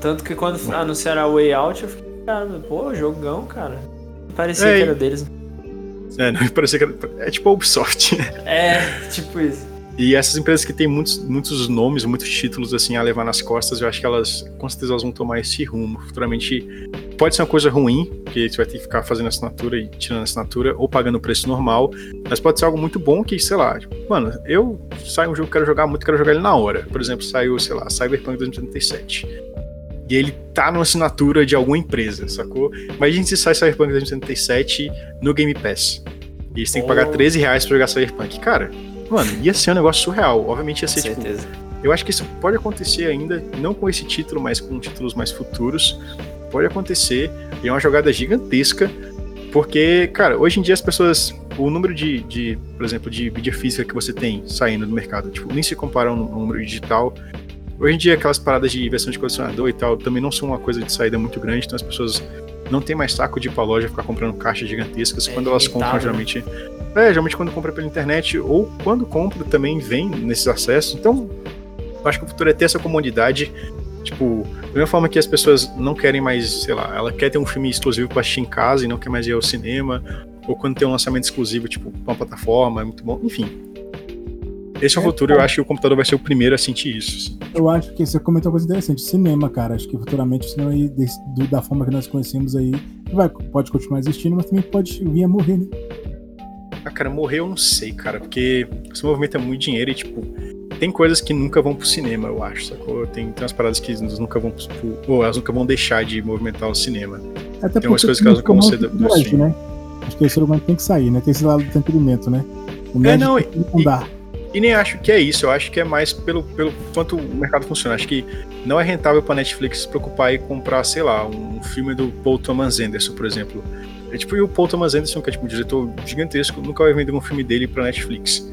Tanto que quando anunciaram a Way Out, eu fiquei, cara, pô, jogão, cara. Parecia é, que era deles. É, não parecia que era. É tipo a Ubisoft. É, tipo isso. E essas empresas que têm muitos, muitos nomes, muitos títulos assim a levar nas costas, eu acho que elas com certeza elas vão tomar esse rumo. Futuramente pode ser uma coisa ruim, porque você vai ter que ficar fazendo assinatura e tirando assinatura ou pagando o preço normal, mas pode ser algo muito bom que, sei lá, tipo, mano, eu saio um jogo que quero jogar muito, quero jogar ele na hora. Por exemplo, saiu, sei lá, Cyberpunk 2077. E ele tá numa assinatura de alguma empresa, sacou? Imagina se sai Cyberpunk 2077 no Game Pass. E eles têm que pagar 13 reais pra jogar Cyberpunk. Cara, Mano, ia ser um negócio surreal. Obviamente ia ser, com tipo. Certeza. Eu acho que isso pode acontecer ainda, não com esse título, mas com títulos mais futuros. Pode acontecer. E é uma jogada gigantesca. Porque, cara, hoje em dia as pessoas. O número de, de por exemplo, de mídia física que você tem saindo do mercado, tipo, nem se compara ao número digital. Hoje em dia, aquelas paradas de versão de colecionador e tal também não são uma coisa de saída muito grande, então as pessoas não tem mais saco de ir pra loja ficar comprando caixas gigantescas. É, quando elas compram, né? geralmente. É, geralmente quando compra pela internet, ou quando compra também vem nesses acessos. Então, eu acho que o futuro é ter essa comodidade. Tipo, da mesma forma que as pessoas não querem mais, sei lá, ela quer ter um filme exclusivo pra assistir em casa e não quer mais ir ao cinema, ou quando tem um lançamento exclusivo, tipo, pra uma plataforma, é muito bom. Enfim, esse é o é, futuro, eu acho que o computador vai ser o primeiro a sentir isso. Assim. Eu acho que você comentou uma coisa interessante, cinema, cara. Acho que futuramente o cinema aí, do, da forma que nós conhecemos aí, vai, pode continuar existindo, mas também pode vir a morrer, né? Ah, cara, morrer eu não sei, cara, porque esse movimento é muito dinheiro e, tipo, tem coisas que nunca vão pro cinema, eu acho, sacou? Tem, tem umas paradas que nunca vão pro, ou elas nunca vão deixar de movimentar o cinema. Até tem umas coisas que elas nunca vão ser do, do né? Acho que esse argumento tem que sair, né? Tem esse lado do entretenimento, né? O é, não, e, não dá. E nem acho que é isso, eu acho que é mais pelo, pelo quanto o mercado funciona. Acho que não é rentável para Netflix se preocupar e comprar, sei lá, um filme do Paul Thomas Anderson, por exemplo. É tipo, o Paul Thomas Anderson, que é tipo um diretor gigantesco, nunca vai vender um filme dele para Netflix.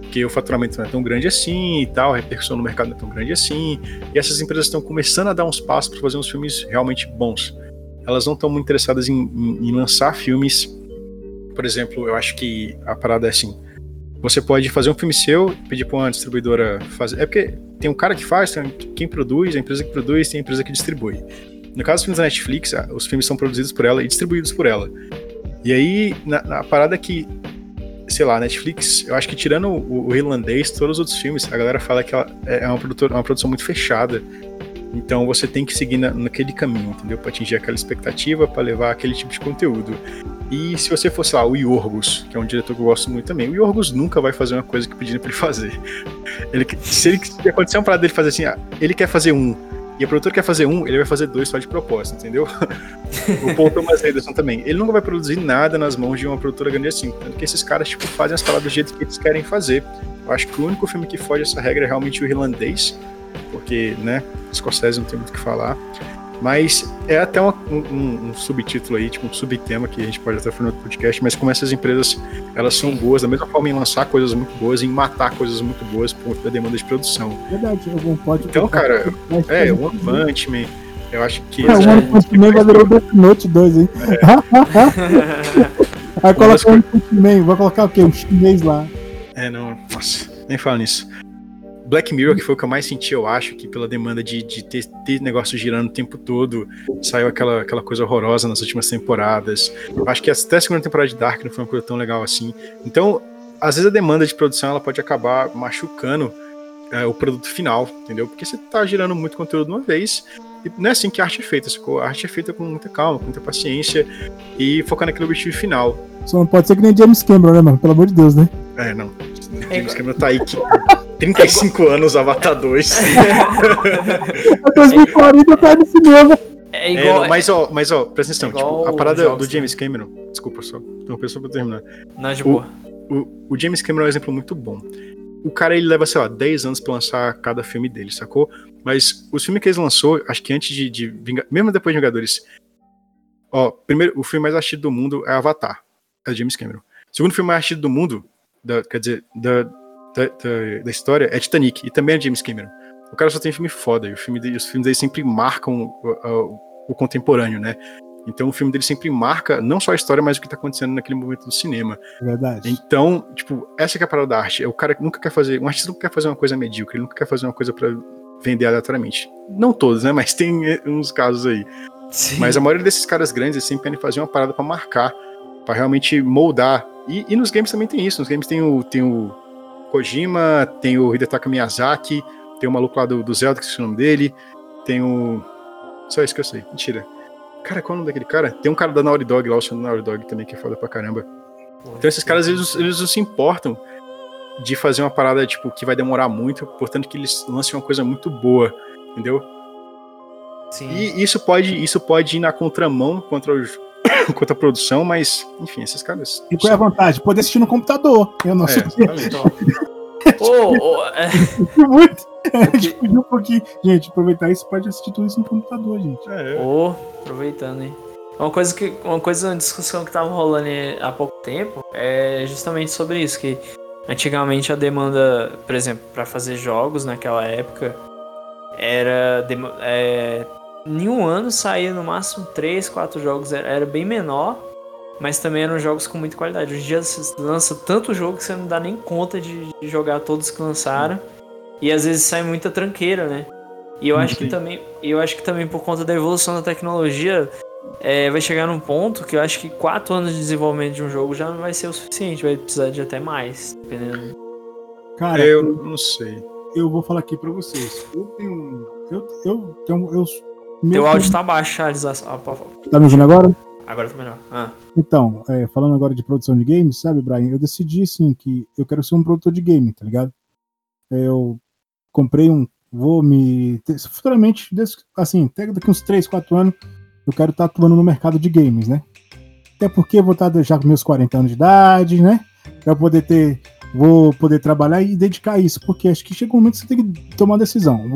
Porque o faturamento não é tão grande assim e tal, a repercussão no mercado não é tão grande assim. E essas empresas estão começando a dar uns passos para fazer uns filmes realmente bons. Elas não estão muito interessadas em, em, em lançar filmes. Por exemplo, eu acho que a parada é assim você pode fazer um filme seu, pedir para uma distribuidora fazer. É porque tem um cara que faz, tem quem produz, a empresa que produz, tem a empresa que distribui. No caso dos filmes da Netflix, os filmes são produzidos por ela e distribuídos por ela. E aí, na, na parada é que, sei lá, Netflix, eu acho que tirando o, o, irlandês, todos os outros filmes, a galera fala que ela é uma, produtora, uma produção muito fechada. Então você tem que seguir na, naquele caminho, entendeu? Para atingir aquela expectativa, para levar aquele tipo de conteúdo. E se você fosse lá, o Yorgos, que é um diretor que eu gosto muito também, o Yorgos nunca vai fazer uma coisa que pediram pra ele fazer. Ele, se, ele, se acontecer uma parada dele fazer assim, ah, ele quer fazer um, e a produtora quer fazer um, ele vai fazer dois só de propósito, entendeu? o Paul Thomas Anderson também. Ele nunca vai produzir nada nas mãos de uma produtora grande assim. Tanto que esses caras, tipo, fazem as palavras do jeito que eles querem fazer. Eu acho que o único filme que foge essa regra é realmente o irlandês, porque, né, Scorsese não tem muito o que falar. Mas é até uma, um, um, subtítulo aí, tipo um subtema que a gente pode até fazer no outro podcast, mas como essas empresas, elas são boas, da mesma forma em lançar coisas muito boas, em matar coisas muito boas por conta da demanda de produção. Verdade, algum pode. Então, cara, é, o Man, eu acho que... É, o virar o Death Note 2, hein? É. Vai colocar um Man, vai colocar o quê? Um chinês lá. É, não, nossa, nem fala nisso. Black Mirror, que foi o que eu mais senti, eu acho, que pela demanda de, de ter, ter negócio girando o tempo todo, saiu aquela, aquela coisa horrorosa nas últimas temporadas. Eu acho que até a segunda temporada de Dark não foi uma coisa tão legal assim. Então, às vezes a demanda de produção ela pode acabar machucando é, o produto final, entendeu? Porque você tá girando muito conteúdo de uma vez. E não é assim que a arte é feita, sacou? A arte é feita com muita calma, com muita paciência e focar naquele objetivo final. Só não pode ser que nem James Cameron, né, mano? Pelo amor de Deus, né? É, não. James Cameron tá aí que 35 anos, Avatar 2. É 2040 tá no cinema. É igual. É, mas, ó, mas, ó, presta atenção. É tipo, a parada do James Cameron. Desculpa só. Então, pessoa pra terminar. Não, de boa. O, o, James Cameron é um exemplo muito bom. O cara, ele leva, sei lá, 10 anos pra lançar cada filme dele, sacou? Mas os filmes que ele lançou, acho que antes de, de mesmo depois de Vingadores, ó, primeiro, o filme mais assistido do mundo é Avatar, é James Cameron. O segundo filme mais assistido do mundo, da, quer dizer, da, da, história é Titanic, e também é James Cameron. O cara só tem filme foda, e o filme dele, os filmes dele sempre marcam o, o, o, contemporâneo, né? Então o filme dele sempre marca não só a história, mas o que tá acontecendo naquele momento do cinema. Verdade. Então, tipo, essa que é a parada da arte. É o cara que nunca quer fazer. Um artista nunca quer fazer uma coisa medíocre, ele nunca quer fazer uma coisa para vender aleatoriamente. Não todos, né? Mas tem uns casos aí. Sim. Mas a maioria desses caras grandes, eles sempre querem fazer uma parada para marcar, para realmente moldar. E, e, nos games também tem isso. Nos games tem o, tem o Kojima, tem o Hidetaka Miyazaki, tem o maluco lá do, do Zelda, que é o nome dele, tem o. Só isso que eu sei. Mentira. Cara, qual é o nome daquele cara? Tem um cara da Naughty Dog lá, o senhor da Naughty Dog também, que é foda pra caramba. Então esses caras, eles, eles não se importam de fazer uma parada, tipo, que vai demorar muito, portanto que eles lancem uma coisa muito boa, entendeu? Sim. E isso pode, isso pode ir na contramão contra, os, contra a produção, mas, enfim, esses caras... E qual é a vantagem? Poder assistir no computador. Eu não sei. oh, oh, é... Muito. A gente um pouquinho. Gente, aproveitar isso, pode assistir tudo isso no computador, gente. É. Oh, aproveitando, hein? Uma coisa que uma coisa, uma discussão que tava rolando há pouco tempo é justamente sobre isso, que antigamente a demanda, por exemplo, para fazer jogos naquela época era é, em um ano saía no máximo 3, 4 jogos, era, era bem menor, mas também eram jogos com muita qualidade. Hoje em dia você lança tanto jogo que você não dá nem conta de, de jogar todos que lançaram. E às vezes sai muita tranqueira, né? E eu acho que também, eu acho que também por conta da evolução da tecnologia, é, vai chegar num ponto que eu acho que quatro anos de desenvolvimento de um jogo já não vai ser o suficiente, vai precisar de até mais, dependendo. Cara, eu não sei. Eu vou falar aqui para vocês. Eu tenho, eu, eu tenho, eu. Teu áudio tá baixo, Charles. Tá me ouvindo agora? Agora tá melhor. Ah. Então, é, falando agora de produção de games, sabe, Brian? Eu decidi assim que eu quero ser um produtor de game, tá ligado? Eu comprei um. Vou me. Futuramente, assim, até daqui uns 3, 4 anos, eu quero estar atuando no mercado de games, né? Até porque eu vou estar já com meus 40 anos de idade, né? Pra poder ter. Vou poder trabalhar e dedicar a isso, porque acho que chega um momento que você tem que tomar uma decisão.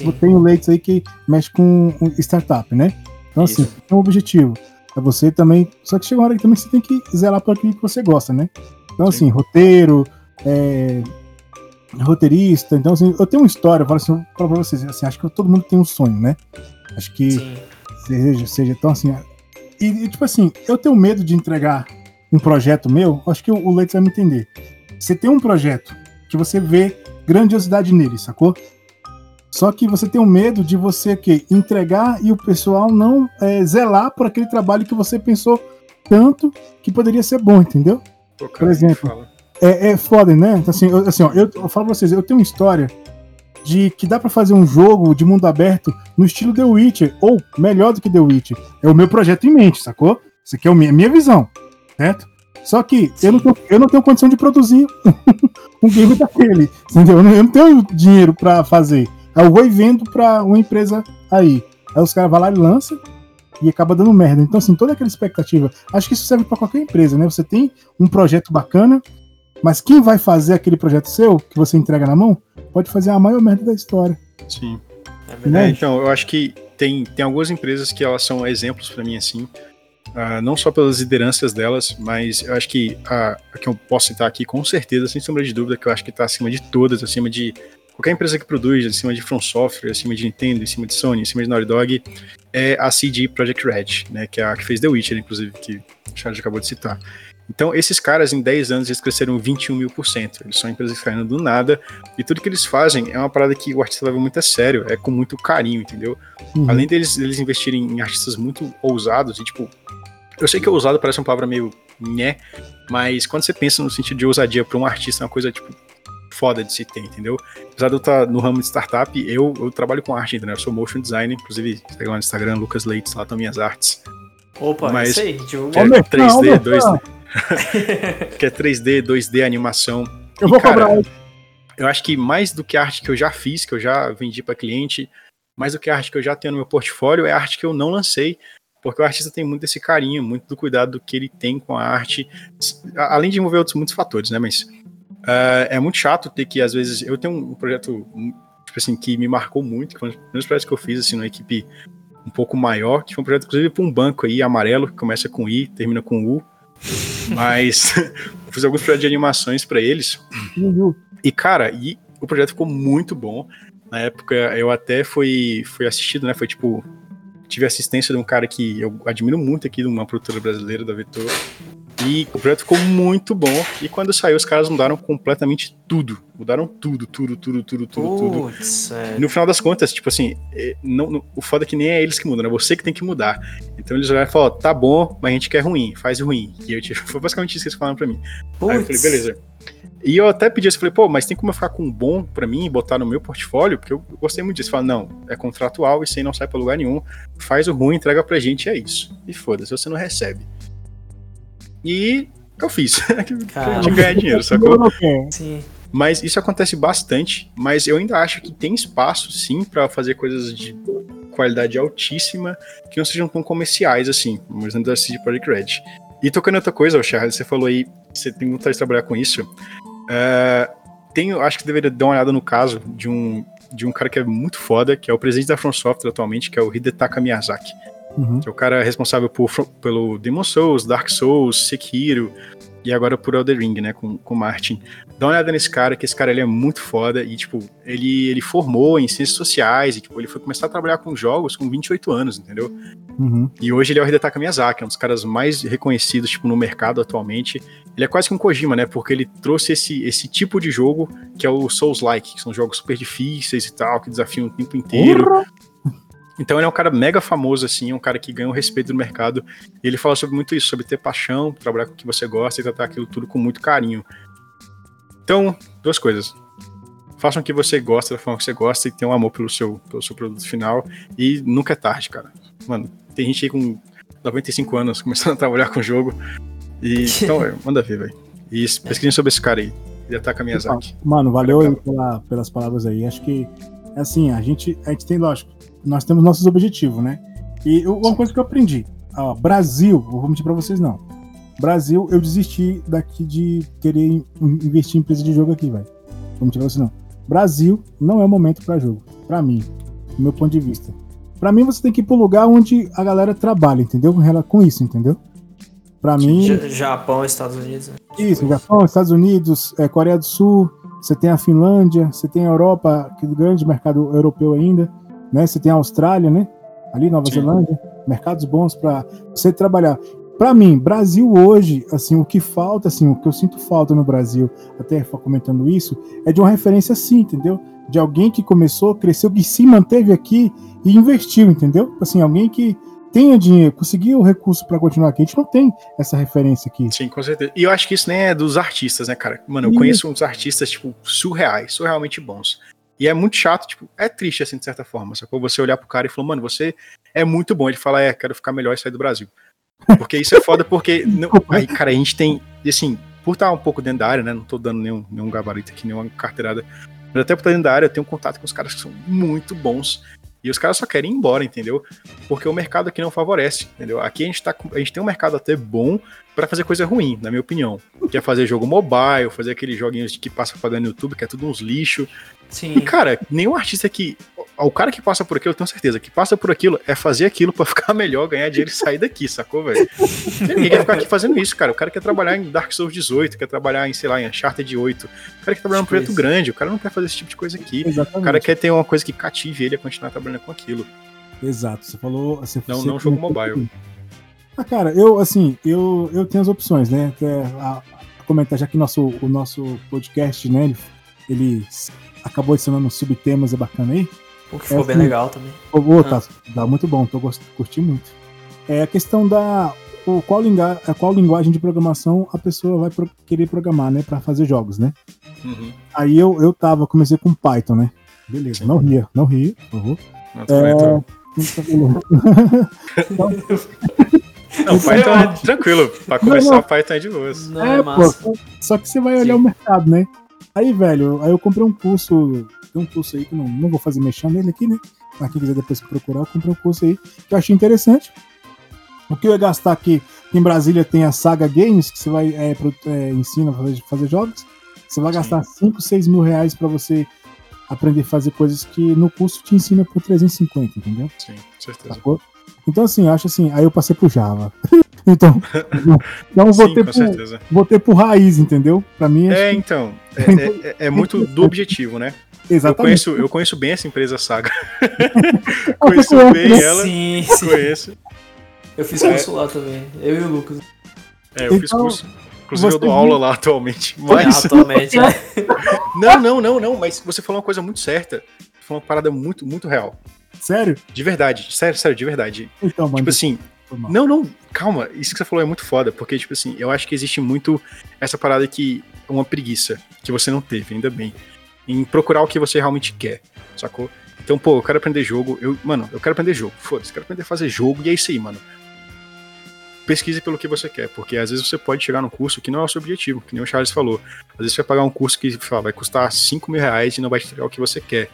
Vou, eu tenho leitos aí que mexe com startup, né? Então, assim, isso. assim, é um objetivo. É você também. Só que chega uma hora que também você tem que zelar para aquilo que você gosta, né? Então, Sim. assim, roteiro, é, roteirista. Então, assim, eu tenho uma história, eu falo assim, eu falo pra vocês, assim, acho que todo mundo tem um sonho, né? Acho que seja, seja tão assim. E, e, tipo assim, eu tenho medo de entregar um projeto meu, acho que o, o Leite vai me entender. Você tem um projeto que você vê grandiosidade nele, sacou? Só que você tem um medo de você que entregar e o pessoal não é, zelar por aquele trabalho que você pensou tanto que poderia ser bom, entendeu? Pô, cara, Por exemplo, é, é foda, né? Então, assim, eu, assim ó, eu, eu falo pra vocês, eu tenho uma história de que dá para fazer um jogo de mundo aberto no estilo The Witcher, ou melhor do que The Witcher. É o meu projeto em mente, sacou? Isso aqui é a minha, minha visão. certo? Só que eu não, tenho, eu não tenho condição de produzir um game daquele, entendeu? Eu não, eu não tenho dinheiro para fazer. Aí eu vou e vendo para uma empresa aí. Aí os caras vão lá e lançam e acaba dando merda. Então, assim, toda aquela expectativa. Acho que isso serve para qualquer empresa, né? Você tem um projeto bacana, mas quem vai fazer aquele projeto seu, que você entrega na mão, pode fazer a maior merda da história. Sim. É, né? então, eu acho que tem, tem algumas empresas que elas são exemplos para mim, assim. Uh, não só pelas lideranças delas, mas eu acho que a, a, que eu posso citar aqui, com certeza, sem sombra de dúvida, que eu acho que está acima de todas, acima de qualquer empresa que produz, acima de From Software, acima de Nintendo, acima de Sony, acima de Naughty Dog, é a CD Projekt Red, né, que é a que fez The Witcher, inclusive, que o Charles acabou de citar. Então, esses caras, em 10 anos, eles cresceram 21 mil por cento. Eles são empresas que caíram do nada. E tudo que eles fazem é uma parada que o artista leva muito a sério. É com muito carinho, entendeu? Uhum. Além deles, deles investirem em artistas muito ousados e, tipo... Eu sei que ousado parece uma palavra meio né, mas quando você pensa no sentido de ousadia para um artista, é uma coisa, tipo, foda de se ter, entendeu? Apesar de eu estar no ramo de startup, eu, eu trabalho com arte ainda, né? Eu sou motion designer, inclusive, segue lá no Instagram, Lucas Leites, lá estão minhas artes. Opa, Mas, isso aí, é 3D, 2D. que é 3D, 2D, animação. Eu e, vou cara, cobrar. Eu acho que mais do que a arte que eu já fiz, que eu já vendi para cliente, mais do que a arte que eu já tenho no meu portfólio, é a arte que eu não lancei, porque o artista tem muito esse carinho, muito do cuidado que ele tem com a arte, além de envolver outros muitos fatores, né? Mas uh, é muito chato ter que, às vezes, eu tenho um projeto, tipo assim, que me marcou muito, que foi um dos projetos que eu fiz, assim, numa equipe um pouco maior, que foi um projeto, inclusive, para um banco aí, amarelo, que começa com I, termina com U, mas eu fiz alguns projetos de animações para eles. Uhum. E, cara, e o projeto ficou muito bom. Na época, eu até fui, fui assistido, né? Foi tipo. Tive assistência de um cara que eu admiro muito aqui, de uma produtora brasileira da Vetor. E o projeto ficou muito bom. E quando saiu, os caras mudaram completamente tudo. Mudaram tudo, tudo, tudo, tudo, tudo, tudo. É. No final das contas, tipo assim, é, não, não, o foda é que nem é eles que mudam, é você que tem que mudar. Então eles olharam e falaram, tá bom, mas a gente quer ruim, faz ruim. E eu, tipo, foi basicamente isso que eles falaram pra mim. Puts. Aí eu falei, beleza. E eu até pedi isso, falei, pô, mas tem como eu ficar com um bom pra mim e botar no meu portfólio? Porque eu gostei muito disso. Fala, não, é contratual, isso aí não sai pra lugar nenhum. Faz o ruim, entrega pra gente, é isso. E foda-se, você não recebe. E eu fiz. de ganhar dinheiro, sacou? Sim. Mas isso acontece bastante, mas eu ainda acho que tem espaço, sim, para fazer coisas de qualidade altíssima que não sejam tão comerciais assim, mas não da CD Projekt Red. E tocando outra coisa, Charles, você falou aí, você tem vontade de trabalhar com isso. Uh, tenho, acho que deveria dar uma olhada no caso de um, de um cara que é muito foda, que é o presidente da From Software atualmente, que é o Hidetaka Miyazaki. Uhum. Que é o cara responsável por, pelo Demon Souls, Dark Souls, Sekiro e agora por Elder Ring, né, com, com Martin. Dá uma olhada nesse cara, que esse cara ele é muito foda e, tipo, ele, ele formou em ciências sociais e, tipo, ele foi começar a trabalhar com jogos com 28 anos, entendeu? Uhum. E hoje ele é o Hidetaka Miyazaki, é um dos caras mais reconhecidos, tipo, no mercado atualmente. Ele é quase que um Kojima, né, porque ele trouxe esse, esse tipo de jogo que é o Souls-like, que são jogos super difíceis e tal, que desafiam o tempo inteiro. Urra! Então ele é um cara mega famoso, assim, é um cara que ganha o respeito do mercado. E ele fala sobre muito isso, sobre ter paixão, trabalhar com o que você gosta e tratar aquilo tudo com muito carinho. Então, duas coisas. Façam o que você gosta, da forma que você gosta, e tenham um amor pelo seu, pelo seu produto final. E nunca é tarde, cara. Mano, tem gente aí com 95 anos começando a trabalhar com o jogo. E, então, é, manda ver, velho. E pesquisem sobre esse cara aí. Ele ataca Miyazaki. Mano, valeu aí pela, pelas palavras aí. Acho que, assim, a gente, a gente tem, lógico, nós temos nossos objetivos, né? E uma coisa que eu aprendi, ó, Brasil, vou mentir para vocês não. Brasil, eu desisti daqui de querer investir em empresa de jogo aqui, velho. Vou mentir pra vocês não. Brasil não é o momento para jogo, para mim, do meu ponto de vista. Para mim, você tem que ir pro lugar onde a galera trabalha, entendeu? Com isso, entendeu? Para mim. Japão, Estados Unidos. Né? Isso, Japão, Estados Unidos, é, Coreia do Sul, você tem a Finlândia, você tem a Europa, que é o grande mercado europeu ainda né? Você tem a Austrália, né? Ali, Nova Sim. Zelândia, mercados bons para você trabalhar. Para mim, Brasil hoje, assim, o que falta, assim, o que eu sinto falta no Brasil, até comentando isso, é de uma referência assim, entendeu? De alguém que começou, cresceu, que se manteve aqui e investiu, entendeu? Assim, alguém que tenha dinheiro, conseguiu o recurso para continuar aqui. A gente não tem essa referência aqui. Sim, com certeza. E eu acho que isso nem é dos artistas, né, cara? Mano, eu conheço uns artistas, tipo, surreais, surrealmente bons. E é muito chato, tipo, é triste assim, de certa forma. Sacou? Você olhar pro cara e falar, mano, você é muito bom. Ele fala, é, quero ficar melhor e sair do Brasil. Porque isso é foda porque. Não, aí, cara, a gente tem. Assim, por estar um pouco dentro da área, né? Não tô dando nenhum, nenhum gabarito aqui, nenhuma carteirada. Mas até por estar dentro da área, eu tenho contato com os caras que são muito bons. E os caras só querem ir embora, entendeu? Porque o mercado aqui não favorece, entendeu? Aqui a gente, tá, a gente tem um mercado até bom para fazer coisa ruim, na minha opinião. Que é fazer jogo mobile, fazer aqueles joguinhos que passa pagando no YouTube, que é tudo uns lixo. Sim. E, cara, nenhum artista que. O cara que passa por aquilo, eu tenho certeza, que passa por aquilo é fazer aquilo para ficar melhor, ganhar dinheiro e sair daqui, sacou, velho? Ninguém quer ficar aqui fazendo isso, cara. O cara quer trabalhar em Dark Souls 18, quer trabalhar em, sei lá, em Uncharted 8. O cara quer trabalhar num projeto grande, o cara não quer fazer esse tipo de coisa aqui. Exatamente. O cara quer ter uma coisa que cative ele a continuar trabalhando com aquilo. Exato, você falou. Você, Não, você não jogo mobile. Ah, cara, eu, assim, eu, eu tenho as opções, né? Até a, a comentar, já que nosso, o nosso podcast, né, ele, ele acabou adicionando subtemas, é bacana aí. O que ficou É, bem legal também. Ô, ô, tá, dá muito bom, tô gost, curti muito. É a questão da. O, qual, linga, qual linguagem de programação a pessoa vai pro- querer programar, né? Pra fazer jogos, né? Uhum. Aí eu, eu tava, comecei com Python, né? Beleza, não ria, não ria, por favor. Não, tô falando, Então, Não, Python é tranquilo. Pra começar, Python é de boas. Não, É, é, massa. pô, só que você vai olhar Sim. o mercado, né? Aí, velho, aí eu comprei um curso, tem um curso aí que eu não, não vou fazer mexendo nele aqui, né? Pra quem quiser depois procurar, eu comprei um curso aí que eu achei interessante. O que eu ia gastar aqui, em Brasília tem a Saga Games, que você vai é, pro- é, ensina a fazer, fazer jogos. Você vai Sim. gastar 5, 6 mil reais pra você aprender a fazer coisas que no curso te ensina por 350, entendeu? Sim, certeza. Sacou? Então, assim, eu acho assim, aí eu passei pro Java. então, então eu Sim, com pro, certeza. voltei pro raiz, entendeu? Pra mim, acho É, que- então. É, é- é- é muito do objetivo, né? Eu exatamente. conheço, eu conheço bem essa empresa Saga. Conheço conhece, bem né? ela. Sim, sim. Conheço. Eu fiz curso lá também. Eu e o Lucas. É, eu fiz Então, curso. Inclusive, eu dou você aula lá atualmente. Mas. Atualmente, né? Não, não, não, não. Mas você falou uma coisa muito certa. Você falou uma parada muito, muito real. Sério? De verdade. Sério, sério, de verdade. Então, mano. Tipo assim. Não, não, calma. Isso que você falou é muito foda, porque, tipo assim, eu acho que existe muito essa parada que. Uma preguiça, que você não teve, ainda bem. Em procurar o que você realmente quer, sacou? Então, pô, eu quero aprender jogo. Eu, mano, eu quero aprender jogo. Foda-se, eu quero aprender a fazer jogo e é isso aí, mano. Pesquise pelo que você quer, porque às vezes você pode chegar num curso que não é o seu objetivo, que nem o Charles falou. Às vezes você vai pagar um curso que lá, vai custar 5 mil reais e não vai te entregar o que você quer.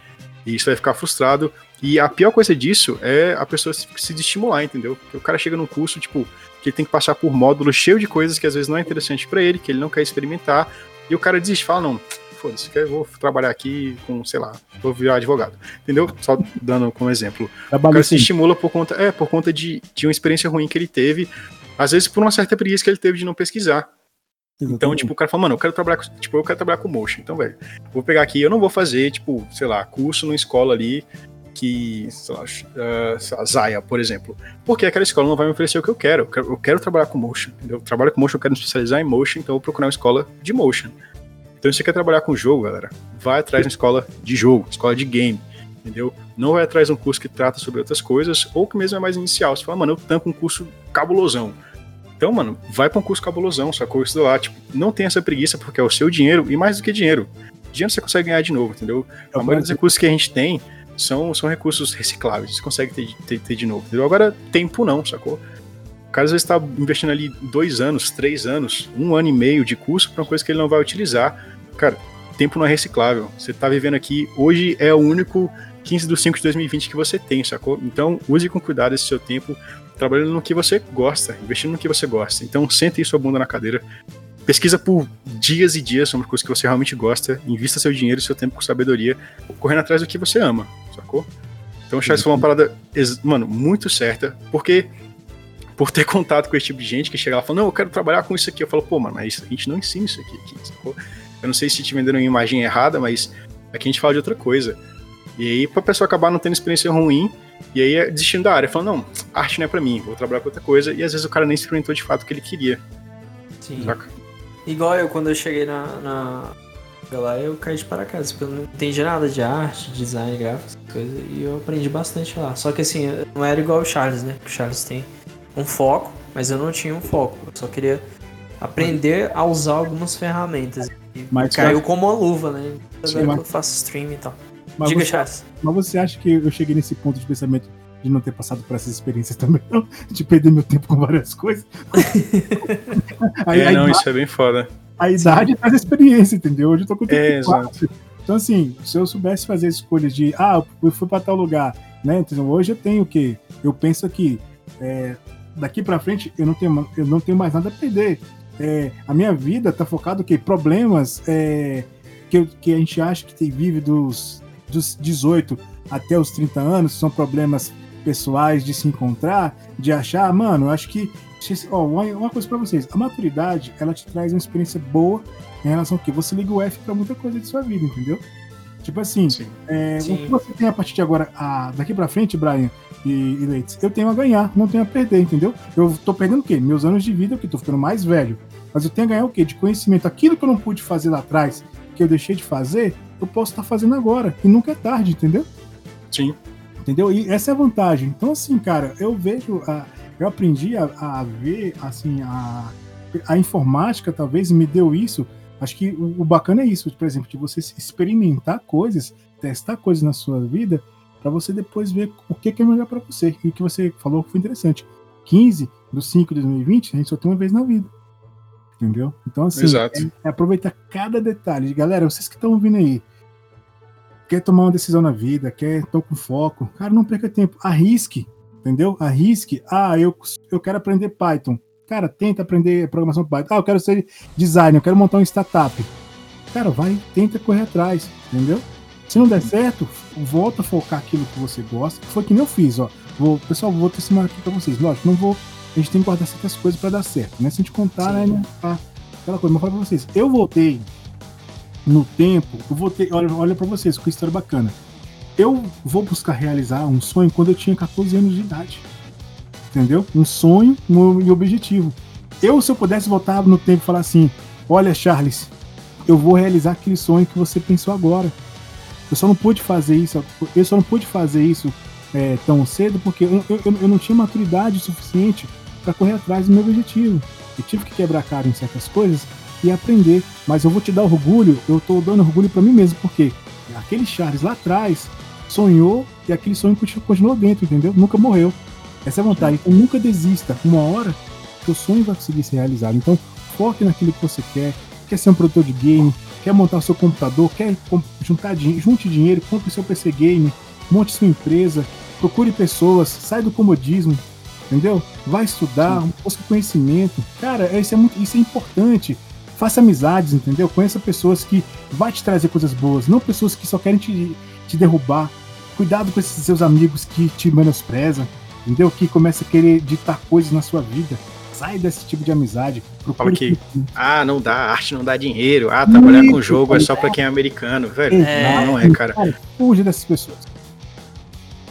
E isso vai ficar frustrado. E a pior coisa disso é a pessoa se, se estimular, entendeu? Porque o cara chega num curso, tipo, que ele tem que passar por módulos cheio de coisas que às vezes não é interessante pra ele, que ele não quer experimentar, e o cara desiste, fala, não, foda-se, eu vou trabalhar aqui com, sei lá, vou virar advogado. Entendeu? Só dando como exemplo. O Trabalho cara se assim. estimula por conta, é, por conta de, de uma experiência ruim que ele teve, às vezes por uma certa preguiça que ele teve de não pesquisar. Então, exatamente. tipo, o cara fala, mano, eu quero trabalhar com, tipo, eu quero trabalhar com motion. Então, velho, vou pegar aqui, eu não vou fazer, tipo, sei lá, curso numa escola ali que, sei lá, uh, sei lá, Zaya, por exemplo. Porque aquela escola não vai me oferecer o que eu quero. Eu quero, eu quero trabalhar com motion. Eu trabalho com motion, eu quero me especializar em motion, então eu vou procurar uma escola de motion. Então, se você quer trabalhar com jogo, galera, vai atrás de uma escola de jogo, escola de game, entendeu? Não vai atrás de um curso que trata sobre outras coisas, ou que mesmo é mais inicial. Você fala, mano, eu tanco um curso cabulosão. Então, mano, vai pra um curso cabulosão, sacou? Isso lá, tipo, não tem essa preguiça porque é o seu dinheiro e mais do que dinheiro. Dinheiro você consegue ganhar de novo, entendeu? A maioria dos recursos que a gente tem são, são recursos recicláveis, você consegue ter, ter, ter de novo, entendeu? Agora, tempo não, sacou? O cara às vezes tá investindo ali dois anos, três anos, um ano e meio de curso pra uma coisa que ele não vai utilizar. Cara, tempo não é reciclável. Você tá vivendo aqui, hoje é o único 15 de 5 de 2020 que você tem, sacou? Então, use com cuidado esse seu tempo trabalhando no que você gosta, investindo no que você gosta. Então, sente aí sua bunda na cadeira, pesquisa por dias e dias sobre coisas que você realmente gosta, invista seu dinheiro e seu tempo com sabedoria, correndo atrás do que você ama, sacou? Então, o Charles falou uma parada, mano, muito certa, porque por ter contato com esse tipo de gente que chega lá e fala, não, eu quero trabalhar com isso aqui. Eu falo, pô, mano, mas a gente não ensina isso aqui, aqui sacou? Eu não sei se te venderam uma imagem errada, mas aqui a gente fala de outra coisa. E aí, pra pessoa acabar não tendo experiência ruim, e aí é desistindo da área, falando, não, arte não é pra mim, vou trabalhar com outra coisa, e às vezes o cara nem experimentou de fato o que ele queria, Sim. saca? Igual eu, quando eu cheguei na, na lá, eu caí de paraquedas, porque eu não entendi nada de arte, design gráfico, essas coisas, e eu aprendi bastante lá. Só que assim, eu não era igual o Charles, né? O Charles tem um foco, mas eu não tinha um foco. Eu só queria aprender a usar algumas ferramentas. E Mas caiu como uma luva, né? Sim, mas- eu faço stream e tal. Mas Diga, você, Charles. mas você acha que eu cheguei nesse ponto de pensamento de não ter passado por essas experiências também, não, de perder meu tempo com várias coisas. aí, é, não, isso é bem foda. A idade traz experiência, entendeu? Hoje eu tô com 34. É, então, assim, se eu soubesse fazer escolhas de, ah, eu fui para tal lugar, né? Então, hoje eu tenho o quê? Eu penso que é, daqui para frente eu não, tenho, eu não tenho mais nada a perder. É, a minha vida tá focada o quê? Problemas é, que, que a gente acha que vive dos, dos 18 até os 30 anos, são problemas pessoais de se encontrar, de achar, mano, eu acho que ó, uma coisa para vocês, a maturidade, ela te traz uma experiência boa em relação ao que você liga o F para muita coisa de sua vida, entendeu? Tipo assim, Sim. É, o que você tem a partir de agora, a, daqui para frente, Brian e, e Leite, eu tenho a ganhar, não tenho a perder, entendeu? Eu tô perdendo o quê? Meus anos de vida, que tô ficando mais velho. Mas eu tenho a ganhar o quê? De conhecimento. Aquilo que eu não pude fazer lá atrás, que eu deixei de fazer, eu posso estar tá fazendo agora. E nunca é tarde, entendeu? Sim. Entendeu? E essa é a vantagem. Então, assim, cara, eu vejo. A, eu aprendi a, a ver, assim, a, a informática talvez me deu isso. Acho que o, o bacana é isso, por exemplo, de você experimentar coisas, testar coisas na sua vida, para você depois ver o que, que é melhor para você. E o que você falou foi interessante. 15 do 5 de 2020, a gente só tem uma vez na vida. Entendeu? Então, assim, é, é, aproveitar cada detalhe. Galera, vocês que estão ouvindo aí, quer tomar uma decisão na vida, quer estar com foco, cara, não perca tempo. Arrisque, entendeu? Arrisque. Ah, eu, eu quero aprender Python. Cara, tenta aprender programação Python. Ah, eu quero ser designer, eu quero montar uma startup. Cara, vai, tenta correr atrás, entendeu? Se não der certo, volta a focar aquilo que você gosta. Foi que nem eu fiz, ó. Vou, pessoal, vou testemunhar aqui pra vocês. Lógico, não vou a gente tem que guardar certas coisas para dar certo, né? Se a gente contar, Sim. né? Tá, aquela coisa. Mas eu falo pra vocês, eu voltei no tempo, eu voltei, olha, olha para vocês, que história bacana. Eu vou buscar realizar um sonho quando eu tinha 14 anos de idade. Entendeu? Um sonho e objetivo. Eu, se eu pudesse voltar no tempo e falar assim: Olha, Charles, eu vou realizar aquele sonho que você pensou agora. Eu só não pude fazer isso, eu só não pude fazer isso é, tão cedo porque eu, eu, eu não tinha maturidade suficiente para correr atrás do meu objetivo. Eu tive que quebrar cara em certas coisas e aprender. Mas eu vou te dar orgulho, eu estou dando orgulho para mim mesmo, porque aquele Charles lá atrás sonhou e aquele sonho continuou dentro, entendeu? Nunca morreu. Essa é a vontade. Então nunca desista. Uma hora, seu sonho vai conseguir ser realizado. Então foque naquilo que você quer. Quer ser um produtor de game, quer montar o seu computador, quer juntar dinheiro, junte dinheiro, compre seu PC game, monte sua empresa, procure pessoas, sai do comodismo, entendeu? Vai estudar, busca conhecimento. Cara, isso é, muito, isso é importante. Faça amizades, entendeu? Conheça pessoas que vai te trazer coisas boas, não pessoas que só querem te, te derrubar. Cuidado com esses seus amigos que te menosprezam, entendeu? Que começam a querer ditar coisas na sua vida. Sai desse tipo de amizade. Fala que, ah, não dá, arte não dá dinheiro. Ah, trabalhar com jogo é só pra quem é americano, velho. É. Não, não é, cara. cara. Fuge dessas pessoas.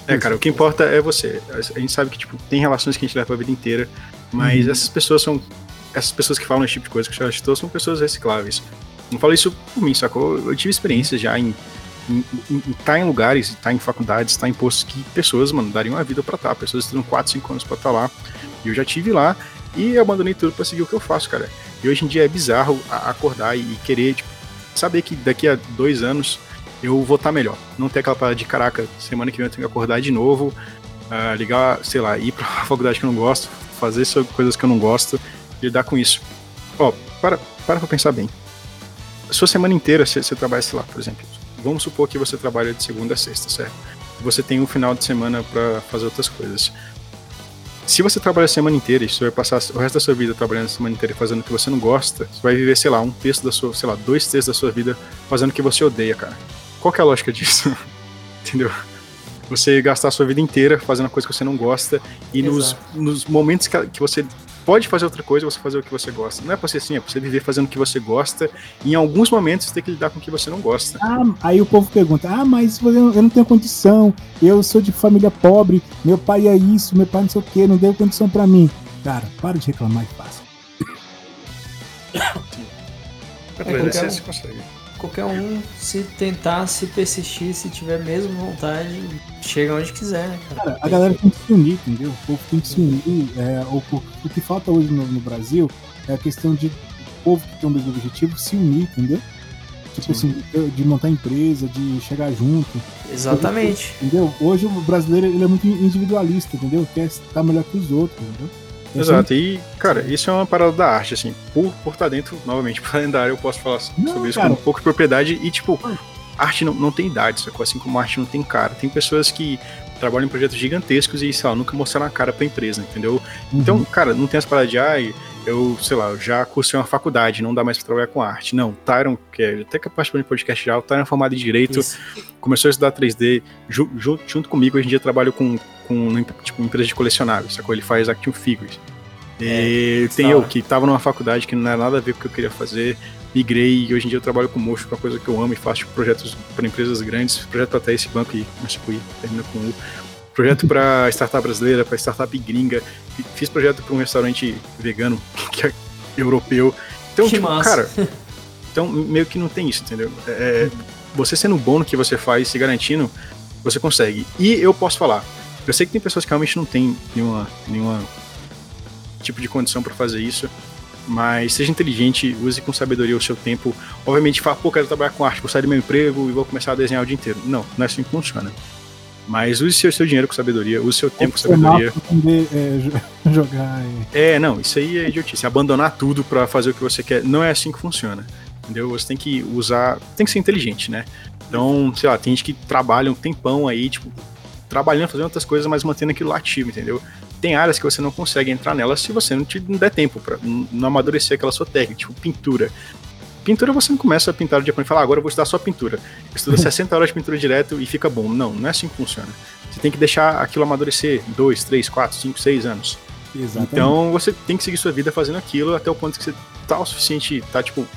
É, cara, o que importa é você. A gente sabe que, tipo, tem relações que a gente leva a vida inteira, mas uhum. essas pessoas são. Essas pessoas que falam esse tipo de coisa que eu citou são pessoas recicláveis. Não falo isso por mim, sacou? Eu tive experiências já em estar tá em lugares, estar tá em faculdades, estar tá em postos que pessoas, mano, dariam a vida para estar. Pessoas estudam 4, 5 anos para estar lá. E eu já tive lá e abandonei tudo para seguir o que eu faço, cara. E hoje em dia é bizarro acordar e querer, tipo, saber que daqui a dois anos eu vou estar tá melhor. Não ter aquela parada de caraca, semana que vem eu tenho que acordar de novo, uh, ligar, sei lá, ir pra faculdade que eu não gosto, fazer coisas que eu não gosto, lidar com isso. Ó, para, para pra pensar bem. Sua semana inteira você, você trabalha, sei lá, por exemplo. Vamos supor que você trabalha de segunda a sexta, certo? Você tem um final de semana para fazer outras coisas. Se você trabalha a semana inteira e você vai passar o resto da sua vida trabalhando a semana inteira fazendo o que você não gosta, você vai viver, sei lá, um terço da sua, sei lá, dois terços da sua vida fazendo o que você odeia, cara. Qual que é a lógica disso? Entendeu? Você gastar a sua vida inteira fazendo uma coisa que você não gosta e nos, nos, momentos que, que, você pode fazer outra coisa, você fazer o que você gosta. Não é pra ser assim, é pra você viver fazendo o que você gosta e em alguns momentos você tem que lidar com o que você não gosta. Ah, aí o povo pergunta: ah, mas eu não tenho condição, eu sou de família pobre, meu pai é isso, meu pai não sei o que, não deu condição para mim. Cara, para de reclamar e passa. É, você consegue qualquer um, se tentar, se persistir, se tiver mesmo vontade, chega onde quiser, né, cara? cara a galera tem que se unir, entendeu? O povo tem que se unir. É, o, o que falta hoje no, no, Brasil é a questão de o povo que tem o mesmo objetivo se unir, entendeu? Tipo Sim. assim, de montar empresa, de chegar junto. Exatamente. Entendeu? Hoje o brasileiro ele é muito individualista, entendeu? Quer estar melhor que os outros, entendeu? É Exato, e, cara, isso é uma parada da arte, assim, por, por estar dentro, novamente, pro calendário, eu posso falar não, sobre isso cara. com um pouco de propriedade, e, tipo, arte não, não tem idade, sacou? Assim como arte não tem cara. Tem pessoas que trabalham em projetos gigantescos e, sei lá, nunca mostraram a cara pra empresa, entendeu? Uhum. Então, cara, não tem as paradas de, ai, eu, sei lá, eu já cursei uma faculdade, não dá mais pra trabalhar com arte. Não, Tyron, que é até que participou de podcast já, o Tyron é formado em Direito, Isso. começou a estudar 3D, ju, ju, junto comigo, hoje em dia trabalho com, com tipo, empresa de colecionáveis, sacou? Ele faz action figures. E é, tem eu, que tava numa faculdade que não era nada a ver com o que eu queria fazer, migrei e hoje em dia eu trabalho com motion, que é uma coisa que eu amo e faço tipo, projetos para empresas grandes, projeto até esse banco aí, mas tipo, termina com o projeto para startup brasileira, para startup gringa, fiz projeto para um restaurante vegano que é europeu. Então, que tipo, massa. cara, então meio que não tem isso, entendeu? É, é, você sendo bom no que você faz, se garantindo, você consegue. E eu posso falar, eu sei que tem pessoas que realmente não tem nenhuma, nenhuma tipo de condição para fazer isso. Mas seja inteligente, use com sabedoria o seu tempo. Obviamente, fala, pô, quero trabalhar com arte, vou sair do meu emprego e vou começar a desenhar o dia inteiro. Não, não é assim que funciona. Mas use seu, seu dinheiro com sabedoria, use seu tempo com sabedoria. Aprender, é, jogar. É... é, não, isso aí é idiotice. Abandonar tudo para fazer o que você quer. Não é assim que funciona. Entendeu? Você tem que usar. Tem que ser inteligente, né? Então, sei lá, tem gente que trabalha um tempão aí, tipo, trabalhando, fazendo outras coisas, mas mantendo aquilo ativo, entendeu? Tem áreas que você não consegue entrar nelas se você não te não der tempo para não amadurecer aquela sua técnica, tipo pintura. Pintura você não começa a pintar o dia e falar, ah, agora eu vou estudar só pintura. Estuda 60 horas de pintura direto e fica bom. Não, não é assim que funciona. Você tem que deixar aquilo amadurecer 2, 3, 4, 5, 6 anos. Exatamente. Então você tem que seguir sua vida fazendo aquilo até o ponto que você tá o suficiente, tá tipo,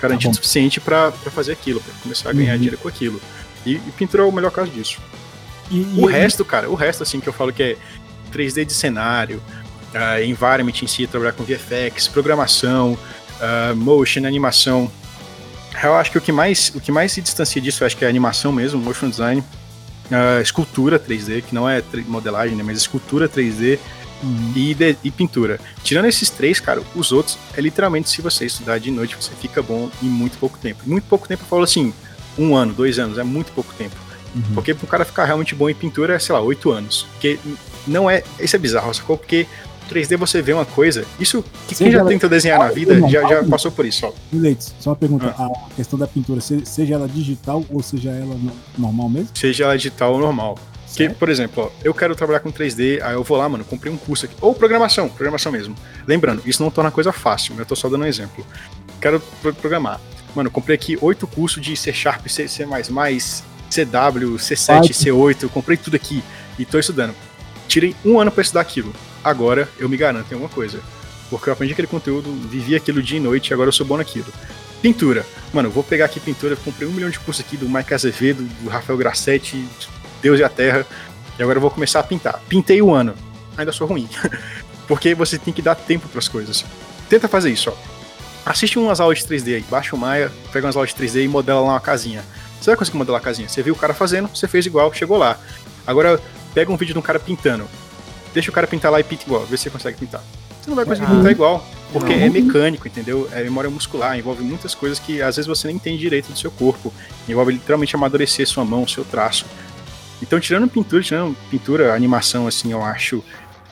garantido tá o suficiente para fazer aquilo, para começar a ganhar uhum. dinheiro com aquilo. E, e, pintura é o melhor caso disso. E, o e resto, cara, o resto, assim, que eu falo que é 3D de cenário, uh, environment em si, trabalhar com VFX, programação, uh, motion, animação. Eu acho que o que mais, o que mais se distancia disso, acho que é a animação mesmo, motion design, uh, escultura 3D, que não é modelagem, né, mas escultura 3D uhum. e, de, e pintura. Tirando esses três, cara, os outros é literalmente se você estudar de noite, você fica bom em muito pouco tempo. Muito pouco tempo, eu falo assim, um ano, dois anos, é muito pouco tempo. Uhum. Porque para o cara ficar realmente bom em pintura é, sei lá, oito anos. Porque não é. Isso é bizarro, sacou? Porque 3D você vê uma coisa. Isso que quem já ela... tentou desenhar na vida já, já passou por isso. Ó. Leite, só uma pergunta. Ah. A questão da pintura, seja ela digital ou seja ela normal mesmo? Seja ela digital ou normal. Que, por exemplo, ó, eu quero trabalhar com 3D, aí eu vou lá, mano, comprei um curso aqui. Ou programação, programação mesmo. Lembrando, isso não torna a coisa fácil, eu tô só dando um exemplo. Quero programar. Mano, comprei aqui oito cursos de C Sharp, C, C++, CW, C7, C8, comprei tudo aqui e tô estudando. Tirei um ano para estudar aquilo. Agora eu me garanto em alguma coisa. Porque eu aprendi aquele conteúdo, vivi aquilo dia e noite e agora eu sou bom naquilo. Pintura. Mano, vou pegar aqui pintura, comprei um milhão de cursos aqui do Mike Azevedo, do Rafael Grassetti, Deus e a Terra. E agora eu vou começar a pintar. Pintei um ano. Ainda sou ruim. Porque você tem que dar tempo para as coisas. Tenta fazer isso, ó. Assiste umas aulas de 3D aí, baixa o Maia, pega umas aulas de 3D e modela lá uma casinha. Você vai conseguir modelar a casinha. Você viu o cara fazendo, você fez igual, chegou lá. Agora, pega um vídeo de um cara pintando. Deixa o cara pintar lá e pinta igual, vê se você consegue pintar. Você não vai conseguir ah, pintar igual, porque não. é mecânico, entendeu? É memória muscular, envolve muitas coisas que às vezes você nem entende direito do seu corpo. Envolve literalmente amadurecer sua mão, seu traço. Então, tirando pintura, tirando pintura, animação, assim, eu acho,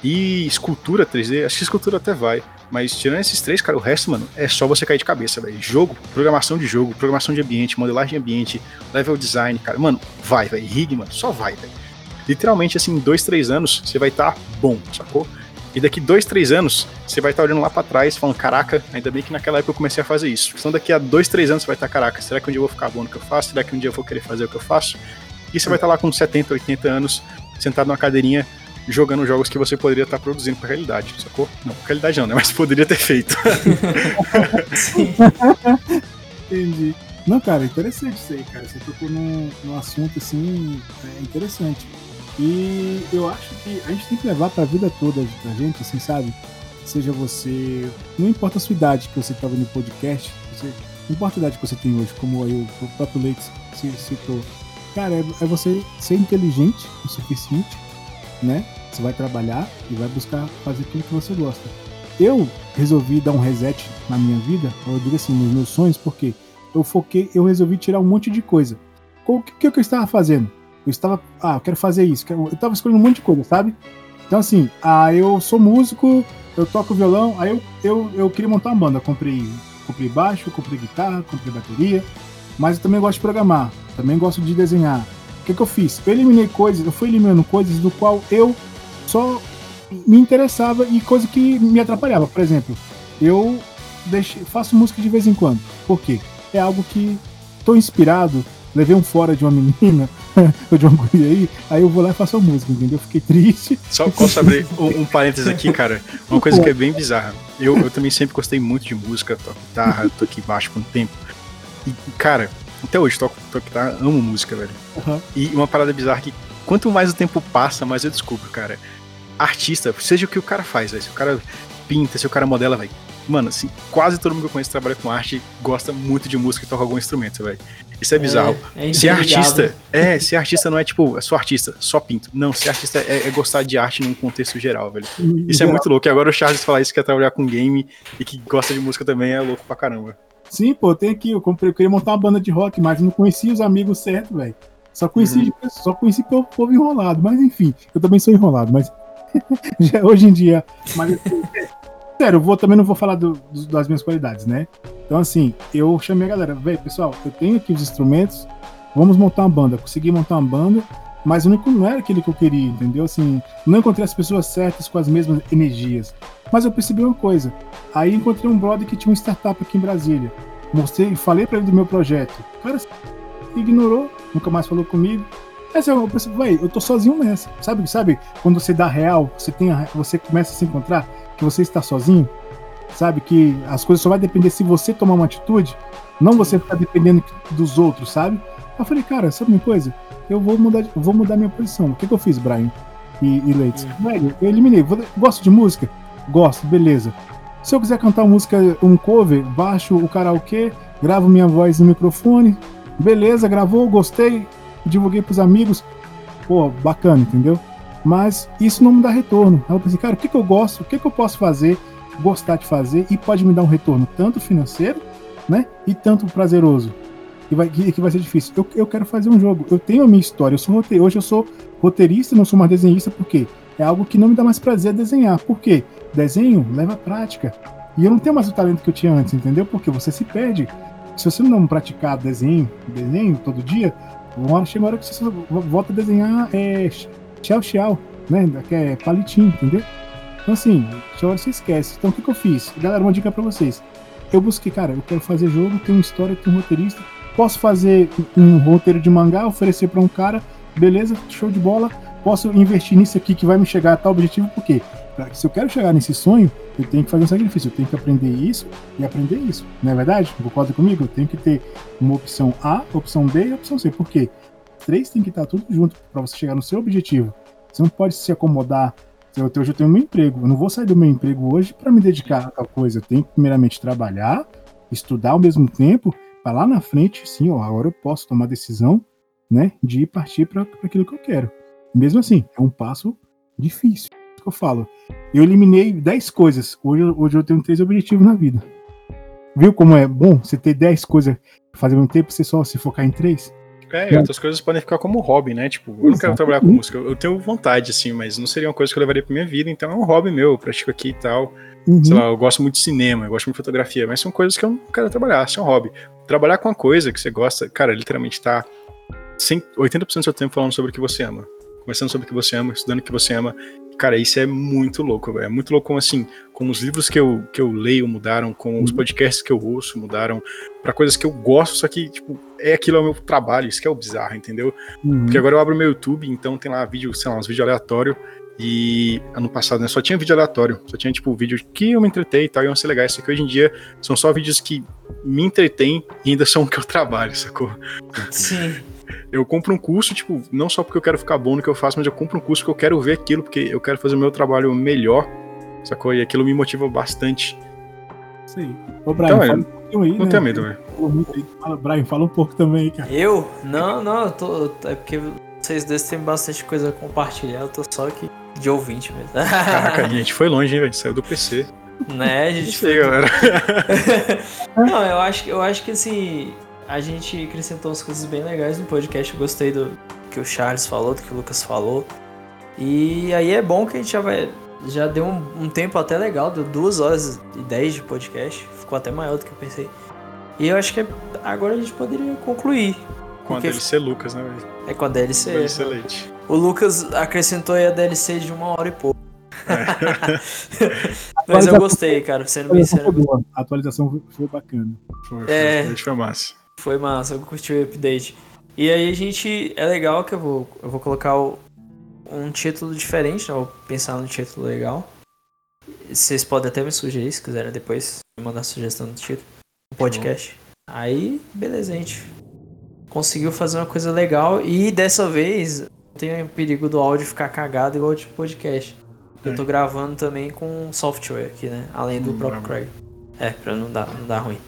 e escultura 3D, acho que escultura até vai. Mas tirando esses três, cara, o resto, mano, é só você cair de cabeça, velho. Jogo, programação de jogo, programação de ambiente, modelagem de ambiente, level design, cara. Mano, vai, velho. Rig, mano, só vai, velho literalmente, assim, em dois, três anos, você vai estar tá bom, sacou? E daqui dois, três anos, você vai estar tá olhando lá para trás, falando, caraca, ainda bem que naquela época eu comecei a fazer isso. Então daqui a dois, três anos você vai estar, tá, caraca, será que um dia eu vou ficar bom no que eu faço? Será que um dia eu vou querer fazer o que eu faço? E você vai estar tá lá com 70, 80 anos, sentado numa cadeirinha, jogando jogos que você poderia estar tá produzindo pra realidade, sacou? Não, pra realidade não, né? Mas poderia ter feito. Entendi. Não, cara, interessante isso aí, cara. Você tocou num, num assunto assim, é interessante. E eu acho que a gente tem que levar para a vida toda da gente, assim, sabe? Seja você. Não importa a sua idade que você está vendo no podcast, você, não importa a idade que você tem hoje, como aí o próprio Leite citou. Cara, é, é você ser inteligente o suficiente, né? Você vai trabalhar e vai buscar fazer aquilo que você gosta. Eu resolvi dar um reset na minha vida, eu digo assim, nos meus sonhos, porque eu foquei, eu resolvi tirar um monte de coisa. O que, que, eu estava fazendo? Eu estava, ah, eu quero fazer isso. Eu estava escolhendo um monte de coisa, sabe? Então, assim, ah, eu sou músico, eu toco violão, aí eu, eu, eu queria montar uma banda. Comprei, comprei baixo, comprei guitarra, comprei bateria, mas eu também gosto de programar, também gosto de desenhar. O que, que eu fiz? Eu eliminei coisas, eu fui eliminando coisas do qual eu só me interessava e coisa que me atrapalhava. Por exemplo, eu deixo, faço música de vez em quando. Por quê? É algo que estou inspirado, levei um fora de uma menina, ou de uma guria aí, aí eu vou lá e faço a música, entendeu? Fiquei triste. Só posso abrir um, um parênteses aqui, cara. Uma coisa que é bem bizarra. Eu, eu também sempre gostei muito de música, toco guitarra, tô aqui baixo por um tempo. E, cara, até hoje toco, toco guitarra, amo música, velho. Uhum. E uma parada bizarra que quanto mais o tempo passa, mais eu descubro, cara. Artista, seja o que o cara faz, velho. Se o cara pinta, se o cara modela, velho. Mano, assim, quase todo mundo que eu conheço que trabalha com arte gosta muito de música e toca algum instrumento, velho. Isso é bizarro. É, é se artista. É, se artista não é tipo, é só artista, só pinto. Não, se artista é, é gostar de arte num contexto geral, velho. Isso é muito louco. E agora o Charles falar isso, que quer trabalhar com game e que gosta de música também é louco pra caramba. Sim, pô, tem aqui, eu, comprei, eu queria montar uma banda de rock, mas não conhecia os amigos certos, velho. Só conheci, uhum. só conheci pelo povo enrolado, mas enfim, eu também sou enrolado, mas hoje em dia. Mas, sério, eu vou, também não vou falar do, do, das minhas qualidades, né? Então, assim, eu chamei a galera, velho, pessoal, eu tenho aqui os instrumentos, vamos montar uma banda. Consegui montar uma banda, mas não, não era aquele que eu queria, entendeu? Assim, não encontrei as pessoas certas com as mesmas energias. Mas eu percebi uma coisa. Aí encontrei um brother que tinha uma startup aqui em Brasília. Mostrei, falei para ele do meu projeto. O cara ignorou, nunca mais falou comigo. Mas eu pensei, véi, eu tô sozinho nessa. Sabe, sabe? Quando você dá real, você tem a, você começa a se encontrar que você está sozinho sabe? Que as coisas só vai depender se você tomar uma atitude, não você ficar dependendo dos outros, sabe? Eu falei, cara, sabe uma coisa? Eu vou mudar, vou mudar minha posição. O que, que eu fiz, Brian e, e Leite? Hum. Velho, eu eliminei. Gosto de música? Gosto, beleza. Se eu quiser cantar uma música, um cover, baixo o karaokê, gravo minha voz no microfone, beleza, gravou, gostei, divulguei pros amigos, pô, bacana, entendeu? Mas isso não me dá retorno. Aí eu pensei, cara, o que, que eu gosto, o que, que eu posso fazer gostar de fazer e pode me dar um retorno tanto financeiro, né? E tanto prazeroso. Que vai, que, que vai ser difícil. Eu, eu quero fazer um jogo. Eu tenho a minha história. Eu sou. Hoje eu sou roteirista, não sou mais desenhista, porque é algo que não me dá mais prazer desenhar. Por quê? Desenho leva prática. E eu não tenho mais o talento que eu tinha antes, entendeu? Porque você se perde. Se você não praticar desenho, desenho todo dia, uma chega uma hora que você volta a desenhar é, tchau, tchau, né? Que é palitinho, entendeu? Então, assim, chora você esquece. Então, o que, que eu fiz? Galera, uma dica para vocês. Eu busquei, cara, eu quero fazer jogo, tem uma história, tem um roteirista. Posso fazer um roteiro de mangá, oferecer para um cara, beleza, show de bola. Posso investir nisso aqui que vai me chegar a tal objetivo, porque se eu quero chegar nesse sonho, eu tenho que fazer um sacrifício, eu tenho que aprender isso e aprender isso. Não é verdade? Concorda comigo? Eu tenho que ter uma opção A, opção B e opção C. Por quê? Três tem que estar tudo junto para você chegar no seu objetivo. Você não pode se acomodar eu, hoje eu tenho meu emprego. Eu não vou sair do meu emprego hoje para me dedicar a tal coisa. Eu tenho que, primeiramente, trabalhar, estudar ao mesmo tempo, para lá na frente, sim, ó, agora eu posso tomar decisão né, de partir para aquilo que eu quero. Mesmo assim, é um passo difícil. É que eu falo. Eu eliminei 10 coisas. Hoje, hoje eu tenho três objetivos na vida. Viu como é bom você ter 10 coisas fazer mesmo tempo, você só se focar em três? É, outras coisas podem ficar como hobby, né? Tipo, eu não quero trabalhar com música. Eu tenho vontade, assim, mas não seria uma coisa que eu levaria pra minha vida, então é um hobby meu, eu pratico aqui e tal. Uhum. Sei lá, eu gosto muito de cinema, eu gosto muito de fotografia, mas são coisas que eu não quero trabalhar, são um hobby. Trabalhar com uma coisa que você gosta, cara, literalmente tá 80% do seu tempo falando sobre o que você ama. Conversando sobre o que você ama, estudando o que você ama, Cara, isso é muito louco, velho. É muito louco como assim, como os livros que eu, que eu leio mudaram, com os uhum. podcasts que eu ouço mudaram, para coisas que eu gosto, só que, tipo, é aquilo é o meu trabalho, isso que é o bizarro, entendeu? Uhum. Porque agora eu abro meu YouTube, então tem lá vídeo, sei lá, uns vídeos aleatórios. E ano passado, né, só tinha vídeo aleatório, só tinha, tipo, vídeo que eu me entretei e tal, e iam ser legais. Só que hoje em dia são só vídeos que me entretêm e ainda são o que eu trabalho, sacou? Sim. Eu compro um curso, tipo, não só porque eu quero ficar bom no que eu faço, mas eu compro um curso que eu quero ver aquilo, porque eu quero fazer o meu trabalho melhor, sacou? E aquilo me motiva bastante. Sim. Ô, Brian, então, fala um pouquinho aí, Não né? tenha medo, velho. Fala, Brian, fala um pouco também, cara. Eu? Não, não, eu tô. É porque vocês dois têm bastante coisa a compartilhar, eu tô só aqui de ouvinte mesmo. Caraca, a gente foi longe, hein, velho? Saiu do PC. Né, a gente Isso aí, galera. Não, eu acho, eu acho que assim, a gente acrescentou umas coisas bem legais no podcast. Eu gostei do que o Charles falou, do que o Lucas falou. E aí é bom que a gente já vai. Já deu um, um tempo até legal, deu duas horas e dez de podcast. Ficou até maior do que eu pensei. E eu acho que agora a gente poderia concluir. Com a DLC Lucas, né, velho? É com a DLC. DLC Leite. O Lucas acrescentou aí a DLC de uma hora e pouco. É. Mas eu gostei, cara, sendo bem A atualização foi sério. boa. A atualização foi- foi bacana. Foi, foi, É. foi, foi massa. Foi massa, eu curti o update. E aí a gente. É legal que eu vou, eu vou colocar o- um título diferente, né? Vou pensar num título legal. Vocês podem até me sugerir, se quiserem depois me mandar sugestão do título. do podcast. Aí, beleza, a gente conseguiu fazer uma coisa legal. E dessa vez não tem o perigo do áudio ficar cagado igual de podcast. Eu tô gravando também com software aqui, né? Além do Hum, próprio. Craig. É, pra não dar, não dar ruim.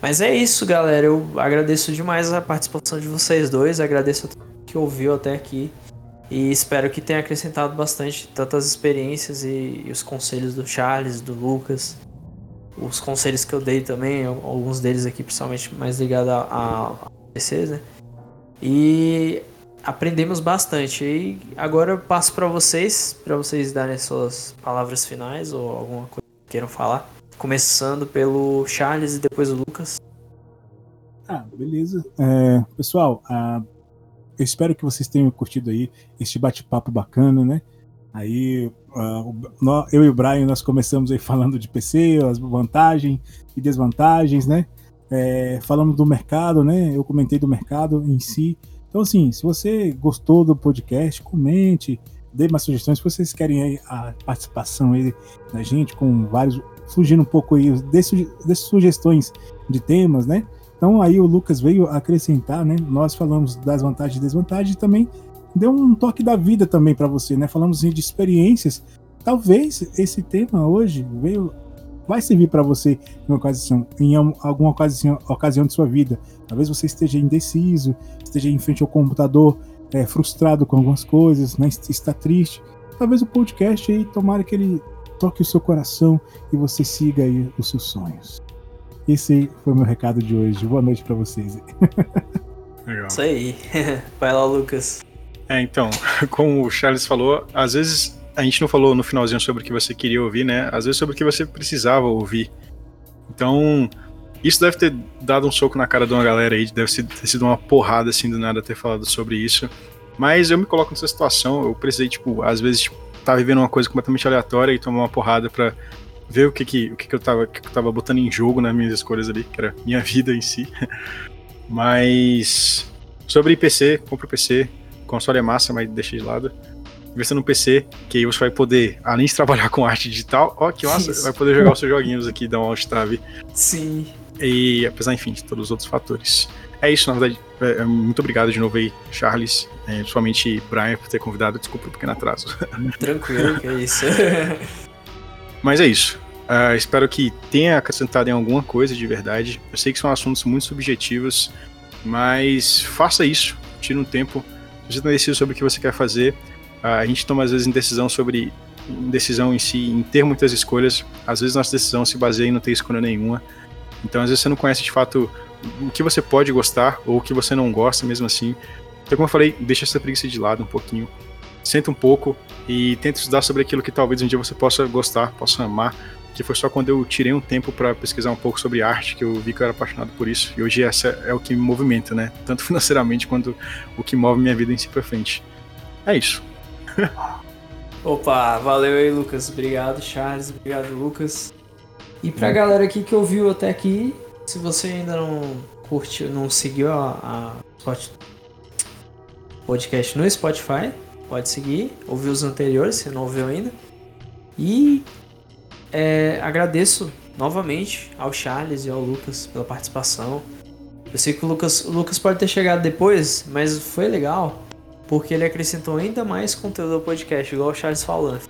Mas é isso, galera. Eu agradeço demais a participação de vocês dois. Agradeço a que ouviu até aqui. E espero que tenha acrescentado bastante tantas experiências e, e os conselhos do Charles, do Lucas. Os conselhos que eu dei também, al- alguns deles aqui, principalmente mais ligados a, a, a PCs, né? E aprendemos bastante. E agora eu passo para vocês, para vocês darem suas palavras finais ou alguma coisa que queiram falar. Começando pelo Charles e depois o Lucas. Ah, beleza. É, pessoal, ah, eu espero que vocês tenham curtido aí este bate-papo bacana, né? Aí, ah, o- eu e o Brian, nós começamos aí falando de PC, as vantagens e desvantagens, né? É, falamos do mercado, né? Eu comentei do mercado em si. Então, assim, se você gostou do podcast, comente, dê mais sugestões. Se vocês querem a participação aí da gente com vários, fugindo um pouco aí, dê sugestões de temas, né? Então aí o Lucas veio acrescentar, né? Nós falamos das vantagens e desvantagens e também deu um toque da vida também para você, né? Falamos assim, de experiências. Talvez esse tema hoje veio vai servir para você em ocasião, em alguma ocasião, ocasião de sua vida. Talvez você esteja indeciso, esteja em frente ao computador, é, frustrado com algumas coisas, né? Está triste. Talvez o podcast aí tomara que ele toque o seu coração e você siga aí os seus sonhos. Esse foi o meu recado de hoje. Boa noite para vocês. Legal. Isso aí. Vai lá, Lucas. É, então, como o Charles falou, às vezes a gente não falou no finalzinho sobre o que você queria ouvir, né? Às vezes sobre o que você precisava ouvir. Então, isso deve ter dado um soco na cara de uma galera aí, deve ter sido uma porrada assim do nada ter falado sobre isso. Mas eu me coloco nessa situação, eu precisei, tipo, às vezes, tipo, tá vivendo uma coisa completamente aleatória e tomar uma porrada pra ver o que que, o que, que eu tava, que que eu tava botando em jogo nas minhas escolhas ali, que era minha vida em si. Mas sobre PC, compra o PC, console é massa, mas deixa de lado. Investa no PC, que aí você vai poder, além de trabalhar com arte digital, ó que massa, Isso. vai poder jogar os seus joguinhos aqui, dar um alt tab. Sim. E apesar, enfim, de todos os outros fatores. É isso, na verdade. é, é, muito obrigado de novo aí, Charles, é, principalmente Brian, por ter convidado. Desculpa o pequeno atraso. Tranquilo, que é isso. Mas é isso. Ah, espero que tenha acrescentado em alguma coisa de verdade. Eu sei que são assuntos muito subjetivos, mas faça isso. Tire um tempo. Se você está decidido sobre o que você quer fazer, ah, a gente toma às vezes indecisão sobre indecisão em si, em ter muitas escolhas. Às vezes nossa decisão se baseia em não ter escolha nenhuma. Então às vezes você não conhece de fato o que você pode gostar ou o que você não gosta mesmo assim. Então como eu falei, deixa essa preguiça de lado um pouquinho. Senta um pouco e tenta estudar sobre aquilo que talvez um dia você possa gostar, possa amar. Que foi só quando eu tirei um tempo para pesquisar um pouco sobre arte que eu vi que eu era apaixonado por isso. E hoje essa é o que me movimenta, né? Tanto financeiramente quanto o que move minha vida em si pra frente. É isso. Opa, valeu aí, Lucas. Obrigado, Charles. Obrigado, Lucas. E pra galera aqui que ouviu até aqui, se você ainda não curtiu, não seguiu a, a podcast no Spotify, pode seguir, ouvir os anteriores, se não ouviu ainda. E é, agradeço novamente ao Charles e ao Lucas pela participação. Eu sei que o Lucas, o Lucas pode ter chegado depois, mas foi legal porque ele acrescentou ainda mais conteúdo ao podcast, igual o Charles falando.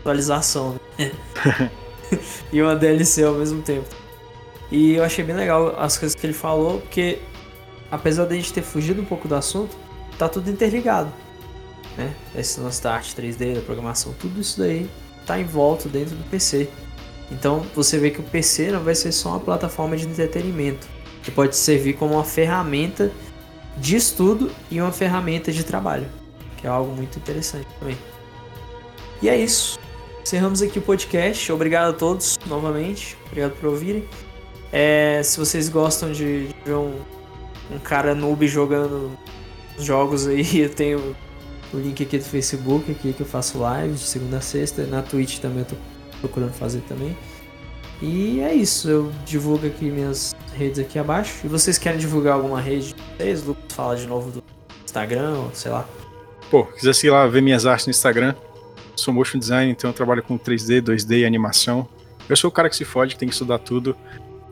Atualização, né? e uma DLC ao mesmo tempo. E eu achei bem legal as coisas que ele falou, porque apesar de a gente ter fugido um pouco do assunto, tá tudo interligado. Né? Esse lance da arte 3D, da programação, tudo isso daí tá em volta dentro do PC. Então você vê que o PC não vai ser só uma plataforma de entretenimento, que pode servir como uma ferramenta de estudo e uma ferramenta de trabalho, que é algo muito interessante também. E é isso. Encerramos aqui o podcast. Obrigado a todos novamente. Obrigado por ouvirem. É, se vocês gostam de, de ver um, um cara noob jogando jogos aí, eu tenho o link aqui do Facebook, aqui que eu faço live de segunda a sexta. Na Twitch também eu tô procurando fazer também. E é isso, eu divulgo aqui minhas redes aqui abaixo. E vocês querem divulgar alguma rede de vocês? Lucas fala de novo do Instagram, sei lá. Pô, quiser seguir lá ver minhas artes no Instagram, sou motion design, então eu trabalho com 3D, 2D e animação. Eu sou o cara que se fode, que tem que estudar tudo,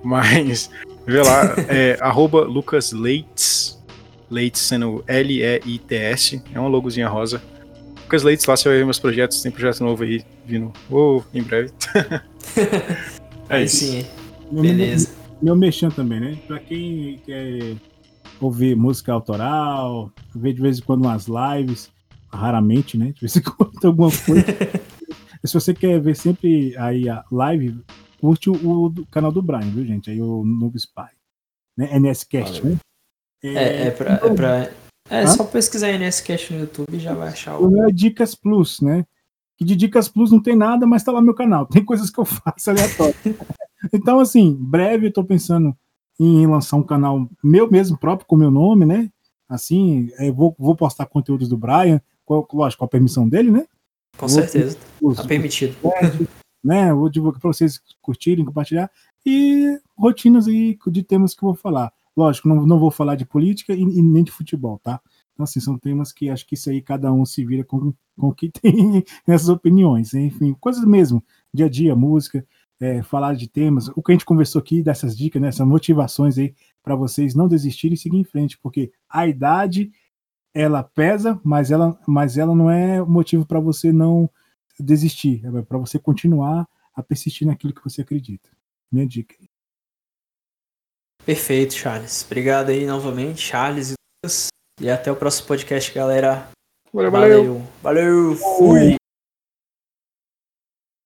mas vê lá, é arroba Lucas Leites, Leites sendo L-E-I-T-S, é uma logozinha rosa. Lucas Leites, lá você vai ver meus projetos, tem projeto novo aí vindo oh, em breve. é aí isso. sim, beleza. Meu, meu mexão também, né? Pra quem quer ouvir música autoral, ver de vez em quando umas lives, raramente, né? De vez em quando alguma coisa. Se você quer ver sempre aí a live, curte o, o canal do Brian, viu, gente? Aí o Noob Spy. Né? NSCast, né? É, é, é, pra, é, pra, é só pesquisar NSCast no YouTube e já vai achar o. O meu é Dicas Plus, né? Que de Dicas Plus não tem nada, mas tá lá no meu canal. Tem coisas que eu faço aleatório. então, assim, breve eu tô pensando em lançar um canal meu mesmo, próprio, com meu nome, né? Assim, eu vou, vou postar conteúdos do Brian, com, lógico, com a permissão dele, né? Com vou, certeza. Os, tá permitido. Os, né? Vou divulgar para vocês curtirem, compartilhar. E rotinas aí de temas que eu vou falar. Lógico, não, não vou falar de política e, e, nem de futebol, tá? Então, assim, são temas que acho que isso aí cada um se vira com, com o que tem nessas opiniões. Enfim, coisas mesmo, dia a dia, música, é, falar de temas. O que a gente conversou aqui, dessas dicas, né, essas motivações aí para vocês não desistirem e seguir em frente, porque a idade ela pesa, mas ela, mas ela não é motivo para você não desistir, é para você continuar a persistir naquilo que você acredita. Minha dica. Perfeito, Charles. Obrigado aí novamente, Charles e Lucas. E até o próximo podcast, galera. Valeu, valeu. Valeu, fui.